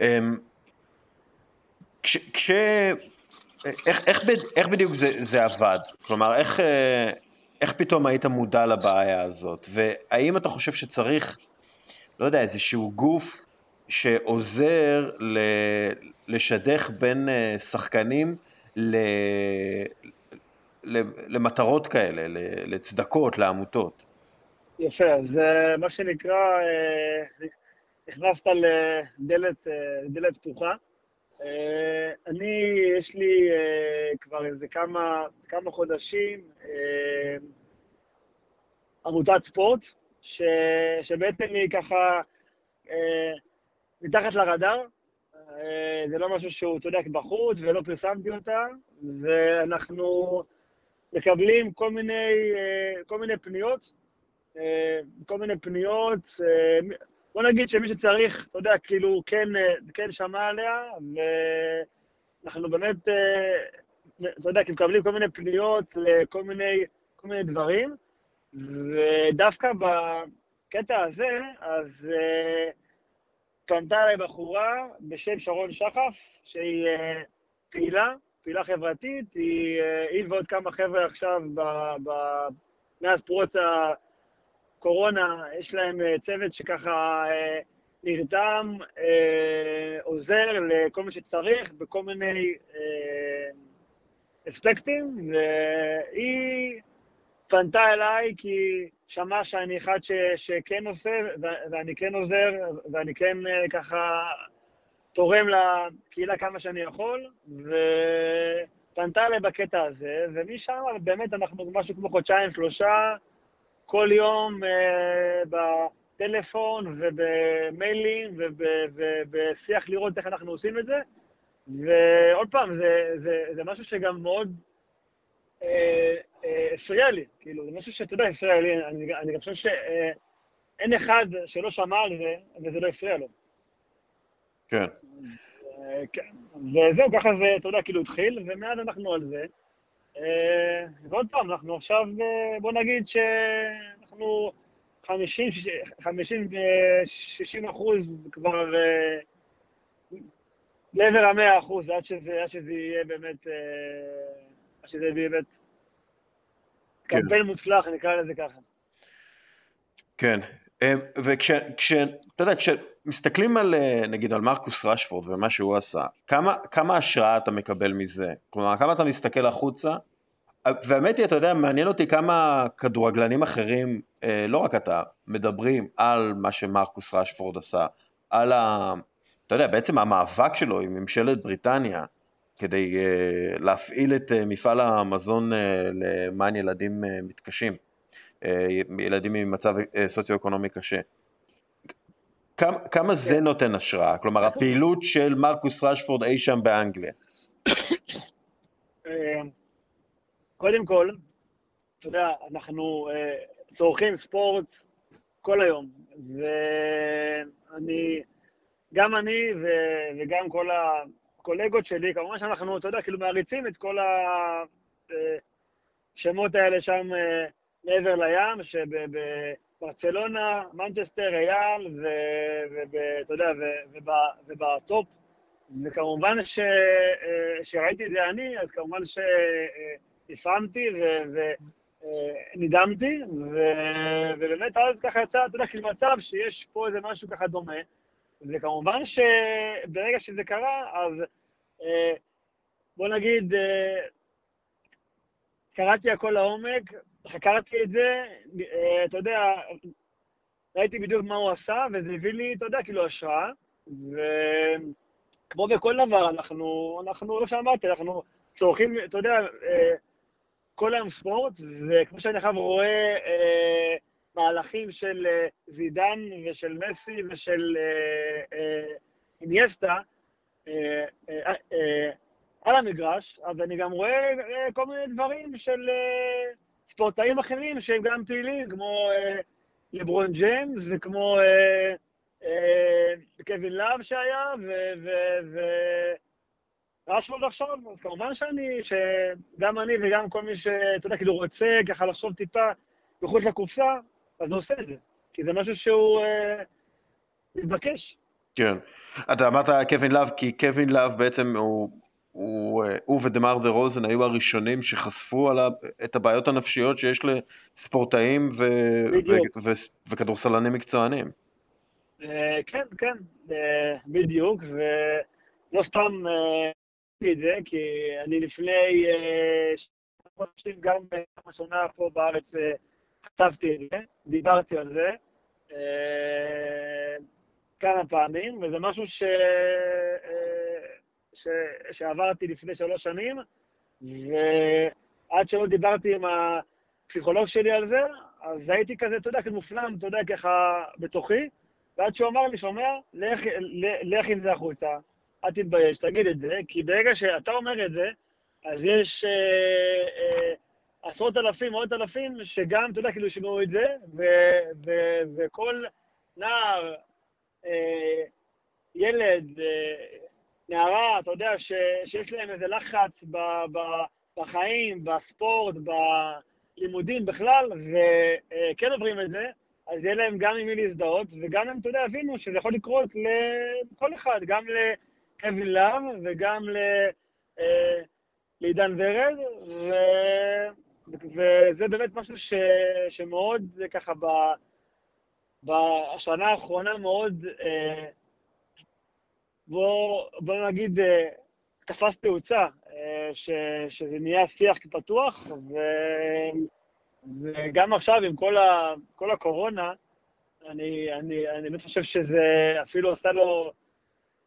אמ, כש, כש, איך, איך, איך בדיוק זה, זה עבד? כלומר, איך, אה, איך פתאום היית מודע לבעיה הזאת? והאם אתה חושב שצריך, לא יודע, איזשהו גוף שעוזר ל, לשדך בין אה, שחקנים ל, למטרות כאלה, לצדקות, לעמותות? יפה, אז אה, מה שנקרא, נכנסת לדלת פתוחה. אה, אני, יש לי אה, כבר איזה כמה, כמה חודשים אה, עמותת ספורט, ש, שבעצם היא ככה מתחת לרדאר. זה לא משהו שהוא, אתה יודע, בחוץ, ולא פרסמתי אותה, ואנחנו מקבלים כל מיני, כל מיני פניות, כל מיני פניות, בוא נגיד שמי שצריך, אתה יודע, כאילו, כן, אה, כן שמע עליה, ואנחנו באמת, אה, אתה יודע, מקבלים כל מיני פניות לכל מיני, כל מיני דברים, ודווקא בקטע הזה, אז uh, פנתה אליי בחורה בשם שרון שחף, שהיא uh, פעילה, פעילה חברתית, היא, היא ועוד כמה חבר'ה עכשיו, ב, ב, מאז פרוץ ה... קורונה, יש להם אה, צוות שככה אה, נרתם, אה, עוזר לכל מה שצריך בכל מיני אספקטים, והיא פנתה אליי כי שמעה שאני אחד ש, שכן עושה, ואני כן עוזר, ואני כן ככה תורם לקהילה כמה שאני יכול, ופנתה אליי בקטע הזה, ומשם באמת אנחנו משהו כמו חודשיים, שלושה, כל יום אה, בטלפון ובמיילים ובשיח לראות איך אנחנו עושים את זה. ועוד פעם, זה, זה, זה משהו שגם מאוד אה, אה, הפריע לי, כאילו, זה משהו שאתה יודע, הפריע לי, אני, אני גם חושב שאין אה, אחד שלא שמע על זה וזה לא הפריע לו. כן. אה, כן. וזהו, ככה זה, אתה יודע, כאילו התחיל, ומאז אנחנו על זה. אה, ועוד פעם, אנחנו עכשיו, אה, בוא נגיד שאנחנו 50, 50, 60 אחוז כבר אה, לעבר המאה אחוז, עד שזה, עד שזה יהיה באמת, שזה באמת כן. קמפיין מוצלח, נקרא לזה ככה. כן, וכש, כש, אתה יודע, כשמסתכלים על, נגיד, על מרקוס רשפורד ומה שהוא עשה, כמה, כמה השראה אתה מקבל מזה? כלומר, כמה אתה מסתכל החוצה, והאמת היא, אתה יודע, מעניין אותי כמה כדורגלנים אחרים, לא רק אתה, מדברים על מה שמרקוס רשפורד עשה, על ה... אתה יודע, בעצם המאבק שלו עם ממשלת בריטניה, כדי להפעיל את מפעל המזון למען ילדים מתקשים. ילדים ממצב אה, סוציו-אקונומי קשה. כמה, כמה זה. נותן השראה? כלומר, הפעילות של מרקוס רשפורד אי שם באנגליה. אה, קודם כל, אתה יודע, אנחנו אה, צורכים ספורט כל היום, ואני, גם אני וגם כל הקולגות שלי, כמובן שאנחנו, אתה יודע, כאילו מעריצים את כל השמות האלה שם מעבר לים, שבברצלונה, מנצ'סטר, ריאל, ואתה יודע, וב top. וכמובן שראיתי את זה אני, אז כמובן שהפעמתי נדהמתי, ובאמת אז ככה יצא, אתה יודע, כאילו מצב שיש פה איזה משהו ככה דומה, וכמובן שברגע שזה קרה, אז בוא נגיד, קראתי הכל לעומק, חקרתי את זה, אתה יודע, ראיתי בדיוק מה הוא עשה, וזה הביא לי, אתה יודע, כאילו השראה, וכמו בכל דבר, אנחנו, אנחנו, לא שאמרתי, אנחנו צורכים, אתה יודע, אה, כל היום ספורט, וכמו שאני עכשיו רואה אה, מהלכים של אה, זידן ושל מסי ושל אינייסטה, על המגרש, אז אני גם רואה כל מיני דברים של ספורטאים אחרים שהם גם פעילים, כמו לברון ג'יימס וכמו אה, אה, קווין לאב שהיה, ורשפורד עכשיו, אז כמובן שאני, שגם אני וגם כל מי שאתה יודע, כאילו רוצה ככה לחשוב טיפה מחוץ לקופסה, אז הוא עושה את זה, כי זה משהו שהוא אה, מתבקש. כן. אתה אמרת קווין לאב, כי קווין לאב בעצם הוא הוא, אה, הוא ודמר דה רוזן היו הראשונים שחשפו על ה, את הבעיות הנפשיות שיש לספורטאים ו, ו, ו, וכדורסלנים מקצוענים. אה, כן, כן, אה, בדיוק, ולא סתם עשיתי את זה, כי אני לפני חודשים גם בשנה פה בארץ כתבתי את זה, דיברתי על זה כמה פעמים, וזה משהו ש... ש... שעברתי לפני שלוש שנים, ועד שלא דיברתי עם הפסיכולוג שלי על זה, אז הייתי כזה, אתה יודע, כמופנם, אתה יודע, ככה בתוכי, ועד שהוא אמר לי, שומע, לך, לך עם זה החוצה, אל תתבייש, תגיד את זה, כי ברגע שאתה אומר את זה, אז יש אה, אה, עשרות אלפים, מאות אלפים, שגם, אתה יודע, כאילו, שמעו את זה, ו, ו, וכל נער, אה, ילד, אה, נערה, אתה יודע, ש, שיש להם איזה לחץ ב, ב, בחיים, בספורט, בלימודים בכלל, וכן עוברים את זה, אז יהיה להם גם עם מי להזדהות, וגם הם, אתה יודע, יבינו שזה יכול לקרות לכל אחד, גם לקווין לאב וגם ל... אה, לעידן ורד, ו... וזה באמת משהו ש... שמאוד, זה ככה, ב... בשנה האחרונה מאוד אה, בוא, בוא נגיד, אה, תפס תאוצה, אה, ש, שזה נהיה שיח פתוח, ו, וגם עכשיו עם כל, ה, כל הקורונה, אני, אני, אני באמת חושב שזה אפילו עשה לו,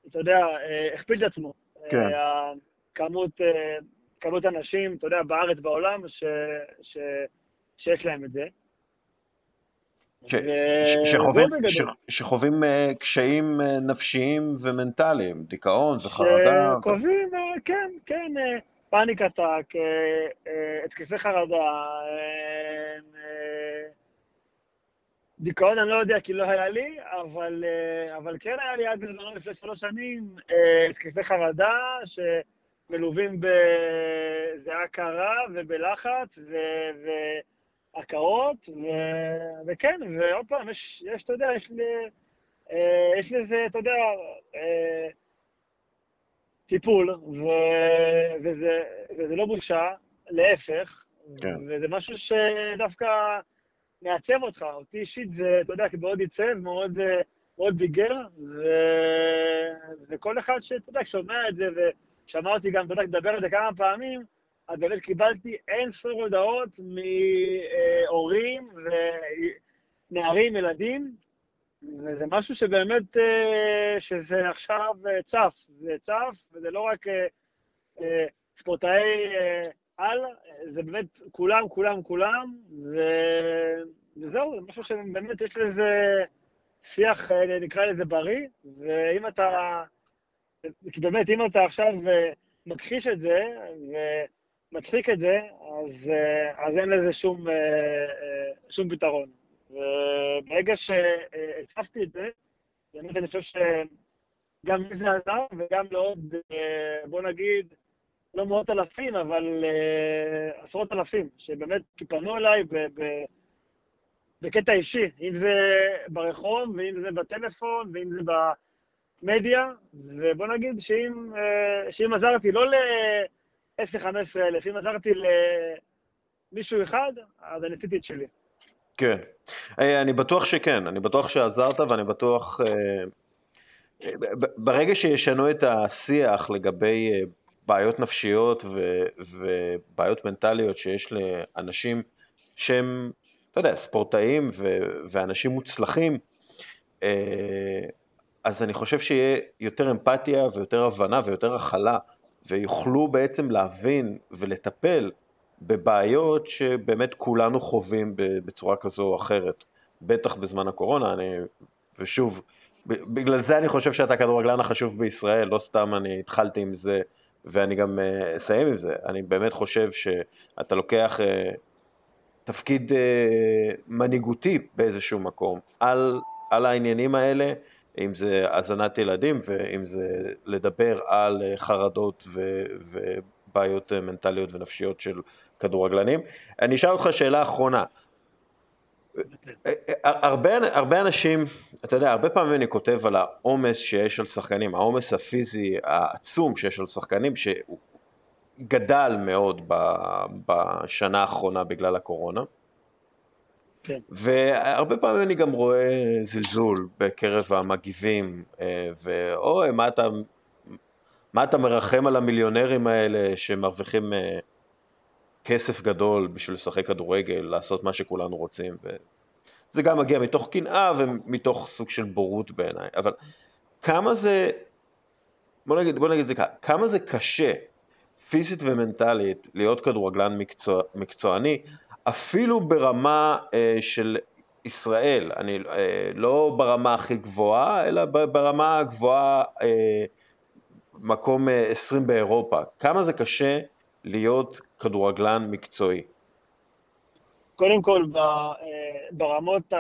אתה יודע, אה, הכפיל את עצמו. כן. כמות, כמות אנשים, אתה יודע, בארץ, בעולם, ש, ש, שיש להם את זה. שחווים אה, קשיים אה, נפשיים ומנטליים, דיכאון וחרדה. שחווים, אה, כן, כן, פאניק עתק, התקפי חרדה, דיכאון אני לא יודע כי לא היה לי, אבל, אבל כן היה לי עד בזמנו לפני שלוש שנים התקפי חרדה שמלווים בזיעה קרה ובלחץ, ו... ו הקאות, ו... וכן, ועוד פעם, יש, יש, אתה יודע, יש, לי, אה, יש לזה, אתה יודע, אה, טיפול, ו... וזה, וזה לא בושה, להפך, כן. וזה משהו שדווקא מעצב אותך. אותי אישית זה, אתה יודע, מאוד עיצב, מאוד, מאוד ביגר, ו... וכל אחד שאתה יודע, שומע את זה, ושמע אותי גם, אתה יודע, לדבר על זה כמה פעמים, אז באמת קיבלתי אין ספור הודעות מהורים ונערים, ילדים, וזה משהו שבאמת, אה, שזה עכשיו אה, צף. זה צף, וזה לא רק אה, ספורטאי על, זה באמת כולם, כולם, כולם, וזהו, זה משהו שבאמת יש לזה שיח, נקרא לזה בריא, ואם אתה, כי באמת, אם אתה עכשיו מכחיש את זה, מצחיק את זה, אז, אה, אז אין לזה שום, אה, אה, שום פתרון. וברגע שהצפתי את זה, באמת אני חושב שגם לי זה עזר, וגם לעוד, בוא נגיד, לא מאות אלפים, אבל עשרות אלפים, שבאמת פנו אליי ב, ב, בקטע אישי, אם זה ברחוב, ואם זה בטלפון, ואם זה במדיה, ובוא נגיד שאם, שאם עזרתי לא ל... 10-15 אלף, אם עזרתי מישהו אחד, אז אני עשיתי את שלי. כן. אה, אני בטוח שכן, אני בטוח שעזרת ואני בטוח... אה, ברגע שישנו את השיח לגבי אה, בעיות נפשיות ו, ובעיות מנטליות שיש לאנשים שהם, אתה יודע, ספורטאים ו, ואנשים מוצלחים, אז אני חושב שיהיה יותר אמפתיה ויותר הבנה ויותר הכלה, ויוכלו בעצם להבין ולטפל בבעיות שבאמת כולנו חווים בצורה כזו או אחרת, בטח בזמן הקורונה, אני, ושוב, בגלל זה אני חושב שאתה הכדורגלן החשוב בישראל, לא סתם אני התחלתי עם זה ואני גם אה, אסיים עם זה, אני באמת חושב שאתה לוקח אה, תפקיד אה, מנהיגותי באיזשהו מקום. על, על העניינים האלה, אם זה הזנת ילדים ואם זה לדבר על חרדות ו, ובעיות מנטליות ונפשיות של כדורגלנים. אני אשאל אותך שאלה אחרונה. הרבה, הרבה אנשים, אתה יודע, הרבה פעמים אני כותב על העומס שיש על שחקנים, העומס הפיזי העצום שיש על שחקנים, שגדל מאוד בשנה האחרונה בגלל הקורונה. כן. והרבה פעמים אני גם רואה זלזול בקרב המגיבים, אה, ואוי, מה אתה, מה אתה מרחם על המיליונרים האלה שמרוויחים אה, כסף גדול בשביל לשחק כדורגל, לעשות מה שכולנו רוצים, וזה גם מגיע מתוך קנאה ומתוך סוג של בורות בעיניי, אבל כמה זה, בוא נגיד, בוא נגיד זה ככה, כמה זה קשה פיזית ומנטלית להיות כדורגלן מקצוע, מקצועני, אפילו ברמה אה, של ישראל, אני, אה, לא ברמה הכי גבוהה, אלא ברמה הגבוהה, אה, מקום 20 אה, באירופה. כמה זה קשה להיות כדורגלן מקצועי? קודם כל, ברמות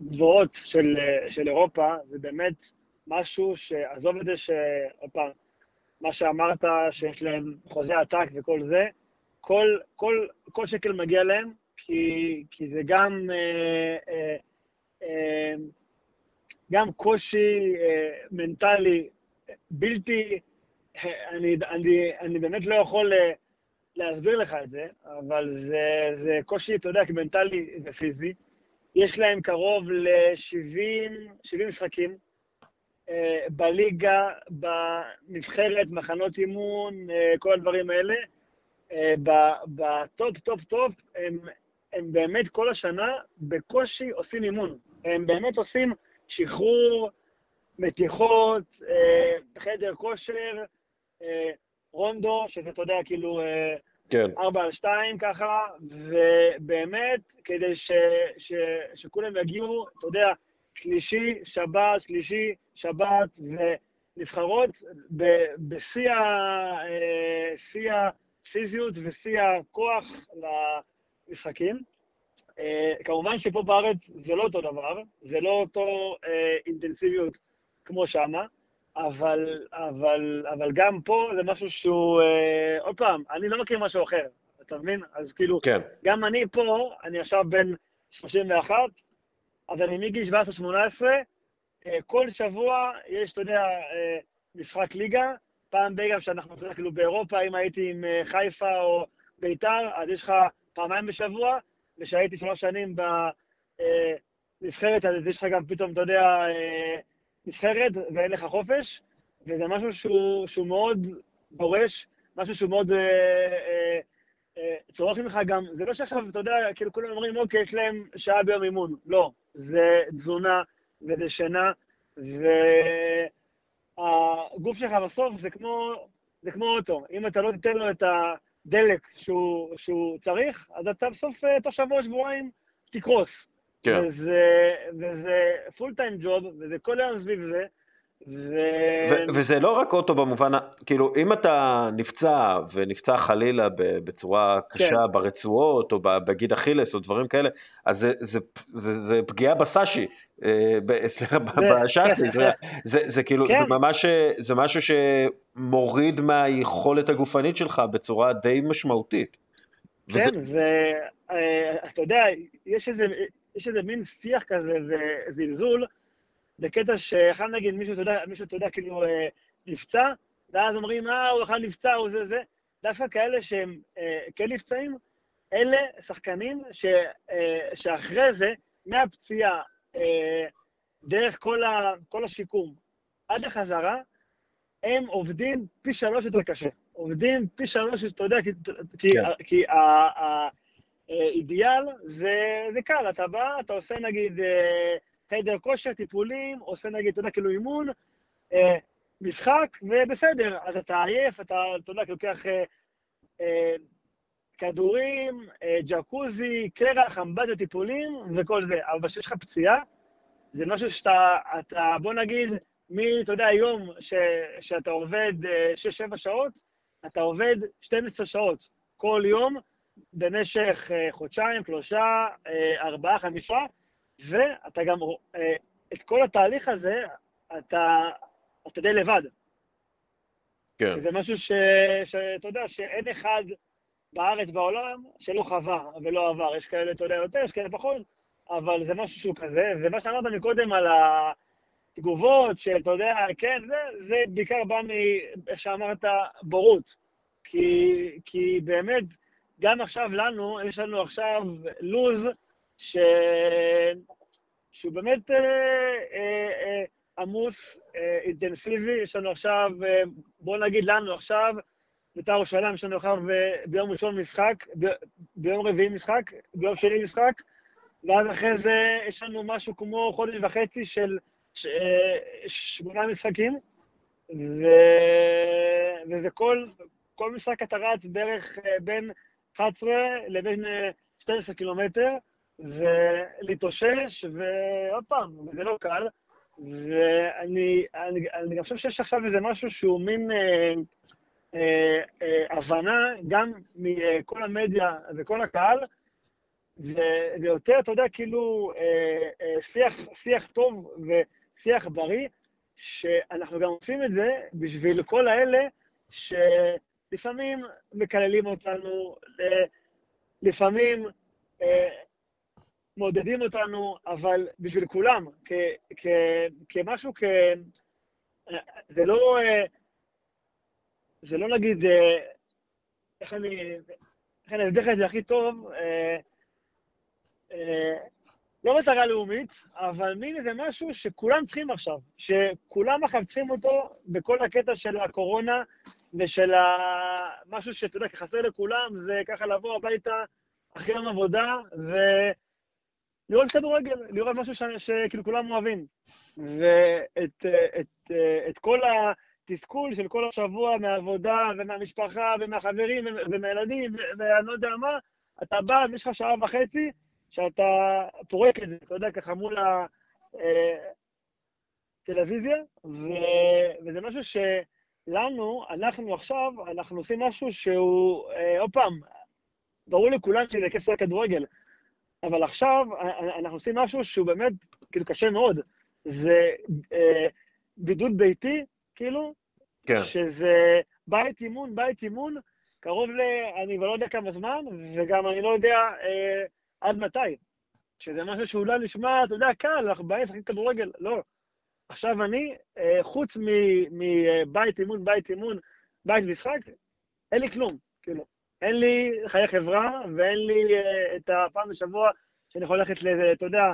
הגבוהות של, של אירופה, זה באמת משהו שעזוב את זה שעוד פעם, מה שאמרת, שיש להם חוזה עתק וכל זה, כל, כל, כל שקל מגיע להם, כי, כי זה גם, אה, אה, אה, גם קושי מנטלי בלתי, אני, אני, אני באמת לא יכול להסביר לך את זה, אבל זה, זה קושי, אתה יודע, מנטלי ופיזי. יש להם קרוב ל-70 משחקים בליגה, בנבחרת, מחנות אימון, כל הדברים האלה. ב top, top, top, הם, הם באמת כל השנה בקושי עושים אימון. הם באמת עושים שחרור, מתיחות, חדר כושר, אה, רונדו, שזה, אתה יודע, כאילו, אה, כן. ארבע על שתיים ככה, ובאמת, כדי ש, ש, שכולם יגיעו, אתה יודע, שלישי, שבת, שלישי, שבת, ונבחרות בשיא אה, הפיזיות ושיא הכוח למשחקים. כמובן שפה בארץ זה לא אותו דבר, זה לא אותו אינטנסיביות כמו שמה, אבל, אבל, אבל גם פה זה משהו שהוא, אה, עוד פעם, אני לא מכיר משהו אחר, אתה מבין? אז כאילו, כן. גם אני פה, אני עכשיו בן 31, אז אני מגיל 17-18, אה, כל שבוע יש, אתה יודע, אה, משחק ליגה, פעם בגם שאנחנו, אתה יודע, כאילו באירופה, אם הייתי עם אה, חיפה או ביתר, אז יש לך פעמיים בשבוע, וכשהייתי שלוש שנים בנבחרת, אז יש לך גם פתאום, אתה יודע, אה, נבחרת ואין לך חופש, וזה משהו שהוא, שהוא מאוד דורש, משהו שהוא מאוד אה, אה, אה, צורך ממך גם, זה לא שעכשיו, אתה יודע, כאילו כולם אומרים, אוקיי, יש להם שעה ביום אימון. לא, זה תזונה וזה שינה, והגוף שלך בסוף זה כמו, זה כמו אוטו. אם אתה לא תיתן לו את הדלק שהוא, שהוא צריך, אז אתה בסוף, אה, תוך שבוע, שבועיים, תקרוס. כן. וזה, וזה פול טיים ג'וב, וזה כל היום סביב זה. ו... ו- וזה לא רק אוטו במובן, כאילו אם אתה נפצע ונפצע חלילה בצורה קשה כן. ברצועות או בגיד אכילס או דברים כאלה, אז זה, זה, זה, זה פגיעה בסאשי, אה, סליחה, בשאסי, זה, זה כאילו, כן. זה ממש, זה משהו שמוריד מהיכולת הגופנית שלך בצורה די משמעותית. כן, ואתה יודע, יש איזה, יש איזה מין שיח כזה וזלזול, בקטע שאחד נגיד מישהו, אתה יודע, מישהו, אתה יודע, כאילו אה, נפצע, ואז אומרים, אה, הוא בכלל נפצע, הוא זה, זה. דווקא כאלה שהם אה, כן נפצעים, אלה שחקנים ש, אה, שאחרי זה, מהפציעה, אה, דרך כל, ה, כל השיקום, עד החזרה, הם עובדים פי שלוש יותר קשה. עובדים פי שלוש, אתה יודע, כי, כי, כן. כי האידיאל זה, זה קל, אתה בא, אתה עושה נגיד אה, חדר כושר, טיפולים, עושה נגיד, אתה יודע, כאילו אימון, אה, משחק, ובסדר, אז אתה עייף, אתה, אתה יודע, לוקח אה, אה, כדורים, אה, ג'קוזי, קרח, אמבטיה, טיפולים וכל זה. אבל כשיש לך פציעה, זה משהו שאתה, אתה, בוא נגיד, מ, אתה יודע, יום ש, שאתה עובד 6-7 שעות, אתה עובד 12 שעות כל יום במשך אה, חודשיים, שלושה, אה, ארבעה, חמישה, ואתה גם, אה, את כל התהליך הזה, אתה, אתה די לבד. כן. זה משהו ש, שאתה יודע, שאין אחד בארץ, בעולם, שלא חווה ולא עבר. יש כאלה, אתה יודע, יותר, יש כאלה פחות, אבל זה משהו שהוא כזה. ומה שאמרת מקודם על התגובות, שאתה יודע, כן, זה, זה בעיקר בא מ... איך שאמרת, בורות. כי, כי באמת, גם עכשיו לנו, יש לנו עכשיו לוז ש... שהוא באמת אה, אה, אה, עמוס, אה, אינטנסיבי, יש לנו עכשיו, אה, בואו נגיד לנו עכשיו, בית"ר ירושלים, יש לנו עכשיו אה, ביום ראשון משחק, ב, ביום רביעי משחק, ביום שני משחק, ואז אחרי זה יש לנו משהו כמו חודש וחצי של ש, אה, שמונה משחקים, ו, וזה כל, כל משחק אתה רץ בערך אה, בין 11 לבין אה, 12 קילומטר, ולהתאושש, ועוד פעם, זה לא קל. ואני אני, אני גם חושב שיש עכשיו איזה משהו שהוא מין אה, אה, אה, הבנה, גם מכל המדיה וכל הקהל, ויותר, אתה יודע, כאילו, אה, אה, שיח, שיח טוב ושיח בריא, שאנחנו גם עושים את זה בשביל כל האלה שלפעמים מקללים אותנו, לפעמים אה, מעודדים אותנו, אבל בשביל כולם, כמשהו. זה לא, אה, זה לא נגיד, אה, איך אני, איך אני אסביר לך את זה הכי טוב, אה, לא מטרה לאומית, אבל מין איזה משהו שכולם צריכים עכשיו, שכולם עכשיו צריכים אותו בכל הקטע של הקורונה ושל משהו שאתה יודע, חסר לכולם, זה ככה לבוא הביתה אחרי יום עבודה, ו... לראות כדורגל, לראות משהו שכאילו כולם אוהבים. ואת את, את כל התסכול של כל השבוע מהעבודה ומהמשפחה ומהחברים ומהילדים ואני לא יודע מה, אתה בא ויש לך שעה וחצי שאתה פורק את זה, אתה יודע, ככה מול הטלוויזיה, ו... וזה משהו שלנו, אנחנו עכשיו, אנחנו עושים משהו שהוא, עוד פעם, ברור לכולם שזה כיף של כדורגל, אבל עכשיו אנחנו עושים משהו שהוא באמת, כאילו, קשה מאוד. זה אה, בידוד ביתי, כאילו, כן. שזה בית אימון, בית אימון, קרוב ל... אני כבר לא יודע כמה זמן, וגם אני לא יודע אה, עד מתי. שזה משהו שאולי נשמע, אתה יודע, קל, אנחנו באים לשחק כדורגל. לא. עכשיו אני, אה, חוץ מבית אימון, בית אימון, בית משחק, אין לי כלום, כאילו. אין לי חיי חברה, ואין לי uh, את הפעם בשבוע שאני יכול ללכת לאיזה, אתה יודע,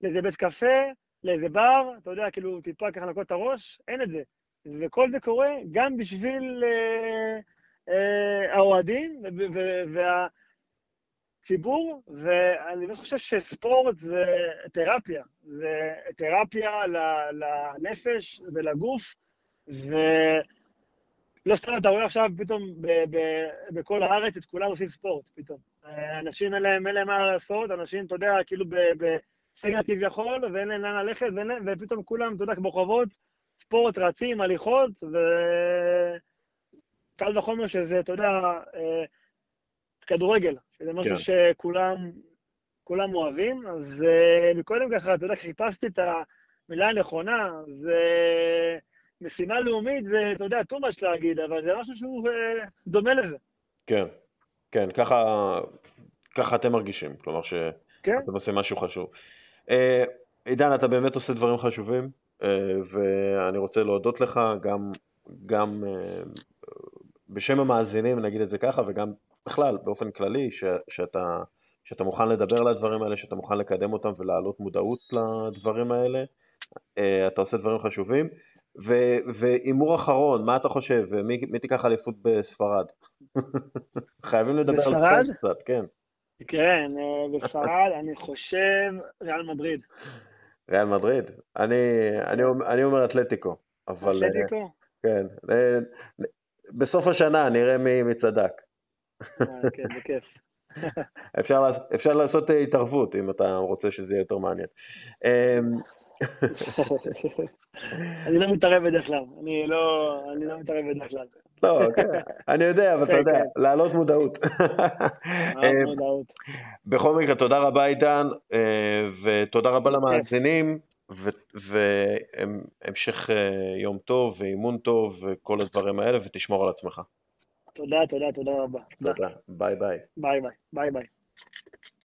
לאיזה בית קפה, לאיזה בר, אתה יודע, כאילו, טיפה ככה לנקות את הראש, אין את זה. וכל זה קורה גם בשביל uh, uh, האוהדים והציבור, ואני לא חושב שספורט זה תרפיה, זה תרפיה לנפש ולגוף, ו... לא סתם אתה רואה עכשיו פתאום ב- ב- בכל הארץ את כולם עושים ספורט פתאום. אנשים אין להם, אין להם מה לעשות, אנשים, אתה יודע, כאילו בסגר כביכול, ואין להם לאן ללכת, להם, ופתאום כולם, אתה יודע, ברחובות, ספורט, רצים, הליכות, וקל וחומר שזה, אתה יודע, אה, כדורגל, שזה משהו כן. שכולם כולם אוהבים, אז אה, מקודם ככה, אתה יודע, חיפשתי את המילה הנכונה, זה... משימה לאומית זה, אתה יודע, too much להגיד, אבל זה משהו שהוא אה, דומה לזה. כן, כן, ככה, ככה אתם מרגישים, כלומר שאתם כן, עושים משהו חשוב. אה, עידן, אתה באמת עושה דברים חשובים, אה, ואני רוצה להודות לך גם, גם אה, בשם המאזינים, נגיד את זה ככה, וגם בכלל, באופן כללי, ש, שאתה, שאתה מוכן לדבר על הדברים האלה, שאתה מוכן לקדם אותם ולהעלות מודעות לדברים האלה, אה, אתה עושה דברים חשובים. והימור אחרון, מה אתה חושב? מי תיקח אליפות בספרד? חייבים לדבר על ספרד קצת, כן. כן, אה, בספרד אני חושב ריאל מדריד. ריאל מדריד? אני, אני, אני אומר אתלטיקו, אבל... אתלטיקו? כן. בסוף השנה נראה מי, מי צדק. אה, כן, בכיף. אפשר, אפשר לעשות התערבות אם אתה רוצה שזה יהיה יותר מעניין. אני לא מתערב בדרך כלל, אני לא, אני לא מתערב בדרך כלל. לא, כן, אני יודע, אבל אתה יודע, כן. להעלות מודעות. אמ, בכל מקרה, תודה רבה עידן, אה, ותודה רבה למאזינים, והמשך אה, יום טוב, ואימון טוב, וכל הדברים האלה, ותשמור על עצמך. תודה, תודה, תודה רבה. תודה, ביי ביי. ביי ביי, ביי ביי.